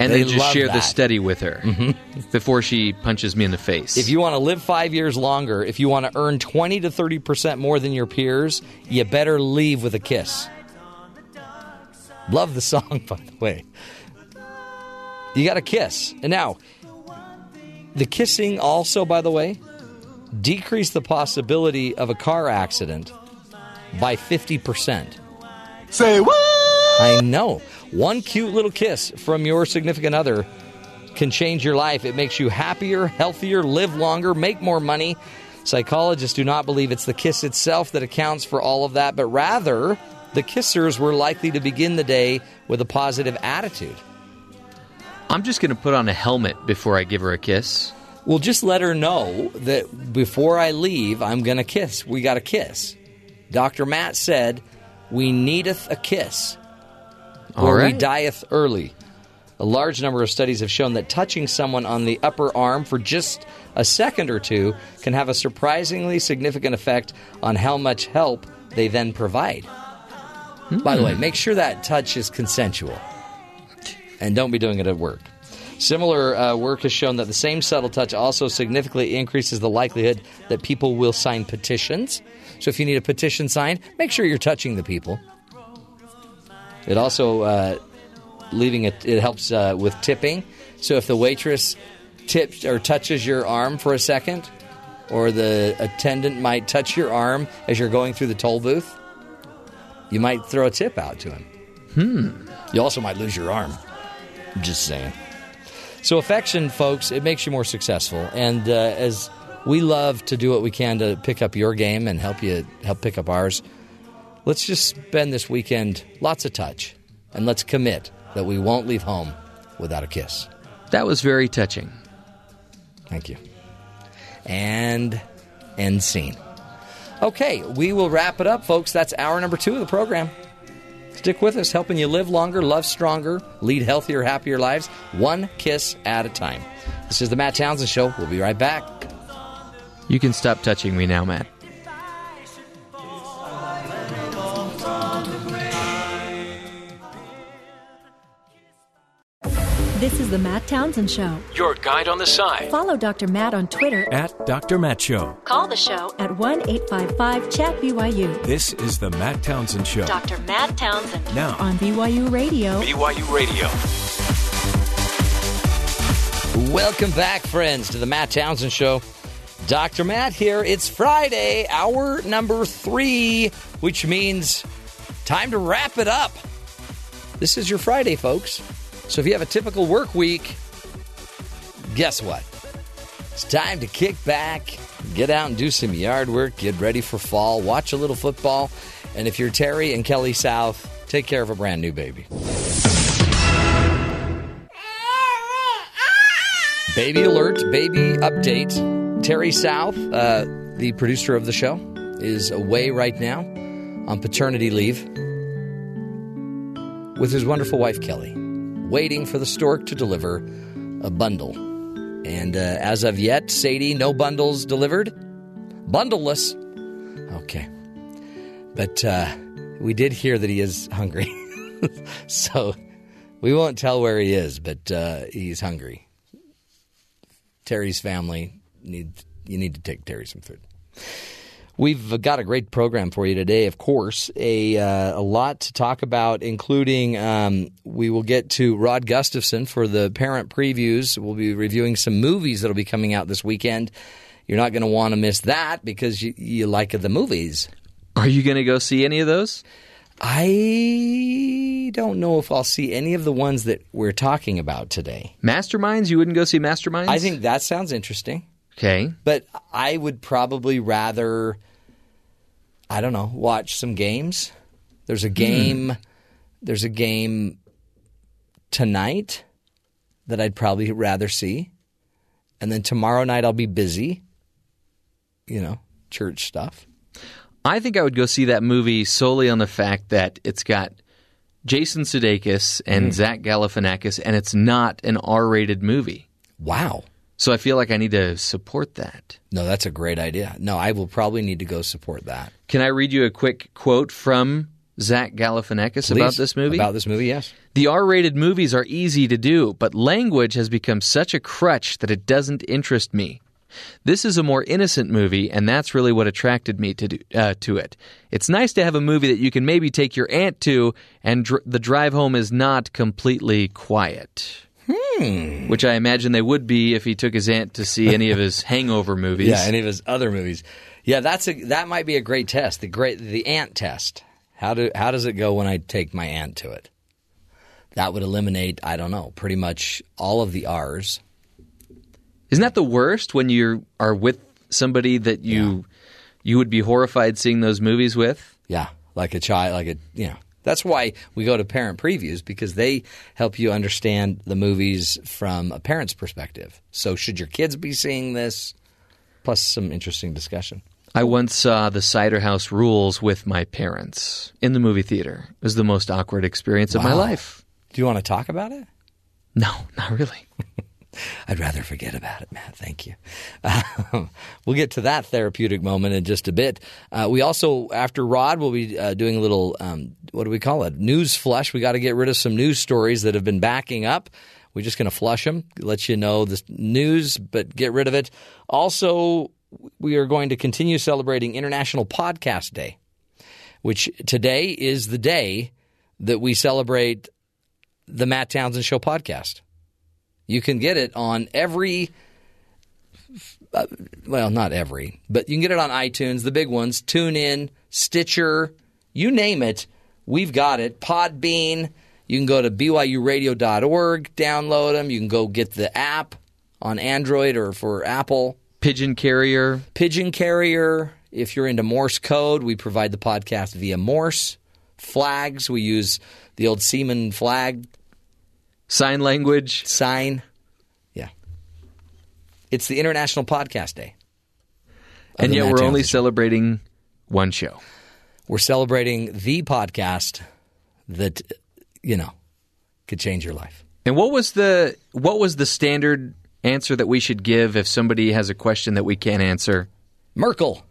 [SPEAKER 4] And
[SPEAKER 3] They
[SPEAKER 4] then just
[SPEAKER 3] love
[SPEAKER 4] share the
[SPEAKER 3] that.
[SPEAKER 4] study with her mm-hmm. before she punches me in the face.
[SPEAKER 3] If you want to live five years longer, if you want to earn 20 to 30% more than your peers, you better leave with a kiss. Love the song, by the way. You got to kiss. And now, the kissing also, by the way, decreased the possibility of a car accident by 50%.
[SPEAKER 10] Say what?
[SPEAKER 3] I know. One cute little kiss from your significant other can change your life. It makes you happier, healthier, live longer, make more money. Psychologists do not believe it's the kiss itself that accounts for all of that, but rather the kissers were likely to begin the day with a positive attitude.
[SPEAKER 4] I'm just going to put on a helmet before I give her a kiss.
[SPEAKER 3] Well, just let her know that before I leave, I'm going to kiss. We got to kiss. Dr. Matt said, We needeth a kiss,
[SPEAKER 4] All
[SPEAKER 3] or we
[SPEAKER 4] right.
[SPEAKER 3] dieth early. A large number of studies have shown that touching someone on the upper arm for just a second or two can have a surprisingly significant effect on how much help they then provide. By the way, make sure that touch is consensual and don't be doing it at work. Similar uh, work has shown that the same subtle touch also significantly increases the likelihood that people will sign petitions. So if you need a petition signed, make sure you're touching the people. It also uh, leaving it. It helps uh, with tipping. So if the waitress tips or touches your arm for a second, or the attendant might touch your arm as you're going through the toll booth, you might throw a tip out to him.
[SPEAKER 4] Hmm.
[SPEAKER 3] You also might lose your arm. I'm just saying. So affection, folks, it makes you more successful. And uh, as we love to do what we can to pick up your game and help you help pick up ours, let's just spend this weekend lots of touch, and let's commit that we won't leave home without a kiss.
[SPEAKER 4] That was very touching.
[SPEAKER 3] Thank you. And end scene. Okay, we will wrap it up, folks. That's hour number two of the program. Stick with us, helping you live longer, love stronger, lead healthier, happier lives, one kiss at a time. This is the Matt Townsend Show. We'll be right back.
[SPEAKER 4] You can stop touching me now, Matt.
[SPEAKER 1] This is the Matt Townsend Show.
[SPEAKER 2] Your guide on the side.
[SPEAKER 1] Follow Dr. Matt on Twitter.
[SPEAKER 2] At Dr. Matt Show.
[SPEAKER 1] Call the show at 1 855 Chat BYU.
[SPEAKER 2] This is the Matt Townsend Show.
[SPEAKER 1] Dr. Matt Townsend.
[SPEAKER 2] Now.
[SPEAKER 1] On BYU Radio.
[SPEAKER 2] BYU Radio.
[SPEAKER 3] Welcome back, friends, to the Matt Townsend Show. Dr. Matt here. It's Friday, hour number three, which means time to wrap it up. This is your Friday, folks. So if you have a typical work week, guess what? It's time to kick back, get out and do some yard work, get ready for fall, watch a little football, and if you're Terry and Kelly South, take care of a brand new baby. Baby alert, baby update. Terry South, uh, the producer of the show, is away right now on paternity leave with his wonderful wife, Kelly, waiting for the stork to deliver a bundle. And uh, as of yet, Sadie, no bundles delivered. Bundleless. Okay. But uh, we did hear that he is hungry. so we won't tell where he is, but uh, he's hungry. Terry's family need you need to take Terry some food. We've got a great program for you today. Of course, a uh, a lot to talk about, including um, we will get to Rod Gustafson for the parent previews. We'll be reviewing some movies that'll be coming out this weekend. You're not going to want to miss that because you, you like the movies.
[SPEAKER 4] Are you going to go see any of those?
[SPEAKER 3] I don't know if I'll see any of the ones that we're talking about today.
[SPEAKER 4] Masterminds? You wouldn't go see Masterminds?
[SPEAKER 3] I think that sounds interesting.
[SPEAKER 4] Okay.
[SPEAKER 3] But I would probably rather, I don't know, watch some games. There's a game. There's a game tonight that I'd probably rather see, and then tomorrow night I'll be busy. You know, church stuff.
[SPEAKER 4] I think I would go see that movie solely on the fact that it's got Jason Sudeikis and
[SPEAKER 3] Mm.
[SPEAKER 4] Zach Galifianakis, and it's not an R-rated movie.
[SPEAKER 3] Wow.
[SPEAKER 4] So I feel like I need to support that.
[SPEAKER 3] No, that's a great idea. No, I will probably need to go support that.
[SPEAKER 4] Can I read you a quick quote from Zach Galifianakis about this movie?
[SPEAKER 3] About this movie, yes.
[SPEAKER 4] The R rated movies are easy to do, but language has become such a crutch that it doesn't interest me. This is a more innocent movie, and that's really what attracted me to do, uh, to it. It's nice to have a movie that you can maybe take your aunt to, and dr- the drive home is not completely quiet.
[SPEAKER 3] Hmm.
[SPEAKER 4] Which I imagine they would be if he took his aunt to see any of his hangover movies.
[SPEAKER 3] Yeah, any of his other movies. Yeah, that's a that might be a great test. The great the ant test. How do how does it go when I take my aunt to it? That would eliminate, I don't know, pretty much all of the R's.
[SPEAKER 4] Isn't that the worst when you are with somebody that you you would be horrified seeing those movies with?
[SPEAKER 3] Yeah, like a child, like a you know, That's why we go to parent previews because they help you understand the movies from a parent's perspective. So, should your kids be seeing this? Plus, some interesting discussion.
[SPEAKER 4] I once saw The Cider House Rules with my parents in the movie theater. It was the most awkward experience of my life.
[SPEAKER 3] Do you want to talk about it?
[SPEAKER 4] No, not really.
[SPEAKER 3] I'd rather forget about it, Matt. Thank you. Um, we'll get to that therapeutic moment in just a bit. Uh, we also, after Rod, we'll be uh, doing a little, um, what do we call it? News flush. We got to get rid of some news stories that have been backing up. We're just going to flush them, let you know the news, but get rid of it. Also, we are going to continue celebrating International Podcast Day, which today is the day that we celebrate the Matt Townsend Show podcast. You can get it on every, uh, well, not every, but you can get it on iTunes, the big ones, TuneIn, Stitcher, you name it. We've got it. Podbean. You can go to BYURadio.org, download them. You can go get the app on Android or for Apple.
[SPEAKER 4] Pigeon Carrier.
[SPEAKER 3] Pigeon Carrier. If you're into Morse code, we provide the podcast via Morse. Flags, we use the old Seaman flag.
[SPEAKER 4] Sign language.
[SPEAKER 3] Sign. Yeah. It's the International Podcast Day. of
[SPEAKER 4] And yet we're only
[SPEAKER 3] Townsend Show.
[SPEAKER 4] celebrating one show.
[SPEAKER 3] We're celebrating the podcast that, you know, could change your life.
[SPEAKER 4] And what was the what was the standard answer that we should give if somebody has a question that we can't answer?
[SPEAKER 3] Merkel.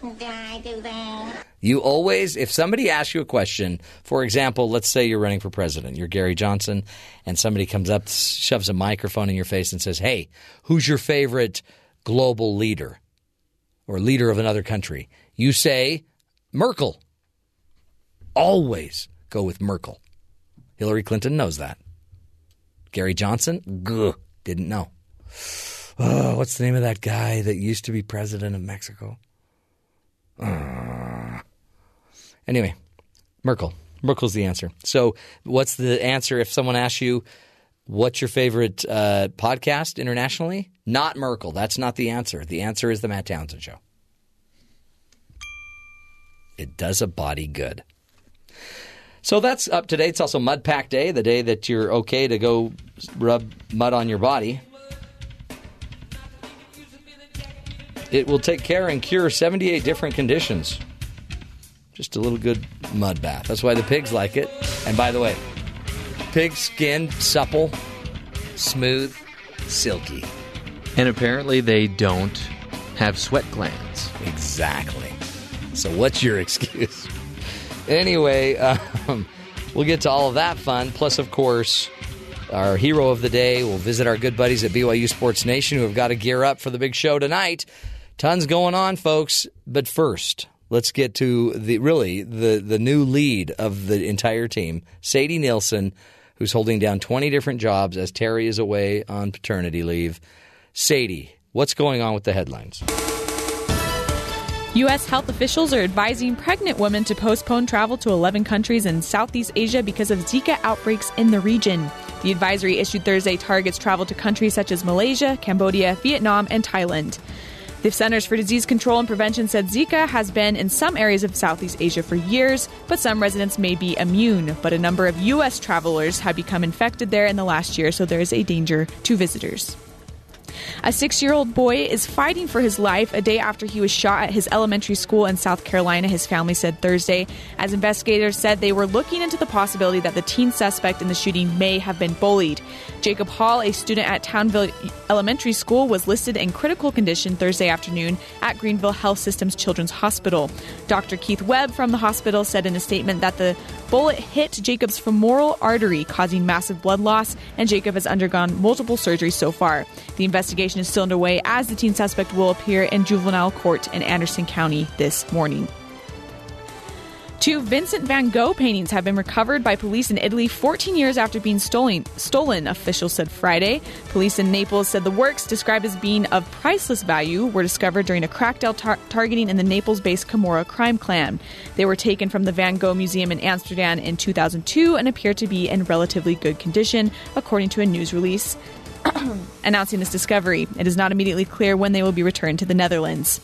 [SPEAKER 12] Did do that?
[SPEAKER 3] You always, if somebody asks you a question, for example, let's say you're running for president, you're Gary Johnson, and somebody comes up, shoves a microphone in your face and says, Hey, who's your favorite global leader or leader of another country? You say, Merkel. Always go with Merkel. Hillary Clinton knows that. Gary Johnson, didn't know. Oh, what's the name of that guy that used to be president of Mexico? Uh, Anyway, Merkel. Merkel's the answer. So, what's the answer if someone asks you, what's your favorite uh, podcast internationally? Not Merkel. That's not the answer. The answer is The Matt Townsend Show. It does a body good. So that's up today. It's also Mud Pack Day, the day that you're okay to go rub mud on your body. It will take care and cure 78 different conditions. Just a little good mud bath. That's why the pigs like it. And by the way, pig skin, supple, smooth, silky.
[SPEAKER 4] And apparently they don't have sweat glands.
[SPEAKER 3] Exactly. So what's your excuse? Anyway, um, we'll get to all of that fun. Plus, of course, our hero of the day. We'll visit our good buddies at BYU Sports Nation who have got to gear up for the big show tonight. Tons going on, folks. But first, let's get to the really the the new lead of the entire team, Sadie Nielsen, who's holding down 20 different jobs as Terry is away on paternity leave. Sadie, what's going on with the headlines?
[SPEAKER 6] U.S. health officials are advising pregnant women to postpone travel to 11 countries in Southeast Asia because of Zika outbreaks in the region. The advisory issued Thursday targets travel to countries such as Malaysia, Cambodia, Vietnam, and Thailand. The Centers for Disease Control and Prevention said Zika has been in some areas of Southeast Asia for years, but some residents may be immune. But a number of U.S. travelers have become infected there in the last year, so there is a danger to visitors. A six year old boy is fighting for his life a day after he was shot at his elementary school in South Carolina, his family said Thursday, as investigators said they were looking into the possibility that the teen suspect in the shooting may have been bullied. Jacob Hall, a student at Townville Elementary School, was listed in critical condition Thursday afternoon at Greenville Health Systems Children's Hospital. Dr. Keith Webb from the hospital said in a statement that the bullet hit Jacob's femoral artery, causing massive blood loss, and Jacob has undergone multiple surgeries so far. The investigation is still underway as the teen suspect will appear in juvenile court in Anderson County this morning. Two Vincent van Gogh paintings have been recovered by police in Italy 14 years after being stolen, stolen, officials said Friday. Police in Naples said the works, described as being of priceless value, were discovered during a crackdown tar- targeting in the Naples based Camorra crime clan. They were taken from the Van Gogh Museum in Amsterdam in 2002 and appear to be in relatively good condition, according to a news release announcing this discovery. It is not immediately clear when they will be returned to the Netherlands.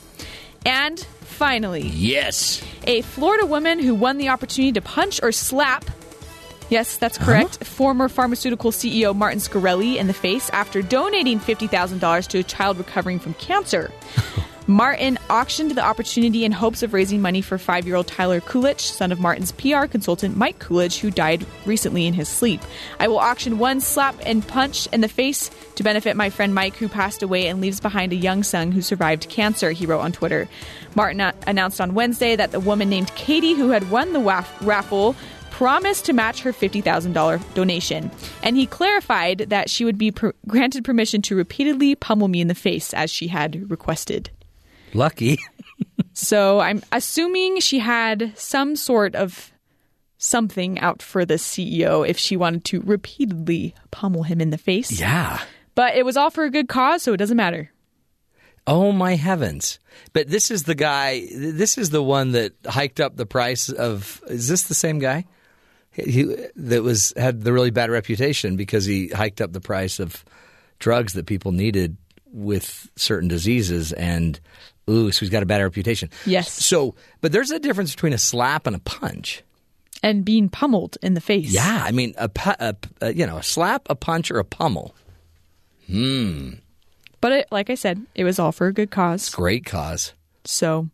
[SPEAKER 6] And finally,
[SPEAKER 3] Yes.
[SPEAKER 6] A Florida woman who won the opportunity to punch or slap. Yes, that's correct. Former pharmaceutical CEO Martin Shkreli in the face after donating $50,000 to a child recovering from cancer. Martin auctioned the opportunity in hopes of raising money for five year old Tyler Coolidge, son of Martin's PR consultant Mike Coolidge, who died recently in his sleep. I will auction one slap and punch in the face to benefit my friend Mike, who passed away and leaves behind a young son who survived cancer, he wrote on Twitter. Martin uh, announced on Wednesday that the woman named Katie, who had won the waf- raffle, promised to match her $50,000 donation. And he clarified that she would be per- granted permission to repeatedly pummel me in the face as she had requested.
[SPEAKER 3] Lucky.
[SPEAKER 6] So I'm assuming she had some sort of something out for the CEO if she wanted to repeatedly pummel him in the face.
[SPEAKER 3] Yeah.
[SPEAKER 6] But it was all for a good cause, so it doesn't matter.
[SPEAKER 3] Oh my heavens! But this is the guy. This is the one that hiked up the price of. Is this the same guy? He that was had the really bad reputation because he hiked up the price of drugs that people needed with certain diseases, and ooh, so he's got a bad reputation.
[SPEAKER 6] Yes.
[SPEAKER 3] So, but there's a difference between a slap and a punch.
[SPEAKER 6] And being pummeled in the face.
[SPEAKER 3] Yeah, I mean, a, a, a you know, a slap, a punch, or a pummel. Hmm.
[SPEAKER 6] But it, like I said, it was all for a good cause.
[SPEAKER 3] Great cause.
[SPEAKER 6] So,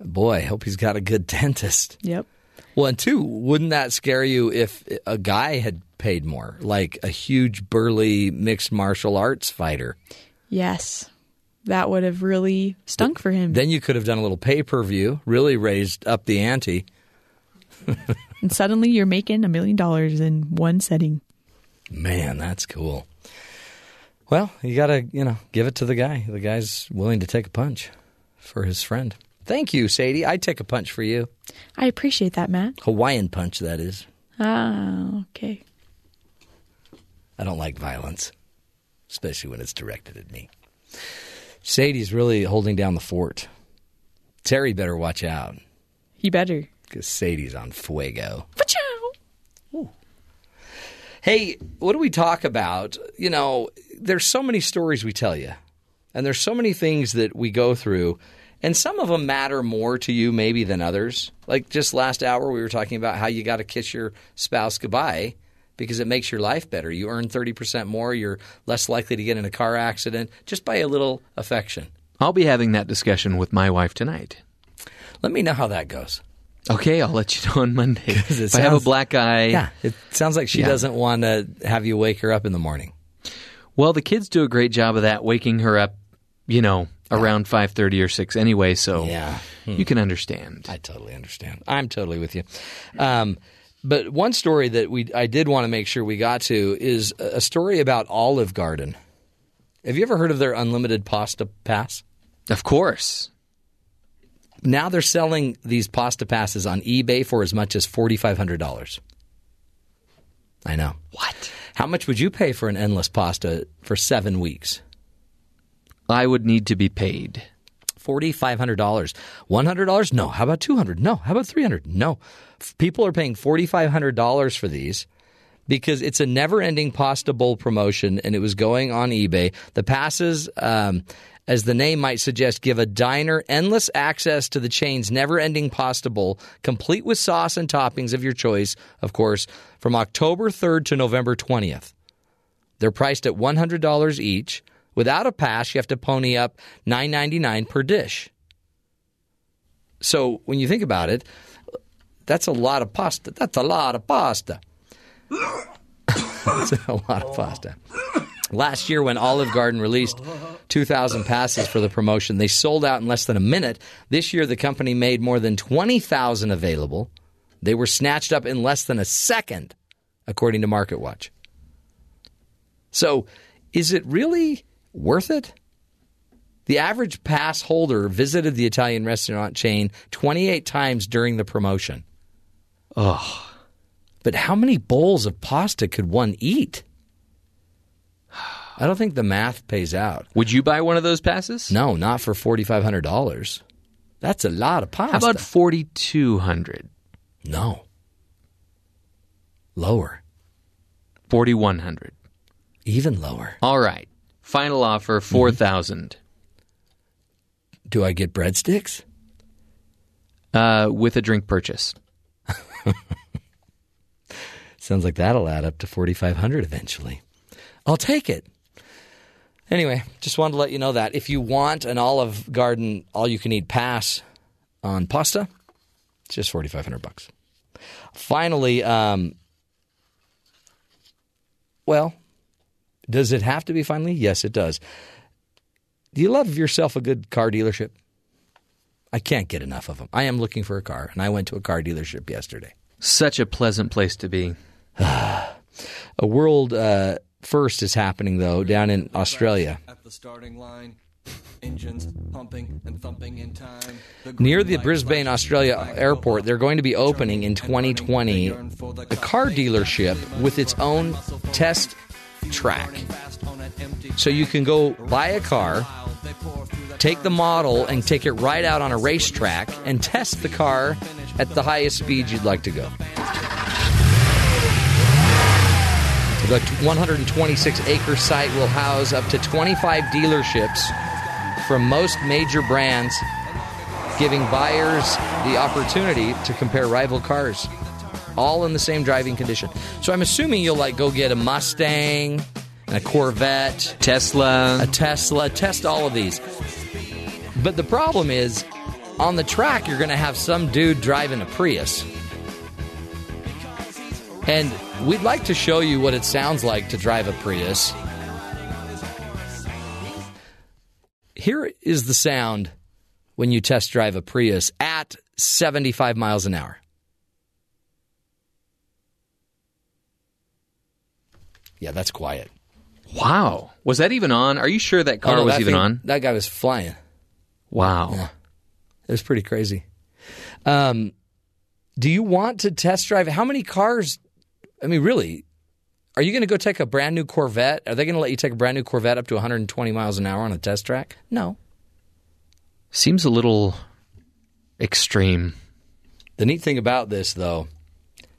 [SPEAKER 3] Boy, I hope he's got a good dentist.
[SPEAKER 6] yep.
[SPEAKER 3] Well, and two, wouldn't that scare you if a guy had paid more, like a huge burly mixed martial arts fighter?
[SPEAKER 6] Yes. That would have really stunk for him.
[SPEAKER 3] Then you could have done a little pay per view, really raised up the ante.
[SPEAKER 6] and suddenly you're making a million dollars in one setting.
[SPEAKER 3] Man, that's cool. Well, you got to, you know, give it to the guy. The guy's willing to take a punch for his friend. Thank you, Sadie. I'd take a punch for you.
[SPEAKER 6] I appreciate that, Matt.
[SPEAKER 3] Hawaiian punch, that is.
[SPEAKER 6] Ah, okay.
[SPEAKER 3] I don't like violence, especially when it's directed at me. Sadie's really holding down the fort. Terry better watch out
[SPEAKER 6] He better.
[SPEAKER 3] because Sadie's on fuego.
[SPEAKER 6] Fa-chow.
[SPEAKER 3] Hey, what do we talk about? You know, there's so many stories we tell you, and there's so many things that we go through, and some of them matter more to you maybe than others. Like just last hour, we were talking about how you got to kiss your spouse goodbye because it makes your life better. You earn 30% more, you're less likely to get in a car accident just by a little affection.
[SPEAKER 4] I'll be having that discussion with my wife tonight.
[SPEAKER 3] Let me know how that goes.
[SPEAKER 4] Okay, I'll let you know on Monday. If
[SPEAKER 3] it
[SPEAKER 4] I have a black eye.
[SPEAKER 3] Yeah, it sounds like she
[SPEAKER 4] Yeah.
[SPEAKER 3] doesn't want to have you wake her up in the morning.
[SPEAKER 4] Well, the kids do a great job of that, waking her up, you know, around 5.30 or 6 anyway, so
[SPEAKER 3] Yeah. Hmm.
[SPEAKER 4] you can understand.
[SPEAKER 3] I totally understand. I'm totally with you. Um, but one story that we I did want to make sure we got to is a story about Olive Garden. Have you ever heard of their unlimited pasta pass?
[SPEAKER 4] Of course.
[SPEAKER 3] Now they're selling these pasta passes on eBay for as much as forty five hundred dollars. I know.
[SPEAKER 4] What?
[SPEAKER 3] How much would you pay for an endless pasta for seven weeks?
[SPEAKER 4] I would need to be paid.
[SPEAKER 3] Forty five hundred dollars. One hundred dollars? No. How about two hundred? No. How about three hundred? No. People are paying forty five hundred dollars for these because it's a never ending pasta bowl promotion and it was going on eBay. The passes, um, as the name might suggest, give a diner endless access to the chain's never ending pasta bowl, complete with sauce and toppings of your choice, of course, from October 3rd to November 20th. They're priced at $100 each. Without a pass, you have to pony up $9.99 per dish. So when you think about it, that's a lot of pasta. That's a lot of pasta. that's a lot of pasta. Last year, when Olive Garden released 2,000 passes for the promotion, they sold out in less than a minute. This year, the company made more than 20,000 available. They were snatched up in less than a second, according to MarketWatch. So, is it really worth it? The average pass holder visited the Italian restaurant chain 28 times during the promotion.
[SPEAKER 4] Oh,
[SPEAKER 3] But how many bowls of pasta could one eat? I don't think the math pays out.
[SPEAKER 4] would you buy one of those passes?
[SPEAKER 3] No, not for $4,500. That's a lot of pasta.
[SPEAKER 4] How about 4200
[SPEAKER 3] no? Lower.
[SPEAKER 4] 4100
[SPEAKER 3] Even lower.
[SPEAKER 4] All right. Final offer 4000
[SPEAKER 3] Do I get breadsticks?
[SPEAKER 4] uh, with a drink purchase.
[SPEAKER 3] Sounds like that'll add up to 4500 eventually. I'll take it. Anyway, just wanted to let you know that if you want an Olive Garden all you can eat pass on pasta, it's just 4500 bucks. Finally, um, well, does it have to be finally? Yes, it does. Do you love yourself a good car dealership? I can't get enough of them. I am looking for a car, and I went to a car dealership yesterday.
[SPEAKER 4] Such a pleasant place to be.
[SPEAKER 3] a world uh, first is happening, though, down in Australia.
[SPEAKER 18] At the starting line, engines pumping and thumping in time.
[SPEAKER 3] Near the Brisbane, Australia airport, they're going to be opening in 2020 a car dealership with its own test track. So you can go buy a car, take the model, and take it right out on a racetrack and test the car at the highest speed you'd like to go. The 126 acre site will house up to 25 dealerships from most major brands, giving buyers the opportunity to compare rival cars, all in the same driving condition. So I'm assuming you'll like go get a Mustang, and a Corvette,
[SPEAKER 4] Tesla,
[SPEAKER 3] a Tesla, test all of these. But the problem is, on the track, you're going to have some dude driving a Prius. And we'd like to show you what it sounds like to drive a Prius. Here is the sound when you test drive a Prius at 75 miles an hour. Yeah, that's quiet.
[SPEAKER 4] Wow. Was that even on? Are you sure that car
[SPEAKER 3] Oh, no,
[SPEAKER 4] was
[SPEAKER 3] that
[SPEAKER 4] even
[SPEAKER 3] thing-
[SPEAKER 4] on?
[SPEAKER 3] That guy was flying.
[SPEAKER 4] Wow.
[SPEAKER 3] Yeah. It was pretty crazy. Um, do you want to test drive? How many cars? I mean, really, are you going to go take a brand new Corvette? Are they going to let you take a brand new Corvette up to 120 miles an hour on a test track? No.
[SPEAKER 4] Seems a little extreme.
[SPEAKER 3] The neat thing about this, though,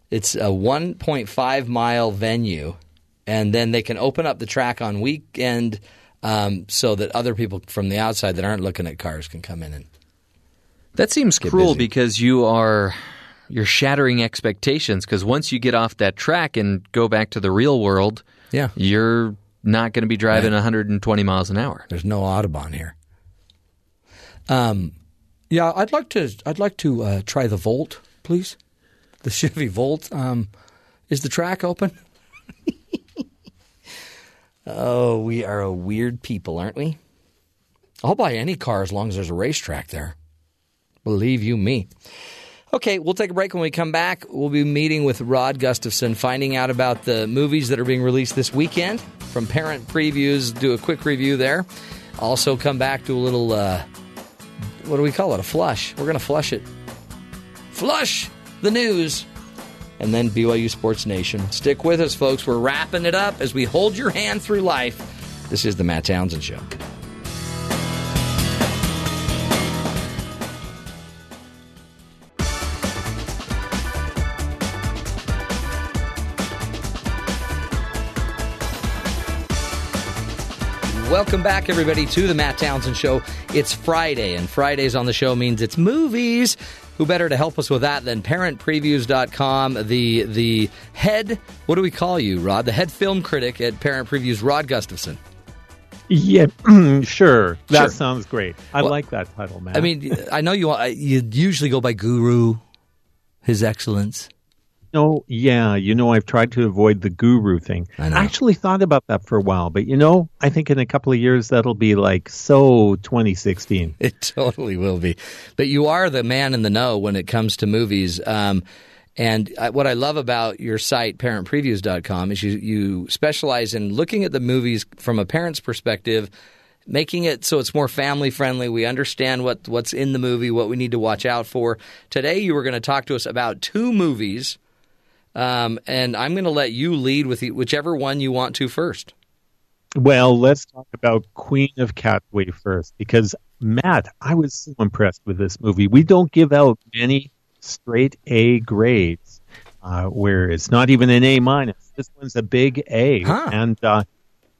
[SPEAKER 3] it's a 1.5 mile venue, and then they can open up the track on weekend um, so that other people from the outside that aren't looking at cars can come in and
[SPEAKER 4] That seems cruel
[SPEAKER 3] busy.
[SPEAKER 4] because you are you're shattering expectations because once you get off that track and go back to the real world,
[SPEAKER 3] yeah,
[SPEAKER 4] you're not going to be driving
[SPEAKER 3] Right.
[SPEAKER 4] 120 miles an hour.
[SPEAKER 3] There's no Autobahn here. Um, yeah, I'd like to. I'd like to uh, try the Volt, please. The Chevy Volt. Um, is the track open? oh, we are a weird people, aren't we? I'll buy any car as long as there's a racetrack there. Believe you me. Okay, we'll take a break. When we come back, we'll be meeting with Rod Gustafson, finding out about the movies that are being released this weekend from Parent Previews. Do a quick review there. Also, come back to a little, uh, what do we call it? A flush. We're going to flush it. Flush the news. And then BYU Sports Nation. Stick with us, folks. We're wrapping it up as we hold your hand through life. This is the Matt Townsend Show. Welcome back, everybody, to the Matt Townsend Show. It's Friday, and Fridays on the show means it's movies. Who better to help us with that than parentpreviews.com, the the head, what do we call you, Rod? The head film critic at Parent Previews, Rod Gustafson.
[SPEAKER 19] Yeah, sure. That
[SPEAKER 3] Sure.
[SPEAKER 19] sounds great. I
[SPEAKER 3] Well,
[SPEAKER 19] like that title, man.
[SPEAKER 3] I mean, I know you you usually go by Guru, His Excellence.
[SPEAKER 19] No, yeah, you know, I've tried to avoid the guru thing. I, actually thought about that for a while, but you know, I think in a couple of years that'll be like so 2016.
[SPEAKER 3] It totally will be. But you are the man in the know when it comes to movies. Um, and I, what I love about your site, parentpreviews.com, is you, you specialize in looking at the movies from a parent's perspective, making it so it's more family friendly. We understand what, what's in the movie, what we need to watch out for. Today, you were going to talk to us about two movies, um, and I'm going to let you lead with whichever one you want to first.
[SPEAKER 19] Well, let's talk about Queen of Katwe first, because Matt, I was so impressed with this movie. We don't give out many straight A grades, uh, where it's not even an A minus. This one's a big A, and uh,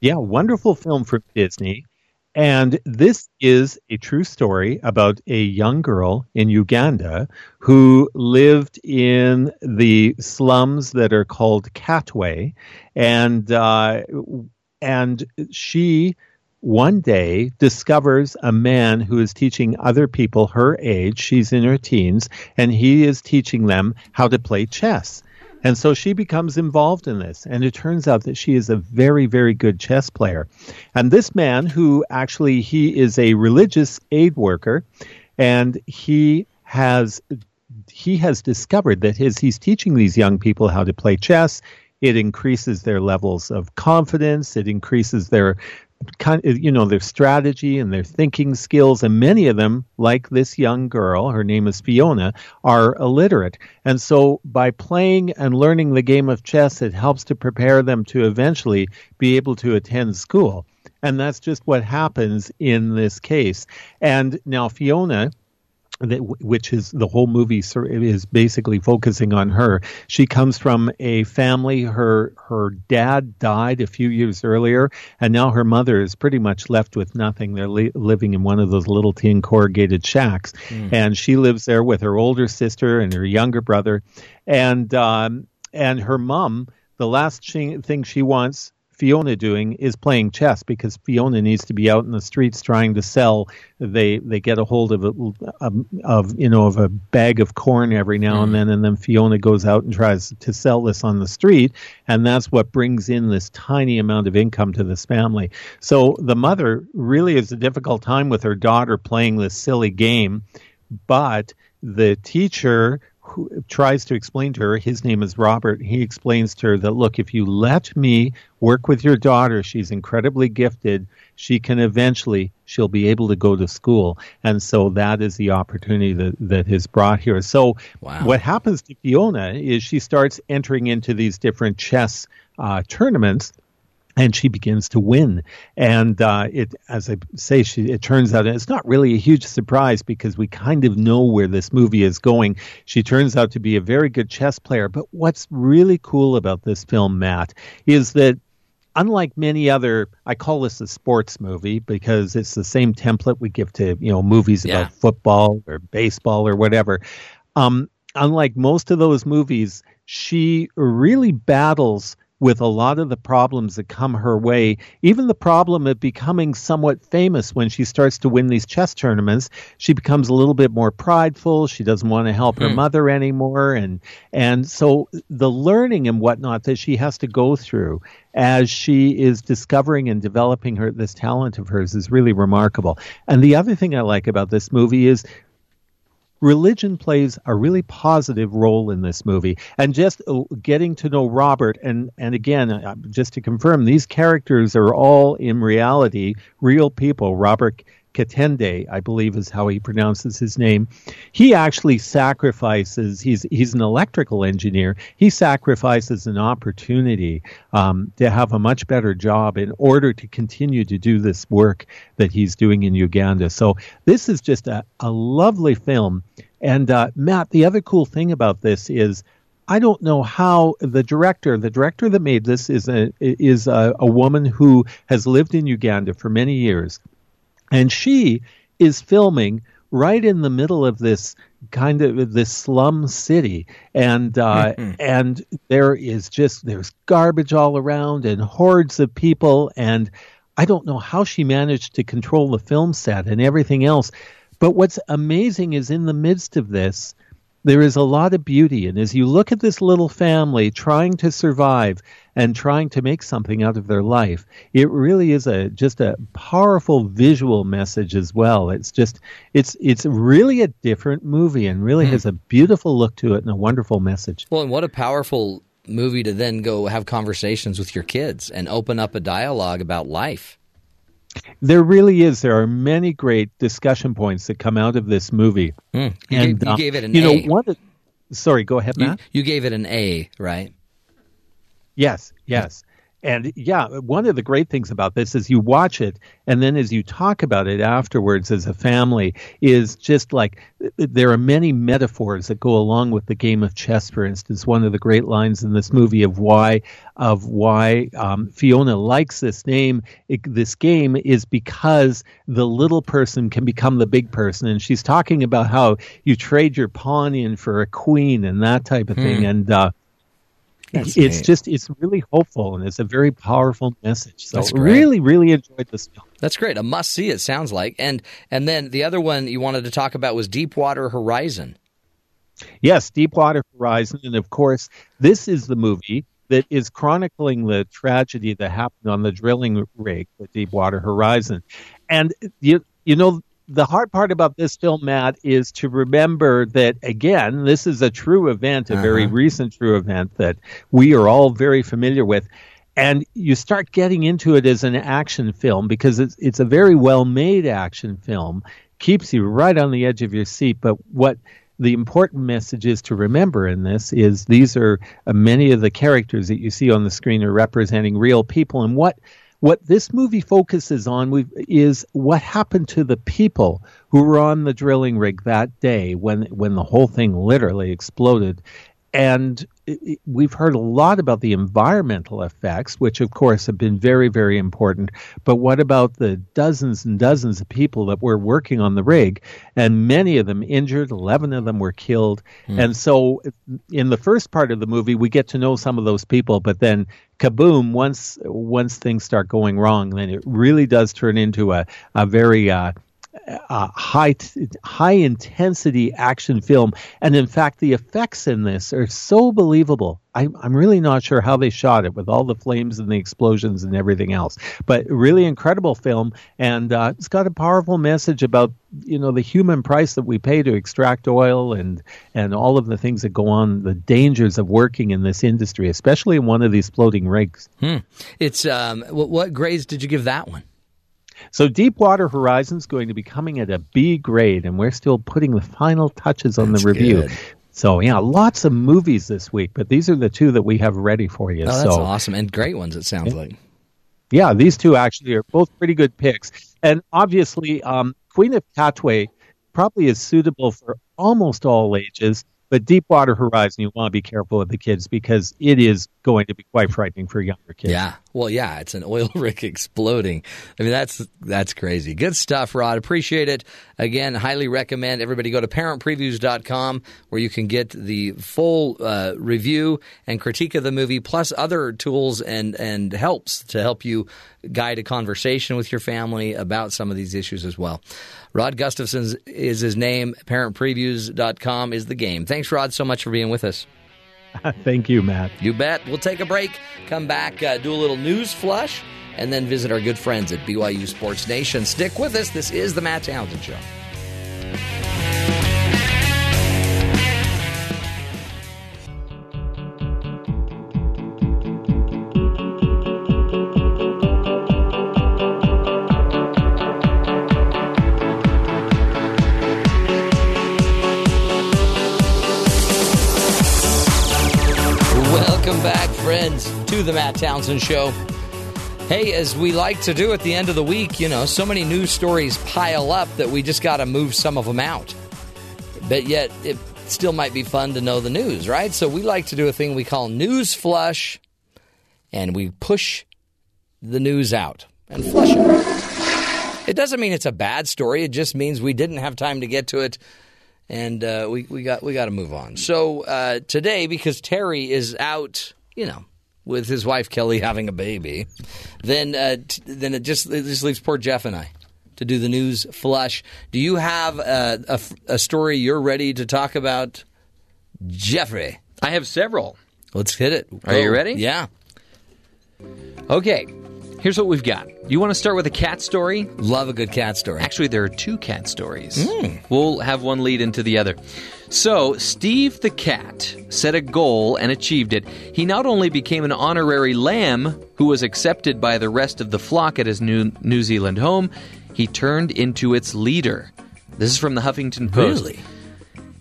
[SPEAKER 19] yeah, wonderful film from Disney. And this is a true story about a young girl in Uganda who lived in the slums that are called Katwe, and uh, and she one day discovers a man who is teaching other people her age. She's in her teens, and he is teaching them how to play chess. And so she becomes involved in this. And it turns out that she is a very, very good chess player. And this man, who actually he is a religious aid worker, and he has he has discovered that his he's teaching these young people how to play chess. It increases their levels of confidence. It increases their kind of, you know their strategy and their thinking skills and many of them like this young girl her name is Fiona are illiterate. And so by playing and learning the game of chess it helps to prepare them to eventually be able to attend school. And that's just what happens in this case. And now Fiona that, which is the whole movie is basically focusing on her. She comes from a family. Her her dad died a few years earlier, and now her mother is pretty much left with nothing. They're li- living in one of those little tin corrugated shacks, mm. and she lives there with her older sister and her younger brother, and um, and her mom. The last thing she wants Fiona doing is playing chess because Fiona needs to be out in the streets trying to sell. They they get a hold of a, of, of you know of a bag of corn every now mm. and then, and then Fiona goes out and tries to sell this on the street, and that's what brings in this tiny amount of income to this family. So the mother really has a difficult time with her daughter playing this silly game, but the teacher who tries to explain to her, his name is Robert, he explains to her that, look, if you let me work with your daughter, she's incredibly gifted, she can eventually, she'll be able to go to school. And so that is the opportunity that, that is brought here. So wow. what happens to Fiona is she starts entering into these different chess uh, tournaments and she begins to win. And uh, it, as I say, she, it turns out it's not really a huge surprise because we kind of know where this movie is going. She turns out to be a very good chess player. But what's really cool about this film, Matt, is that unlike many other, I call this a sports movie because it's the same template we give to you know movies yeah. about football or baseball or whatever. Um, unlike most of those movies, she really battles with a lot of the problems that come her way, even the problem of becoming somewhat famous when she starts to win these chess tournaments, she becomes a little bit more prideful. She doesn't want to help her hmm. mother anymore. And, and so the learning and whatnot that she has to go through as she is discovering and developing her, this talent of hers is really remarkable. And the other thing I like about this movie is religion plays a really positive role in this movie. And just uh, getting to know Robert, and, and again, uh, just to confirm, these characters are all in reality real people. Robert Katende, I believe is how he pronounces his name. He actually sacrifices. He's he's an electrical engineer. He sacrifices an opportunity um, to have a much better job in order to continue to do this work that he's doing in Uganda. So this is just a, a lovely film. And uh, Matt, the other cool thing about this is. I don't know how the director, the director that made this, is a is a, a woman who has lived in Uganda for many years and she is filming right in the middle of this kind of this slum city and uh, mm-hmm. and there is just there's garbage all around and hordes of people and I don't know how she managed to control the film set and everything else but what's amazing is in the midst of this there is a lot of beauty. And as you look at this little family trying to survive and trying to make something out of their life, it really is a just a powerful visual message as well. It's just it's it's really a different movie and really mm. has a beautiful look to it and a wonderful message.
[SPEAKER 3] Well, and what a powerful movie to then go have conversations with your kids and open up a dialogue about life.
[SPEAKER 19] There really is. There are many great discussion points that come out of this movie.
[SPEAKER 3] Mm. You, and, gave, you uh, gave, it an
[SPEAKER 19] you
[SPEAKER 3] A.
[SPEAKER 19] know, one. Sorry, go ahead, Matt.
[SPEAKER 3] You, you, gave it an A, right?
[SPEAKER 19] Yes, yes. and yeah, one of the great things about this is you watch it, and then as you talk about it afterwards as a family, is just like there are many metaphors that go along with the game of chess. For instance, one of the great lines in this movie of why of why um, Fiona likes this name, it, this game, is because the little person can become the big person, and she's talking about how you trade your pawn in for a queen and that type of thing,
[SPEAKER 3] Hmm.
[SPEAKER 19] and. Uh,
[SPEAKER 3] That's
[SPEAKER 19] it's
[SPEAKER 3] neat.
[SPEAKER 19] just it's really hopeful and it's a very powerful message. So
[SPEAKER 3] That's
[SPEAKER 19] really, really enjoyed this film.
[SPEAKER 3] That's great. A must see. It sounds like. And and then the other one you wanted to talk about was Deepwater Horizon.
[SPEAKER 19] Yes, Deepwater Horizon, and of course, this is the movie that is chronicling the tragedy that happened on the drilling rig, the Deepwater Horizon. And you you know the hard part about this film, Matt, is to remember that again, this is a true event, a very
[SPEAKER 3] Uh-huh.
[SPEAKER 19] recent true event that we are all very familiar with. And you start getting into it as an action film because it's it's a very well made action film, keeps you right on the edge of your seat. But what the important message is to remember in this is these are uh, many of the characters that you see on the screen are representing real people, and what what this movie focuses on is what happened to the people who were on the drilling rig that day when when the whole thing literally exploded. And we've heard a lot about the environmental effects, which of course have been very, very important. But what about the dozens and dozens of people that were working on the rig, and many of them injured, 11 of them were killed. Hmm. And so in the first part of the movie, we get to know some of those people, but then kaboom, once, once things start going wrong, then it really does turn into a, a very, uh, uh, high t- high intensity action film, and in fact, the effects in this are so believable. I'm I'm really not sure how they shot it with all the flames and the explosions and everything else, but really incredible film, and uh, it's got a powerful message about you know the human price that we pay to extract oil and and all of the things that go on, the dangers of working in this industry, especially in one of these floating rigs.
[SPEAKER 3] Hmm. It's um. What, what grades did you give that one?
[SPEAKER 19] So Deepwater Horizon is going to be coming at a B grade, and we're still putting the final touches on
[SPEAKER 3] That's
[SPEAKER 19] the review.
[SPEAKER 3] good.
[SPEAKER 19] So yeah, lots of movies this week, but these are the two that we have ready for you.
[SPEAKER 3] Oh, that's
[SPEAKER 19] so
[SPEAKER 3] awesome and great ones. It sounds like.
[SPEAKER 19] yeah, these two actually are both pretty good picks, and obviously, um, Queen of Katwe probably is suitable for almost all ages. But Deepwater Horizon, you want to be careful with the kids because it is going to be quite frightening for younger kids.
[SPEAKER 3] Yeah. Well, yeah, it's an oil rig exploding. I mean, that's that's crazy. Good stuff, Rod. Appreciate it. Again, highly recommend everybody go to parentpreviews.com where you can get the full uh, review and critique of the movie, plus other tools and and helps to help you guide a conversation with your family about some of these issues as well. Rod Gustafson is his name. Parentpreviews.com is the game. Thanks, Rod, so much for being with us.
[SPEAKER 19] Thank you, Matt.
[SPEAKER 3] You bet. We'll take a break, come back, uh, do a little news flush, and then visit our good friends at BYU Sports Nation. Stick with us. This is the Matt Townsend Show. The Matt Townsend Show. Hey, as we like to do at the end of the week, you know, so many news stories pile up that we just got to move some of them out. But yet, it still might be fun to know the news, right? So we like to do a thing we call news flush, and we push the news out and flush it. It doesn't mean it's a bad story. It just means we didn't have time to get to it and uh, we we got we got to move on. So uh, today, because Terry is out, you know, with his wife Kelly having a baby, then uh, t- then it just it just leaves poor Jeff and I to do the news flush. Do you have a a, f- a story you're ready to talk about, Jeffrey?
[SPEAKER 4] I have several.
[SPEAKER 3] Let's hit it.
[SPEAKER 4] Are you ready?
[SPEAKER 3] Yeah.
[SPEAKER 4] Okay, here's what we've got. You want to start with a cat story?
[SPEAKER 3] Love a good cat story.
[SPEAKER 4] Actually, there are two cat stories.
[SPEAKER 3] Hmm.
[SPEAKER 4] We'll have one lead into the other. So, Steve the cat set a goal and achieved it. He not only became an honorary lamb who was accepted by the rest of the flock at his New, New Zealand home, he turned into its leader. This is from the Huffington Post.
[SPEAKER 3] Really?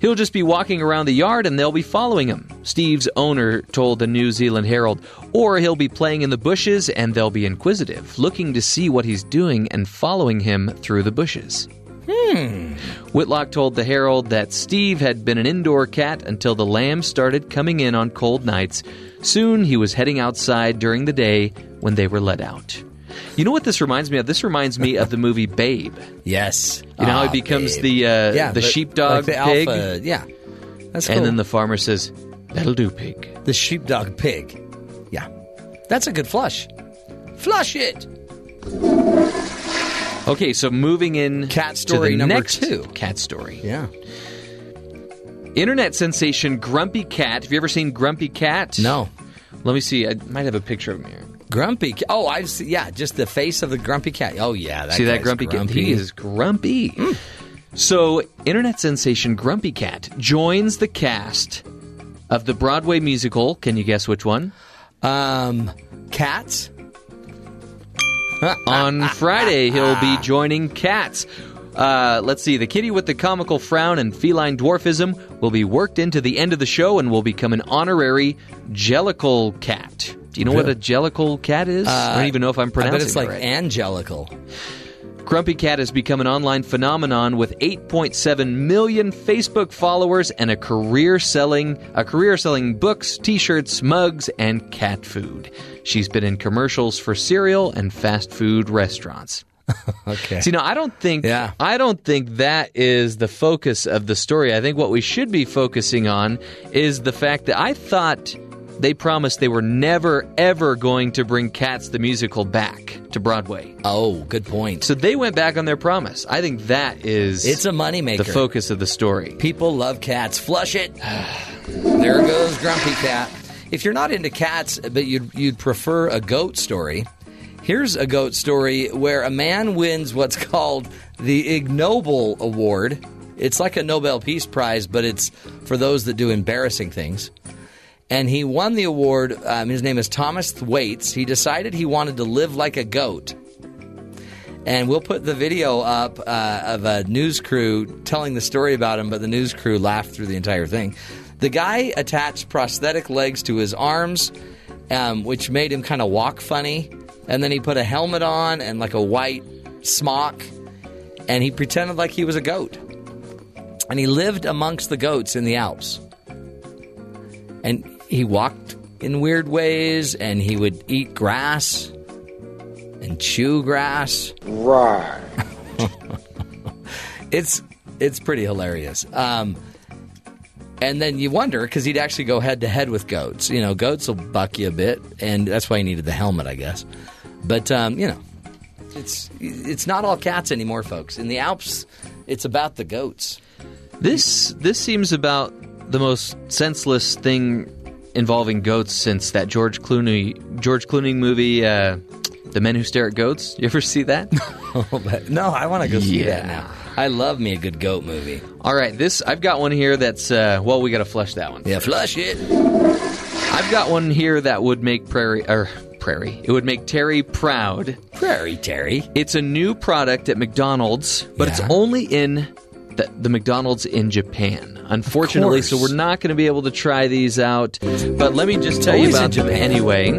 [SPEAKER 4] He'll just be walking around the yard and they'll be following him, Steve's owner told the New Zealand Herald. Or he'll be playing in the bushes and they'll be inquisitive, looking to see what he's doing and following him through the bushes.
[SPEAKER 3] Hmm.
[SPEAKER 4] Whitlock told the Herald that Steve had been an indoor cat until the lambs started coming in on cold nights. Soon he was heading outside during the day when they were let out. You know what this reminds me of? This reminds me of the movie Babe.
[SPEAKER 3] Yes.
[SPEAKER 4] You know how
[SPEAKER 3] Ah,
[SPEAKER 4] he becomes
[SPEAKER 3] Babe.
[SPEAKER 4] the uh,
[SPEAKER 3] Yeah,
[SPEAKER 4] the
[SPEAKER 3] the-
[SPEAKER 4] sheepdog
[SPEAKER 3] like the
[SPEAKER 4] pig.
[SPEAKER 3] alpha- yeah. That's cool.
[SPEAKER 4] And then the farmer says, "That'll do, pig."
[SPEAKER 3] The sheepdog pig. Yeah. That's a good flush. Flush it.
[SPEAKER 4] Okay, so moving in
[SPEAKER 3] Cat
[SPEAKER 4] to
[SPEAKER 3] story number
[SPEAKER 4] next
[SPEAKER 3] two.
[SPEAKER 4] cat story.
[SPEAKER 3] Yeah.
[SPEAKER 4] Internet sensation Grumpy Cat. Have you ever seen Grumpy Cat?
[SPEAKER 3] No.
[SPEAKER 4] Let me see. I might have a picture of him here.
[SPEAKER 3] Grumpy. Oh, I've seen, yeah, just the face of the grumpy cat. Oh yeah, that
[SPEAKER 4] See that
[SPEAKER 3] guy's
[SPEAKER 4] grumpy, cat? He is grumpy. So, internet sensation Grumpy Cat joins the cast of the Broadway musical. Can you guess which one?
[SPEAKER 3] Um, Cats.
[SPEAKER 4] On Friday, he'll be joining Cats. Uh, let's see. The kitty with the comical frown and feline dwarfism will be worked into the end of the show and will become an honorary Jellicle cat. Do you know what a Jellicle cat is? I don't even know if I'm pronouncing it.
[SPEAKER 3] bet it's
[SPEAKER 4] it
[SPEAKER 3] like
[SPEAKER 4] right.
[SPEAKER 3] angelical.
[SPEAKER 4] Grumpy Cat has become an online phenomenon with 8.7 million Facebook followers and a career selling a career selling books, t-shirts, mugs, and cat food. She's been in commercials for cereal and fast food restaurants.
[SPEAKER 3] Okay.
[SPEAKER 4] See, now I don't think I don't think that is the focus of the story. I think what we should be focusing on is the fact that I thought they promised they were never ever going to bring Cats the musical back to Broadway.
[SPEAKER 3] Oh, good point.
[SPEAKER 4] So they went back on their promise. I think that is
[SPEAKER 3] It's a moneymaker.
[SPEAKER 4] the focus of the story.
[SPEAKER 3] People love cats. Flush it. there goes Grumpy Cat. If you're not into cats, but you'd, you'd prefer a goat story, here's a goat story where a man wins what's called the Ig Nobel Award. It's like a Nobel Peace Prize, but it's for those that do embarrassing things. And he won the award. Um, his name is Thomas Thwaites. He decided he wanted to live like a goat. And we'll put the video up uh, of a news crew telling the story about him, but the news crew laughed through the entire thing. The guy attached prosthetic legs to his arms, um, which made him kind of walk funny. And then he put a helmet on and like a white smock, and he pretended like he was a goat. And he lived amongst the goats in the Alps. And he walked in weird ways, and he would eat grass and chew grass.
[SPEAKER 16] Right.
[SPEAKER 3] it's it's pretty hilarious. Um, and then you wonder because he'd actually go head to head with goats. You know, goats will buck you a bit, and that's why he needed the helmet, I guess. But um, you know, it's it's not all cats anymore, folks. In the Alps, it's about the goats.
[SPEAKER 4] This this seems about the most senseless thing involving goats since that George Clooney George Clooney movie, uh, The Men Who Stare at Goats. You ever see that?
[SPEAKER 3] no, I want to go see that now. I love me a good goat movie.
[SPEAKER 4] All right, this I've got one here that's uh, well, we got to flush that one.
[SPEAKER 3] Yeah, flush it.
[SPEAKER 4] I've got one here that would make Prairie or Prairie. It would make Terry proud.
[SPEAKER 3] Prairie Terry.
[SPEAKER 4] It's a new product at McDonald's, but it's only in the, the McDonald's in Japan. Unfortunately, so we're not going to be able to try these out. But let me just tell you about them anyway.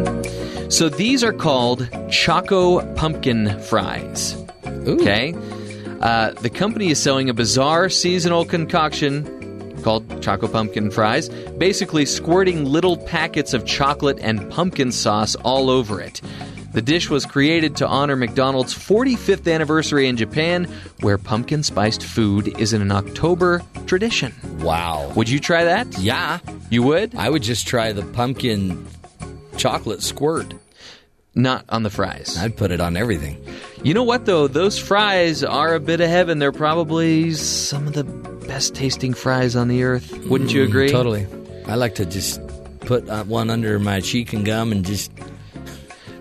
[SPEAKER 4] So these are called Choco Pumpkin Fries. Okay. Uh, the company is selling a bizarre seasonal concoction called Choco Pumpkin Fries, basically squirting little packets of chocolate and pumpkin sauce all over it. The dish was created to honor McDonald's 45th anniversary in Japan, where pumpkin spiced food is an October tradition.
[SPEAKER 3] Wow.
[SPEAKER 4] Would you try that?
[SPEAKER 3] Yeah.
[SPEAKER 4] You would?
[SPEAKER 3] I would just try the pumpkin chocolate squirt.
[SPEAKER 4] Not on the fries.
[SPEAKER 3] I'd put it on everything.
[SPEAKER 4] You know what, though? Those fries are a bit of heaven. They're probably some of the best tasting fries on the earth. Wouldn't you
[SPEAKER 3] Mm,
[SPEAKER 4] agree?
[SPEAKER 3] Totally. I like to just put uh, one under my cheek and gum and just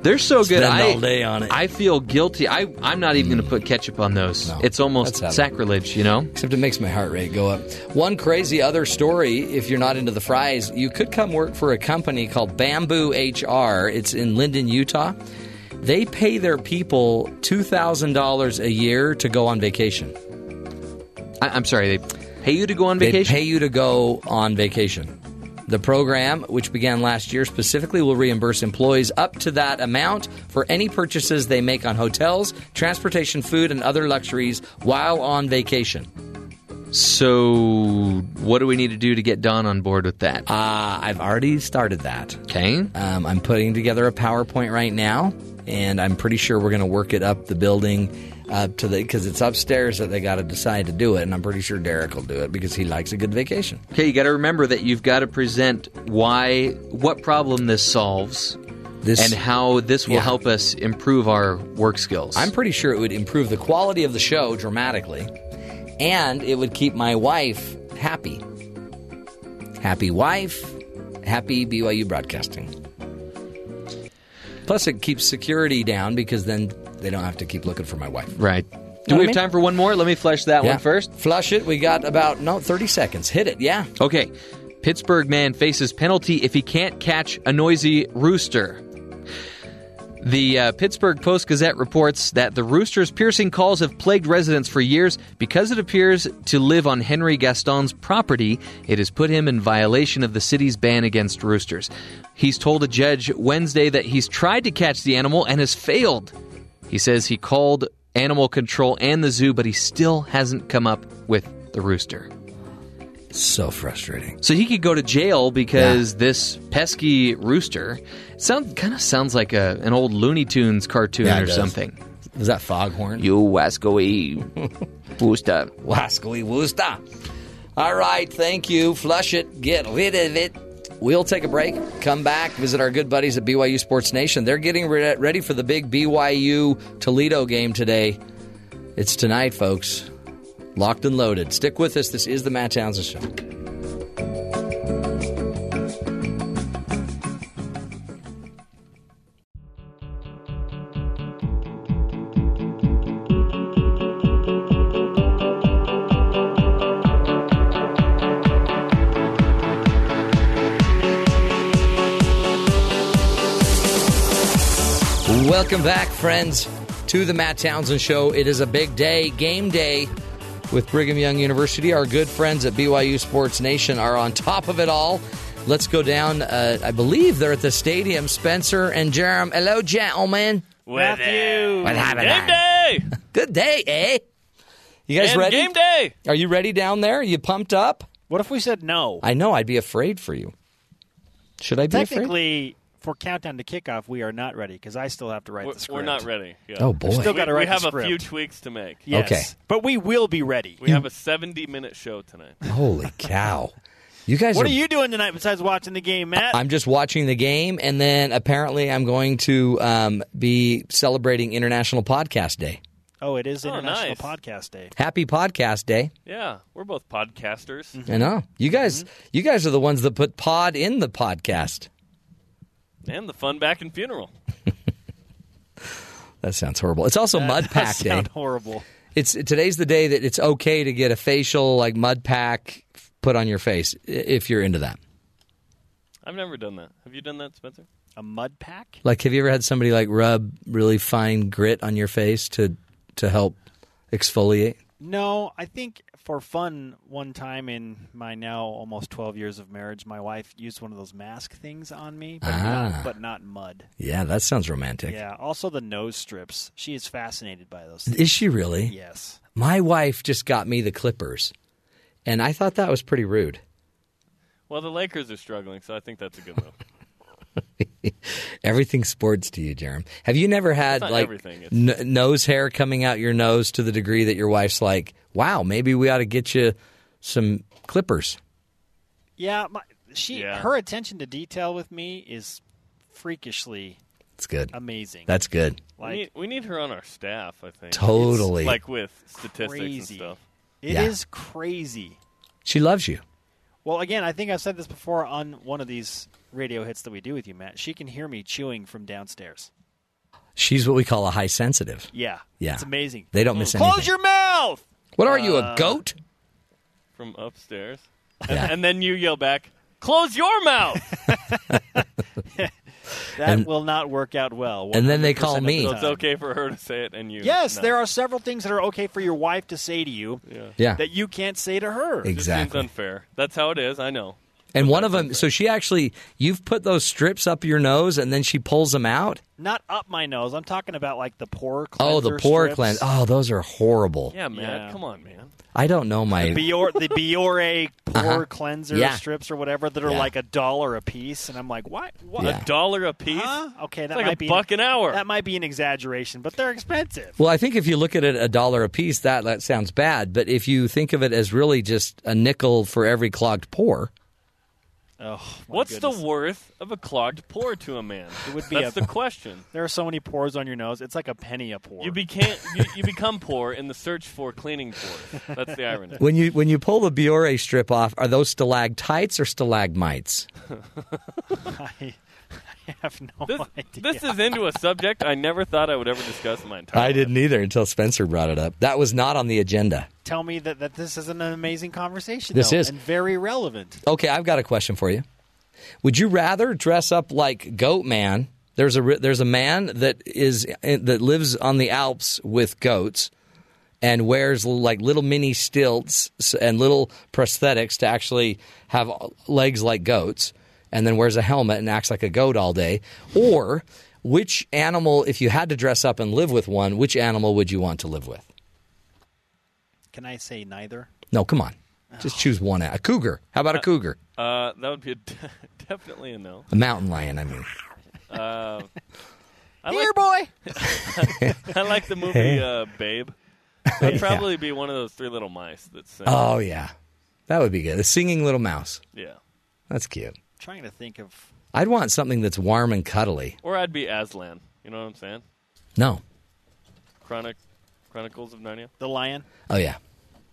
[SPEAKER 4] They're so good.
[SPEAKER 3] Spend
[SPEAKER 4] I,
[SPEAKER 3] all day on it.
[SPEAKER 4] I feel guilty. I, I'm not even going to put ketchup on those. it's almost sacrilege, you know?
[SPEAKER 3] Except it makes my heart rate go up. One crazy other story, if you're not into the fries, you could come work for a company called Bamboo HR. It's in Lindon, Utah. They pay their people $2,000 a year to go on vacation.
[SPEAKER 4] I, I'm sorry. They, pay you to go on
[SPEAKER 3] They
[SPEAKER 4] vacation?
[SPEAKER 3] pay you to go on vacation. The program, which began last year, specifically will reimburse employees up to that amount for any purchases they make on hotels, transportation, food, and other luxuries while on vacation.
[SPEAKER 4] So, what do we need to do to get Don on board with that?
[SPEAKER 3] Uh, I've already started that.
[SPEAKER 4] Okay.
[SPEAKER 3] Um, I'm putting together a PowerPoint right now, and I'm pretty sure we're going to work it up the building uh, to the because it's upstairs that they got to decide to do it, and I'm pretty sure Derek will do it because he likes a good vacation.
[SPEAKER 4] Okay, you got to remember that you've got to present why, what problem this solves,
[SPEAKER 3] This-
[SPEAKER 4] and how this will
[SPEAKER 3] Yeah.
[SPEAKER 4] help us improve our work skills.
[SPEAKER 3] I'm pretty sure it would improve the quality of the show dramatically, and it would keep my wife happy. Happy wife, happy BYU broadcasting. Plus, it keeps security down because then they don't have to keep looking for my wife.
[SPEAKER 4] right. Do we have time for one more? Let me flush that
[SPEAKER 3] Yeah.
[SPEAKER 4] one first.
[SPEAKER 3] Flush it. We got about no 30 seconds. Hit it. Yeah.
[SPEAKER 4] Okay. Pittsburgh man faces penalty if he can't catch a noisy rooster. The uh, Pittsburgh Post Gazette reports that the rooster's piercing calls have plagued residents for years because it appears to live on Henry Gaston's property. It has put him in violation of the city's ban against roosters. He's told a judge Wednesday that he's tried to catch the animal and has failed. He says he called animal control and the zoo, but he still hasn't come up with the rooster.
[SPEAKER 3] So frustrating.
[SPEAKER 4] So he could go to jail because this pesky rooster sound kind of sounds like a an old Looney Tunes cartoon
[SPEAKER 3] Yeah,
[SPEAKER 4] or
[SPEAKER 3] does.
[SPEAKER 4] something.
[SPEAKER 3] Is that Foghorn?
[SPEAKER 4] You wascally rooster.
[SPEAKER 3] Wascally Woosta. All right, thank you. Flush it. Get rid of it. We'll take a break. Come back. Visit our good buddies at BYU Sports Nation. They're getting re- ready for the big BYU Toledo game today. It's tonight, folks. Locked and loaded. Stick with us. This is the Matt Townsend Show. Welcome back, friends, to the Matt Townsend Show. It is a big day, game day with Brigham Young University. Our good friends at BYU Sports Nation are on top of it all. Let's go down. Uh, I believe they're at the stadium. Spencer and Jarom. Hello, gentlemen.
[SPEAKER 20] With Matthew.
[SPEAKER 3] What happened?
[SPEAKER 20] Game day.
[SPEAKER 3] Good day, eh? You guys
[SPEAKER 20] And
[SPEAKER 3] ready?
[SPEAKER 20] game day.
[SPEAKER 3] Are you ready down there? Are you pumped up?
[SPEAKER 20] What if we said no?
[SPEAKER 3] I know. I'd be afraid for you. Should I be afraid?
[SPEAKER 21] Technically, for countdown to kickoff, we are not ready because I still have to write
[SPEAKER 20] We're,
[SPEAKER 21] the script.
[SPEAKER 20] we're not ready. Yeah.
[SPEAKER 3] Oh, boy.
[SPEAKER 21] We still
[SPEAKER 20] We,
[SPEAKER 21] got to
[SPEAKER 20] we have
[SPEAKER 21] the
[SPEAKER 20] a few tweaks to make.
[SPEAKER 21] Yes.
[SPEAKER 3] Okay.
[SPEAKER 21] but we will be ready.
[SPEAKER 20] We have a 70 minute show tonight.
[SPEAKER 3] Holy cow! You guys
[SPEAKER 21] what
[SPEAKER 3] are
[SPEAKER 21] are you doing tonight besides watching the game, Matt?
[SPEAKER 3] I'm just watching the game, and then apparently I'm going to um, be celebrating International Podcast Day.
[SPEAKER 21] oh, it is
[SPEAKER 20] Oh,
[SPEAKER 21] International
[SPEAKER 20] nice.
[SPEAKER 21] Podcast Day.
[SPEAKER 3] Happy Podcast Day!
[SPEAKER 20] Yeah, we're both podcasters.
[SPEAKER 3] I know you guys. You guys are the ones that put pod in the podcast.
[SPEAKER 20] And the fun back in funeral.
[SPEAKER 3] That sounds horrible. It's also Mud
[SPEAKER 21] That
[SPEAKER 3] Pack Day.
[SPEAKER 21] horrible.
[SPEAKER 3] It's today's the day that it's okay to get a facial like mud pack put on your face if you're into that.
[SPEAKER 20] I've never done that. Have you done that, Spencer?
[SPEAKER 21] A mud pack?
[SPEAKER 3] Like, have you ever had somebody like rub really fine grit on your face to to help exfoliate?
[SPEAKER 21] No, I think for fun, one time in my now almost 12 years of marriage, my wife used one of those mask things on me, but,
[SPEAKER 3] Ah.
[SPEAKER 21] not, but not mud.
[SPEAKER 3] Yeah, that sounds romantic.
[SPEAKER 21] Yeah, also the nose strips. She is fascinated by those.
[SPEAKER 3] Is she really?
[SPEAKER 21] Yes.
[SPEAKER 3] My wife just got me the clippers, and I thought that was pretty rude.
[SPEAKER 20] Well, the Lakers are struggling, so I think that's a good move.
[SPEAKER 3] Everything sports to you, Jarom. Have you never had
[SPEAKER 20] It's
[SPEAKER 3] like n- nose hair coming out your nose to the degree that your wife's like, "Wow, maybe we ought to get you some clippers."
[SPEAKER 21] Yeah, my, she
[SPEAKER 20] Yeah.
[SPEAKER 21] her attention to detail with me is freakishly
[SPEAKER 3] It's good.
[SPEAKER 21] amazing.
[SPEAKER 3] That's good.
[SPEAKER 20] we, need, we need her on our staff, I think.
[SPEAKER 3] Totally.
[SPEAKER 20] Like with statistics
[SPEAKER 21] crazy.
[SPEAKER 20] and stuff.
[SPEAKER 21] It is
[SPEAKER 3] Yeah.
[SPEAKER 21] crazy.
[SPEAKER 3] She loves you.
[SPEAKER 21] Well, again, I think I've said this before on one of these radio hits that we do with you, Matt. She can hear me chewing from downstairs.
[SPEAKER 3] She's what we call a high sensitive.
[SPEAKER 21] Yeah,
[SPEAKER 3] Yeah.
[SPEAKER 21] it's amazing.
[SPEAKER 3] They don't miss anything.
[SPEAKER 21] Close your mouth.
[SPEAKER 3] What are you, a
[SPEAKER 20] Uh,
[SPEAKER 3] goat?
[SPEAKER 20] From upstairs. And,
[SPEAKER 3] Yeah.
[SPEAKER 20] and then you yell back, Close your mouth!
[SPEAKER 21] That
[SPEAKER 3] and,
[SPEAKER 21] will not work out well.
[SPEAKER 3] and then they call
[SPEAKER 21] 100% of
[SPEAKER 3] me.
[SPEAKER 21] the
[SPEAKER 20] So it's
[SPEAKER 21] time.
[SPEAKER 20] okay for her to say it and you.
[SPEAKER 21] Yes,
[SPEAKER 20] no.
[SPEAKER 21] there are several things that are okay for your wife to say to you
[SPEAKER 3] Yeah.
[SPEAKER 21] that you can't say to her.
[SPEAKER 20] It just seems
[SPEAKER 3] Exactly.
[SPEAKER 20] unfair. That's how it is. I know.
[SPEAKER 3] And one of them, so she actually, you've put those strips up your nose and then she pulls them out.
[SPEAKER 21] Not up my nose. I'm talking about like the pore cleanser.
[SPEAKER 3] Oh, the pore
[SPEAKER 21] strips.
[SPEAKER 3] cleanse. Oh, those are horrible.
[SPEAKER 20] Yeah, man.
[SPEAKER 21] Yeah.
[SPEAKER 20] Come on, man.
[SPEAKER 3] I don't know my.
[SPEAKER 21] Biore, the Biore pore
[SPEAKER 3] Uh-huh.
[SPEAKER 21] cleanser
[SPEAKER 3] Yeah.
[SPEAKER 21] strips or whatever that are
[SPEAKER 3] Yeah.
[SPEAKER 21] like a dollar a piece, and I'm like, what? what?
[SPEAKER 3] Yeah.
[SPEAKER 20] A dollar a piece.
[SPEAKER 21] Huh? Okay, that
[SPEAKER 20] It's like
[SPEAKER 21] might
[SPEAKER 20] a
[SPEAKER 21] be
[SPEAKER 20] buck an hour.
[SPEAKER 21] That might be an exaggeration, but they're expensive.
[SPEAKER 3] Well, I think if you look at it a dollar a piece, that that sounds bad. But if you think of it as really just a nickel for every clogged pore,
[SPEAKER 21] Oh, my
[SPEAKER 20] What's
[SPEAKER 21] goodness.
[SPEAKER 20] the worth of a clogged pore to a man?
[SPEAKER 21] It would be
[SPEAKER 20] That's
[SPEAKER 21] a-
[SPEAKER 20] the question.
[SPEAKER 21] There are so many pores on your nose. It's like a penny a pore.
[SPEAKER 20] You became you, you become poor in the search for cleaning pores. That's the irony.
[SPEAKER 3] when you when you pull the Biore strip off, are those stalactites or stalagmites?
[SPEAKER 21] I, I have no
[SPEAKER 20] This,
[SPEAKER 21] idea.
[SPEAKER 20] this is into a subject I never thought I would ever discuss in my entire
[SPEAKER 3] I
[SPEAKER 20] life.
[SPEAKER 3] didn't either until Spencer brought it up. That was not on the agenda.
[SPEAKER 21] Tell me that, that this is an amazing conversation.
[SPEAKER 3] This
[SPEAKER 21] though,
[SPEAKER 3] is.
[SPEAKER 21] and very relevant.
[SPEAKER 3] Okay, I've got a question for you. Would you rather dress up like Goat Man? There's a there's a man that is that lives on the Alps with goats and wears like little mini stilts and little prosthetics to actually have legs like goats, and then wears a helmet and acts like a goat all day. Or which animal, if you had to dress up and live with one, which animal would you want to live with?
[SPEAKER 21] Can I say neither?
[SPEAKER 3] No, come on, just choose one. A cougar. How about a cougar?
[SPEAKER 20] Uh, that would be a definitely a no.
[SPEAKER 3] A mountain lion. I mean.
[SPEAKER 20] Uh, I
[SPEAKER 21] Here,
[SPEAKER 20] like,
[SPEAKER 21] boy.
[SPEAKER 20] I like the movie
[SPEAKER 3] Hey.
[SPEAKER 20] uh, Babe. I'd probably be one of those three little mice that sing.
[SPEAKER 3] Oh yeah, that would be good. The singing little mouse.
[SPEAKER 20] Yeah.
[SPEAKER 3] That's cute.
[SPEAKER 21] Trying to think of.
[SPEAKER 3] I'd want something that's warm and cuddly.
[SPEAKER 20] Or I'd be Aslan. You know what I'm saying?
[SPEAKER 3] No.
[SPEAKER 20] Chronic Chronicles of Narnia.
[SPEAKER 21] The lion.
[SPEAKER 3] Oh yeah,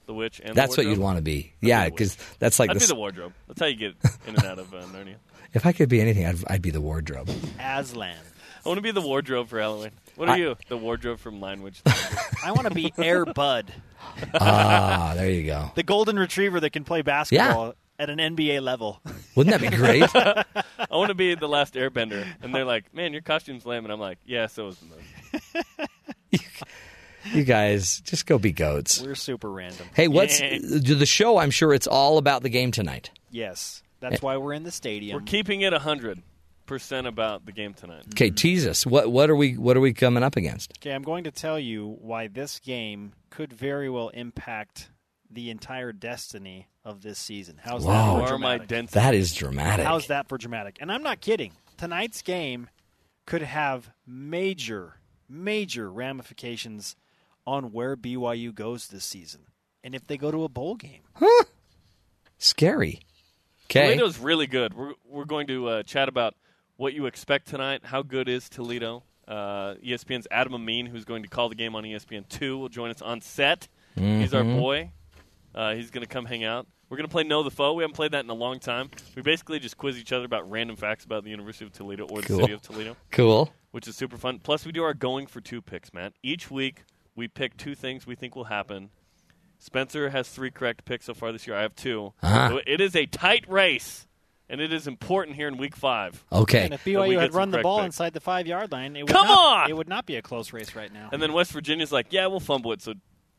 [SPEAKER 20] The witch and
[SPEAKER 3] that's
[SPEAKER 20] the
[SPEAKER 3] what you'd want to be.
[SPEAKER 20] I'd
[SPEAKER 3] Yeah,
[SPEAKER 20] be the witch.
[SPEAKER 3] because that's like
[SPEAKER 20] I'd
[SPEAKER 3] the.
[SPEAKER 20] be the wardrobe. That's how you get in and out of uh, Narnia.
[SPEAKER 3] If I could be anything, I'd, I'd be the wardrobe.
[SPEAKER 21] Aslan.
[SPEAKER 20] I want to be the wardrobe for Halloween. What are
[SPEAKER 3] I-
[SPEAKER 20] you? The wardrobe from Lion Witch.
[SPEAKER 21] I want to be Air Bud,
[SPEAKER 3] ah, there you go.
[SPEAKER 21] the golden retriever that can play basketball at an NBA level.
[SPEAKER 3] Wouldn't that be great?
[SPEAKER 20] I want to be the last Airbender, and they're like, "Man, your costume's lame," and I'm like, "Yeah, so is the movie."
[SPEAKER 3] you guys just go be goats.
[SPEAKER 21] We're super random.
[SPEAKER 3] Hey, what's
[SPEAKER 20] Yeah.
[SPEAKER 3] the the show? I'm sure it's all about the game tonight.
[SPEAKER 21] Yes, that's why we're in the stadium.
[SPEAKER 20] We're keeping it hundred percent about the game tonight.
[SPEAKER 3] Okay, tease us. What what are we what are we coming up against?
[SPEAKER 21] Okay, I'm going to tell you why this game could very well impact the entire destiny of this season. How's
[SPEAKER 3] Whoa.
[SPEAKER 21] that for
[SPEAKER 20] You
[SPEAKER 21] dramatic?
[SPEAKER 3] That is dramatic.
[SPEAKER 21] How's that for dramatic? And I'm not kidding. Tonight's game could have major, major ramifications on where BYU goes this season. And if they go to a bowl game.
[SPEAKER 3] Scary. Okay.
[SPEAKER 20] Toledo's really good. We're we're going to uh, chat about what you expect tonight. How good is Toledo? Uh, ESPN's Adam Amin, who's going to call the game on ESPN two, will join us on set. He's our boy. Uh, he's going to come hang out. We're going to play Know the Foe. We haven't played that in a long time. We basically just quiz each other about random facts about the University of Toledo or the
[SPEAKER 3] Cool.
[SPEAKER 20] city of Toledo.
[SPEAKER 3] Cool.
[SPEAKER 20] Which is super fun. Plus, we do our going for two picks, Matt. Each week, we pick two things we think will happen. Spencer has three correct picks so far this year. I have 2
[SPEAKER 3] Uh-huh.
[SPEAKER 20] So it is a tight race, and it is important here in week five.
[SPEAKER 3] Okay.
[SPEAKER 21] And if BYU had run the ball
[SPEAKER 20] picks.
[SPEAKER 21] inside the five yard line, it would
[SPEAKER 20] Come
[SPEAKER 21] not,
[SPEAKER 20] on!
[SPEAKER 21] It would not be a close race right now.
[SPEAKER 20] And then West Virginia's like, yeah, we'll fumble it. So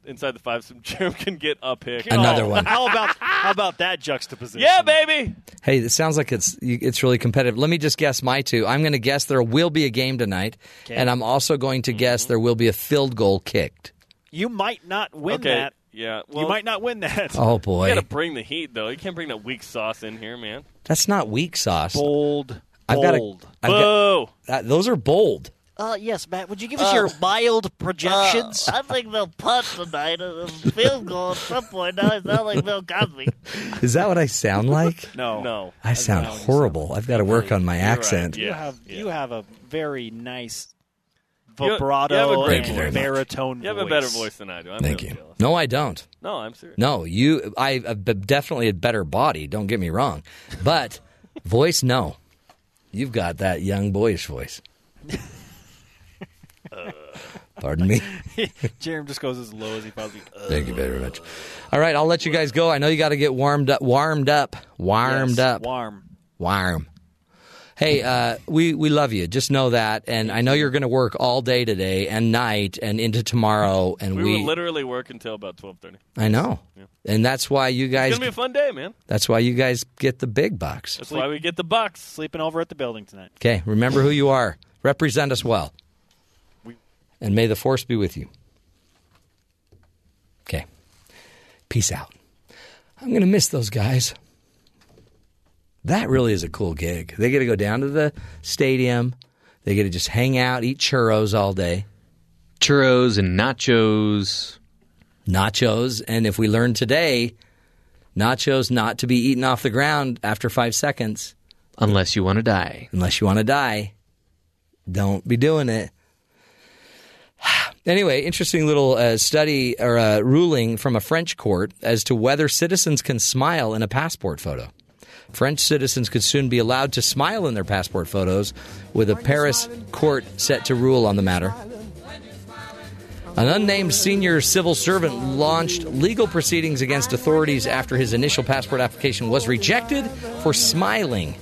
[SPEAKER 20] inside the five, so Jarom can get a pick.
[SPEAKER 3] Another
[SPEAKER 21] Oh,
[SPEAKER 3] one.
[SPEAKER 21] How about how about that juxtaposition?
[SPEAKER 20] Yeah, baby.
[SPEAKER 3] Hey, it sounds like it's it's really competitive. Let me just guess my two. I'm going to guess there will be a game tonight,
[SPEAKER 21] Okay.
[SPEAKER 3] and I'm also going to guess mm-hmm. there will be a field goal kicked.
[SPEAKER 21] You might not win
[SPEAKER 20] okay.
[SPEAKER 21] that.
[SPEAKER 20] Yeah. Well,
[SPEAKER 21] you might not win that.
[SPEAKER 3] Oh boy,
[SPEAKER 20] You got to bring the heat, though. You can't bring that weak sauce in here, man.
[SPEAKER 3] that's not weak sauce.
[SPEAKER 21] Bold.
[SPEAKER 3] I've got
[SPEAKER 21] bold.
[SPEAKER 3] a, I've got,
[SPEAKER 20] Boo!
[SPEAKER 3] that, those are bold.
[SPEAKER 21] Uh, yes, Matt. Would you give us uh, your mild projections?
[SPEAKER 12] Uh, I think they'll punt tonight. A field goal at some point. Now I sound like Bill Cosby.
[SPEAKER 3] Is that what I sound like?
[SPEAKER 21] no.
[SPEAKER 20] No.
[SPEAKER 3] I sound
[SPEAKER 21] not what you
[SPEAKER 3] horrible. I've got to work on my
[SPEAKER 20] You're right.
[SPEAKER 3] accent.
[SPEAKER 20] Yeah.
[SPEAKER 21] You have
[SPEAKER 20] yeah.
[SPEAKER 21] you have a very nice vibrato
[SPEAKER 20] you have a great
[SPEAKER 21] and
[SPEAKER 3] Thank you very
[SPEAKER 21] baritone
[SPEAKER 20] You have
[SPEAKER 21] voice.
[SPEAKER 20] a better voice than I do. I'm
[SPEAKER 3] Thank
[SPEAKER 20] really
[SPEAKER 3] you.
[SPEAKER 20] jealous.
[SPEAKER 3] No, I don't.
[SPEAKER 20] No, I'm serious.
[SPEAKER 3] No, you. I uh, have definitely a better body. Don't get me wrong, but voice, no. You've got that young boyish voice. Pardon me.
[SPEAKER 21] Jarom just goes as low as he possibly.
[SPEAKER 3] Thank you very much. All right, I'll let you guys go. I know you got to get warmed up. Warmed up. Warmed
[SPEAKER 21] Yes,
[SPEAKER 3] up.
[SPEAKER 21] Warm.
[SPEAKER 3] Warm. Hey, uh, we we love you. Just know that, and I know you're going to work all day today and night and into tomorrow. And
[SPEAKER 20] We,
[SPEAKER 3] we,
[SPEAKER 20] will literally work until about twelve thirty.
[SPEAKER 3] I know, and that's why you guys.
[SPEAKER 20] It's gonna be a fun day, man.
[SPEAKER 3] That's why you guys get the big bucks.
[SPEAKER 20] That's why we get the bucks.
[SPEAKER 21] Sleeping over at the building tonight.
[SPEAKER 3] Okay, remember who you are. Represent us well, and may the force be with you. Okay, peace out. I'm going to miss those guys. That really is a cool gig. They get to go down to the stadium. They get to just hang out, eat churros all day.
[SPEAKER 4] Churros and nachos.
[SPEAKER 3] Nachos. And if we learn today, nachos not to be eaten off the ground after five seconds.
[SPEAKER 4] Unless you want to die.
[SPEAKER 3] Unless you want to die. Don't be doing it. Anyway, interesting little uh, study or uh, ruling from a French court as to whether citizens can smile in a passport photo. French citizens could soon be allowed to smile in their passport photos, with a Paris court set to rule on the matter. An unnamed senior civil servant launched legal proceedings against authorities after his initial passport application was rejected for smiling.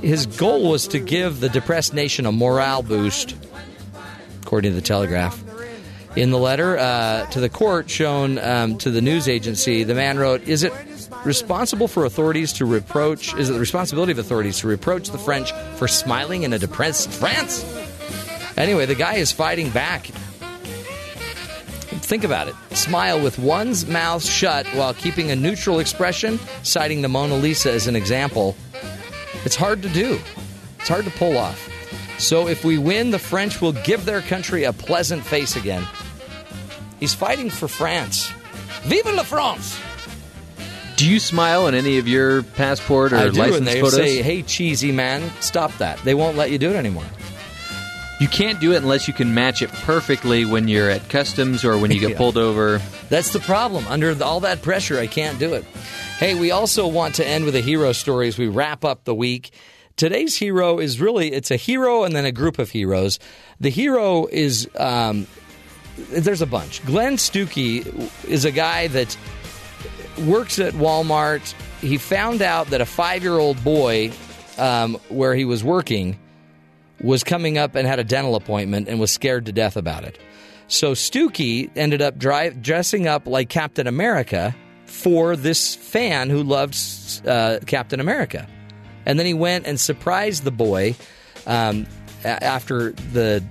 [SPEAKER 3] His goal was to give the depressed nation a morale boost, according to the Telegraph. In the letter uh, to the court shown um, to the news agency, the man wrote, Is it responsible for authorities to reproach, is it the responsibility of authorities to reproach the French for smiling in a depressed France? Anyway, the guy is fighting back. Think about it. Smile with one's mouth shut while keeping a neutral expression, citing the Mona Lisa as an example. It's hard to do. It's hard to pull off. So if we win, the French will give their country a pleasant face again. He's fighting for France. Vive la France!
[SPEAKER 4] Do you smile in any of your passport or
[SPEAKER 3] I do,
[SPEAKER 4] license
[SPEAKER 3] and they
[SPEAKER 4] photos?
[SPEAKER 3] say, "Hey, cheesy man, stop that." They won't let you do it anymore.
[SPEAKER 4] You can't do it unless you can match it perfectly when you're at customs or when you get
[SPEAKER 3] Yeah.
[SPEAKER 4] pulled over.
[SPEAKER 3] That's the problem. Under all that pressure, I can't do it. Hey, we also want to end with a hero story as we wrap up the week. Today's hero is really it's a hero and then a group of heroes. The hero is um, there's a bunch. Glenn Stuckey is a guy that works at Walmart. He found out that a five year old boy um, where he was working was coming up and had a dental appointment and was scared to death about it. So Stuckey ended up dri- dressing up like Captain America for this fan who loved uh, Captain America. And then he went and surprised the boy um, after the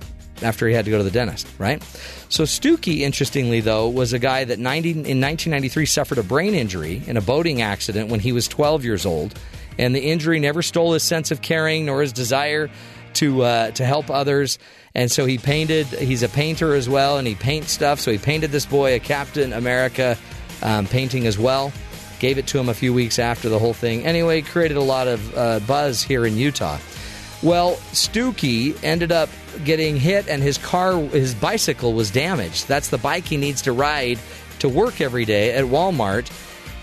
[SPEAKER 3] after he had to go to the dentist, right? So Stuckey, interestingly though, was a guy that 90, in 1993 suffered a brain injury in a boating accident when he was 12 years old, and the injury never stole his sense of caring nor his desire to uh, to help others. And so he painted. He's a painter as well, and he paints stuff. So he painted this boy a Captain America um, painting as well. Gave it to him a few weeks after the whole thing. Anyway, created a lot of uh, buzz here in Utah. Well, Stuckey ended up getting hit, and his car, his bicycle was damaged. That's the bike he needs to ride to work every day at Walmart.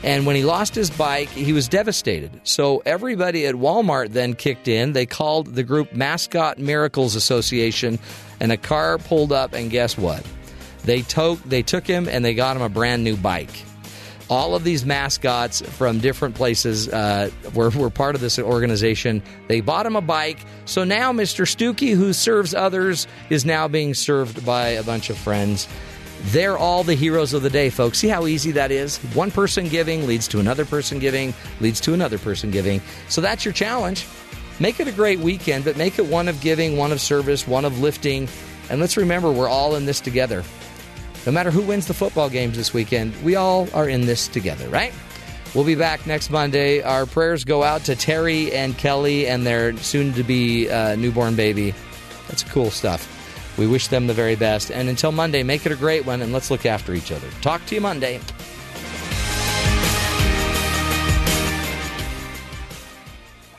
[SPEAKER 3] And when he lost his bike, he was devastated. So everybody at Walmart then kicked in. They called the group Mascot Miracles Association, and a car pulled up, and guess what? They took they took him and they got him a brand new bike. All of these mascots from different places uh, were, were part of this organization. They bought him a bike. So now Mr. Stuckey, who serves others, is now being served by a bunch of friends. They're all the heroes of the day, folks. See how easy that is? One person giving leads to another person giving, leads to another person giving. So that's your challenge. Make it a great weekend, but make it one of giving, one of service, one of lifting. And let's remember, we're all in this together. No matter who wins the football games this weekend, we all are in this together, right? We'll be back next Monday. Our prayers go out to Terry and Kelly and their soon to be uh, newborn baby. That's cool stuff. We wish them the very best. And until Monday, make it a great one and let's look after each other. Talk to you Monday.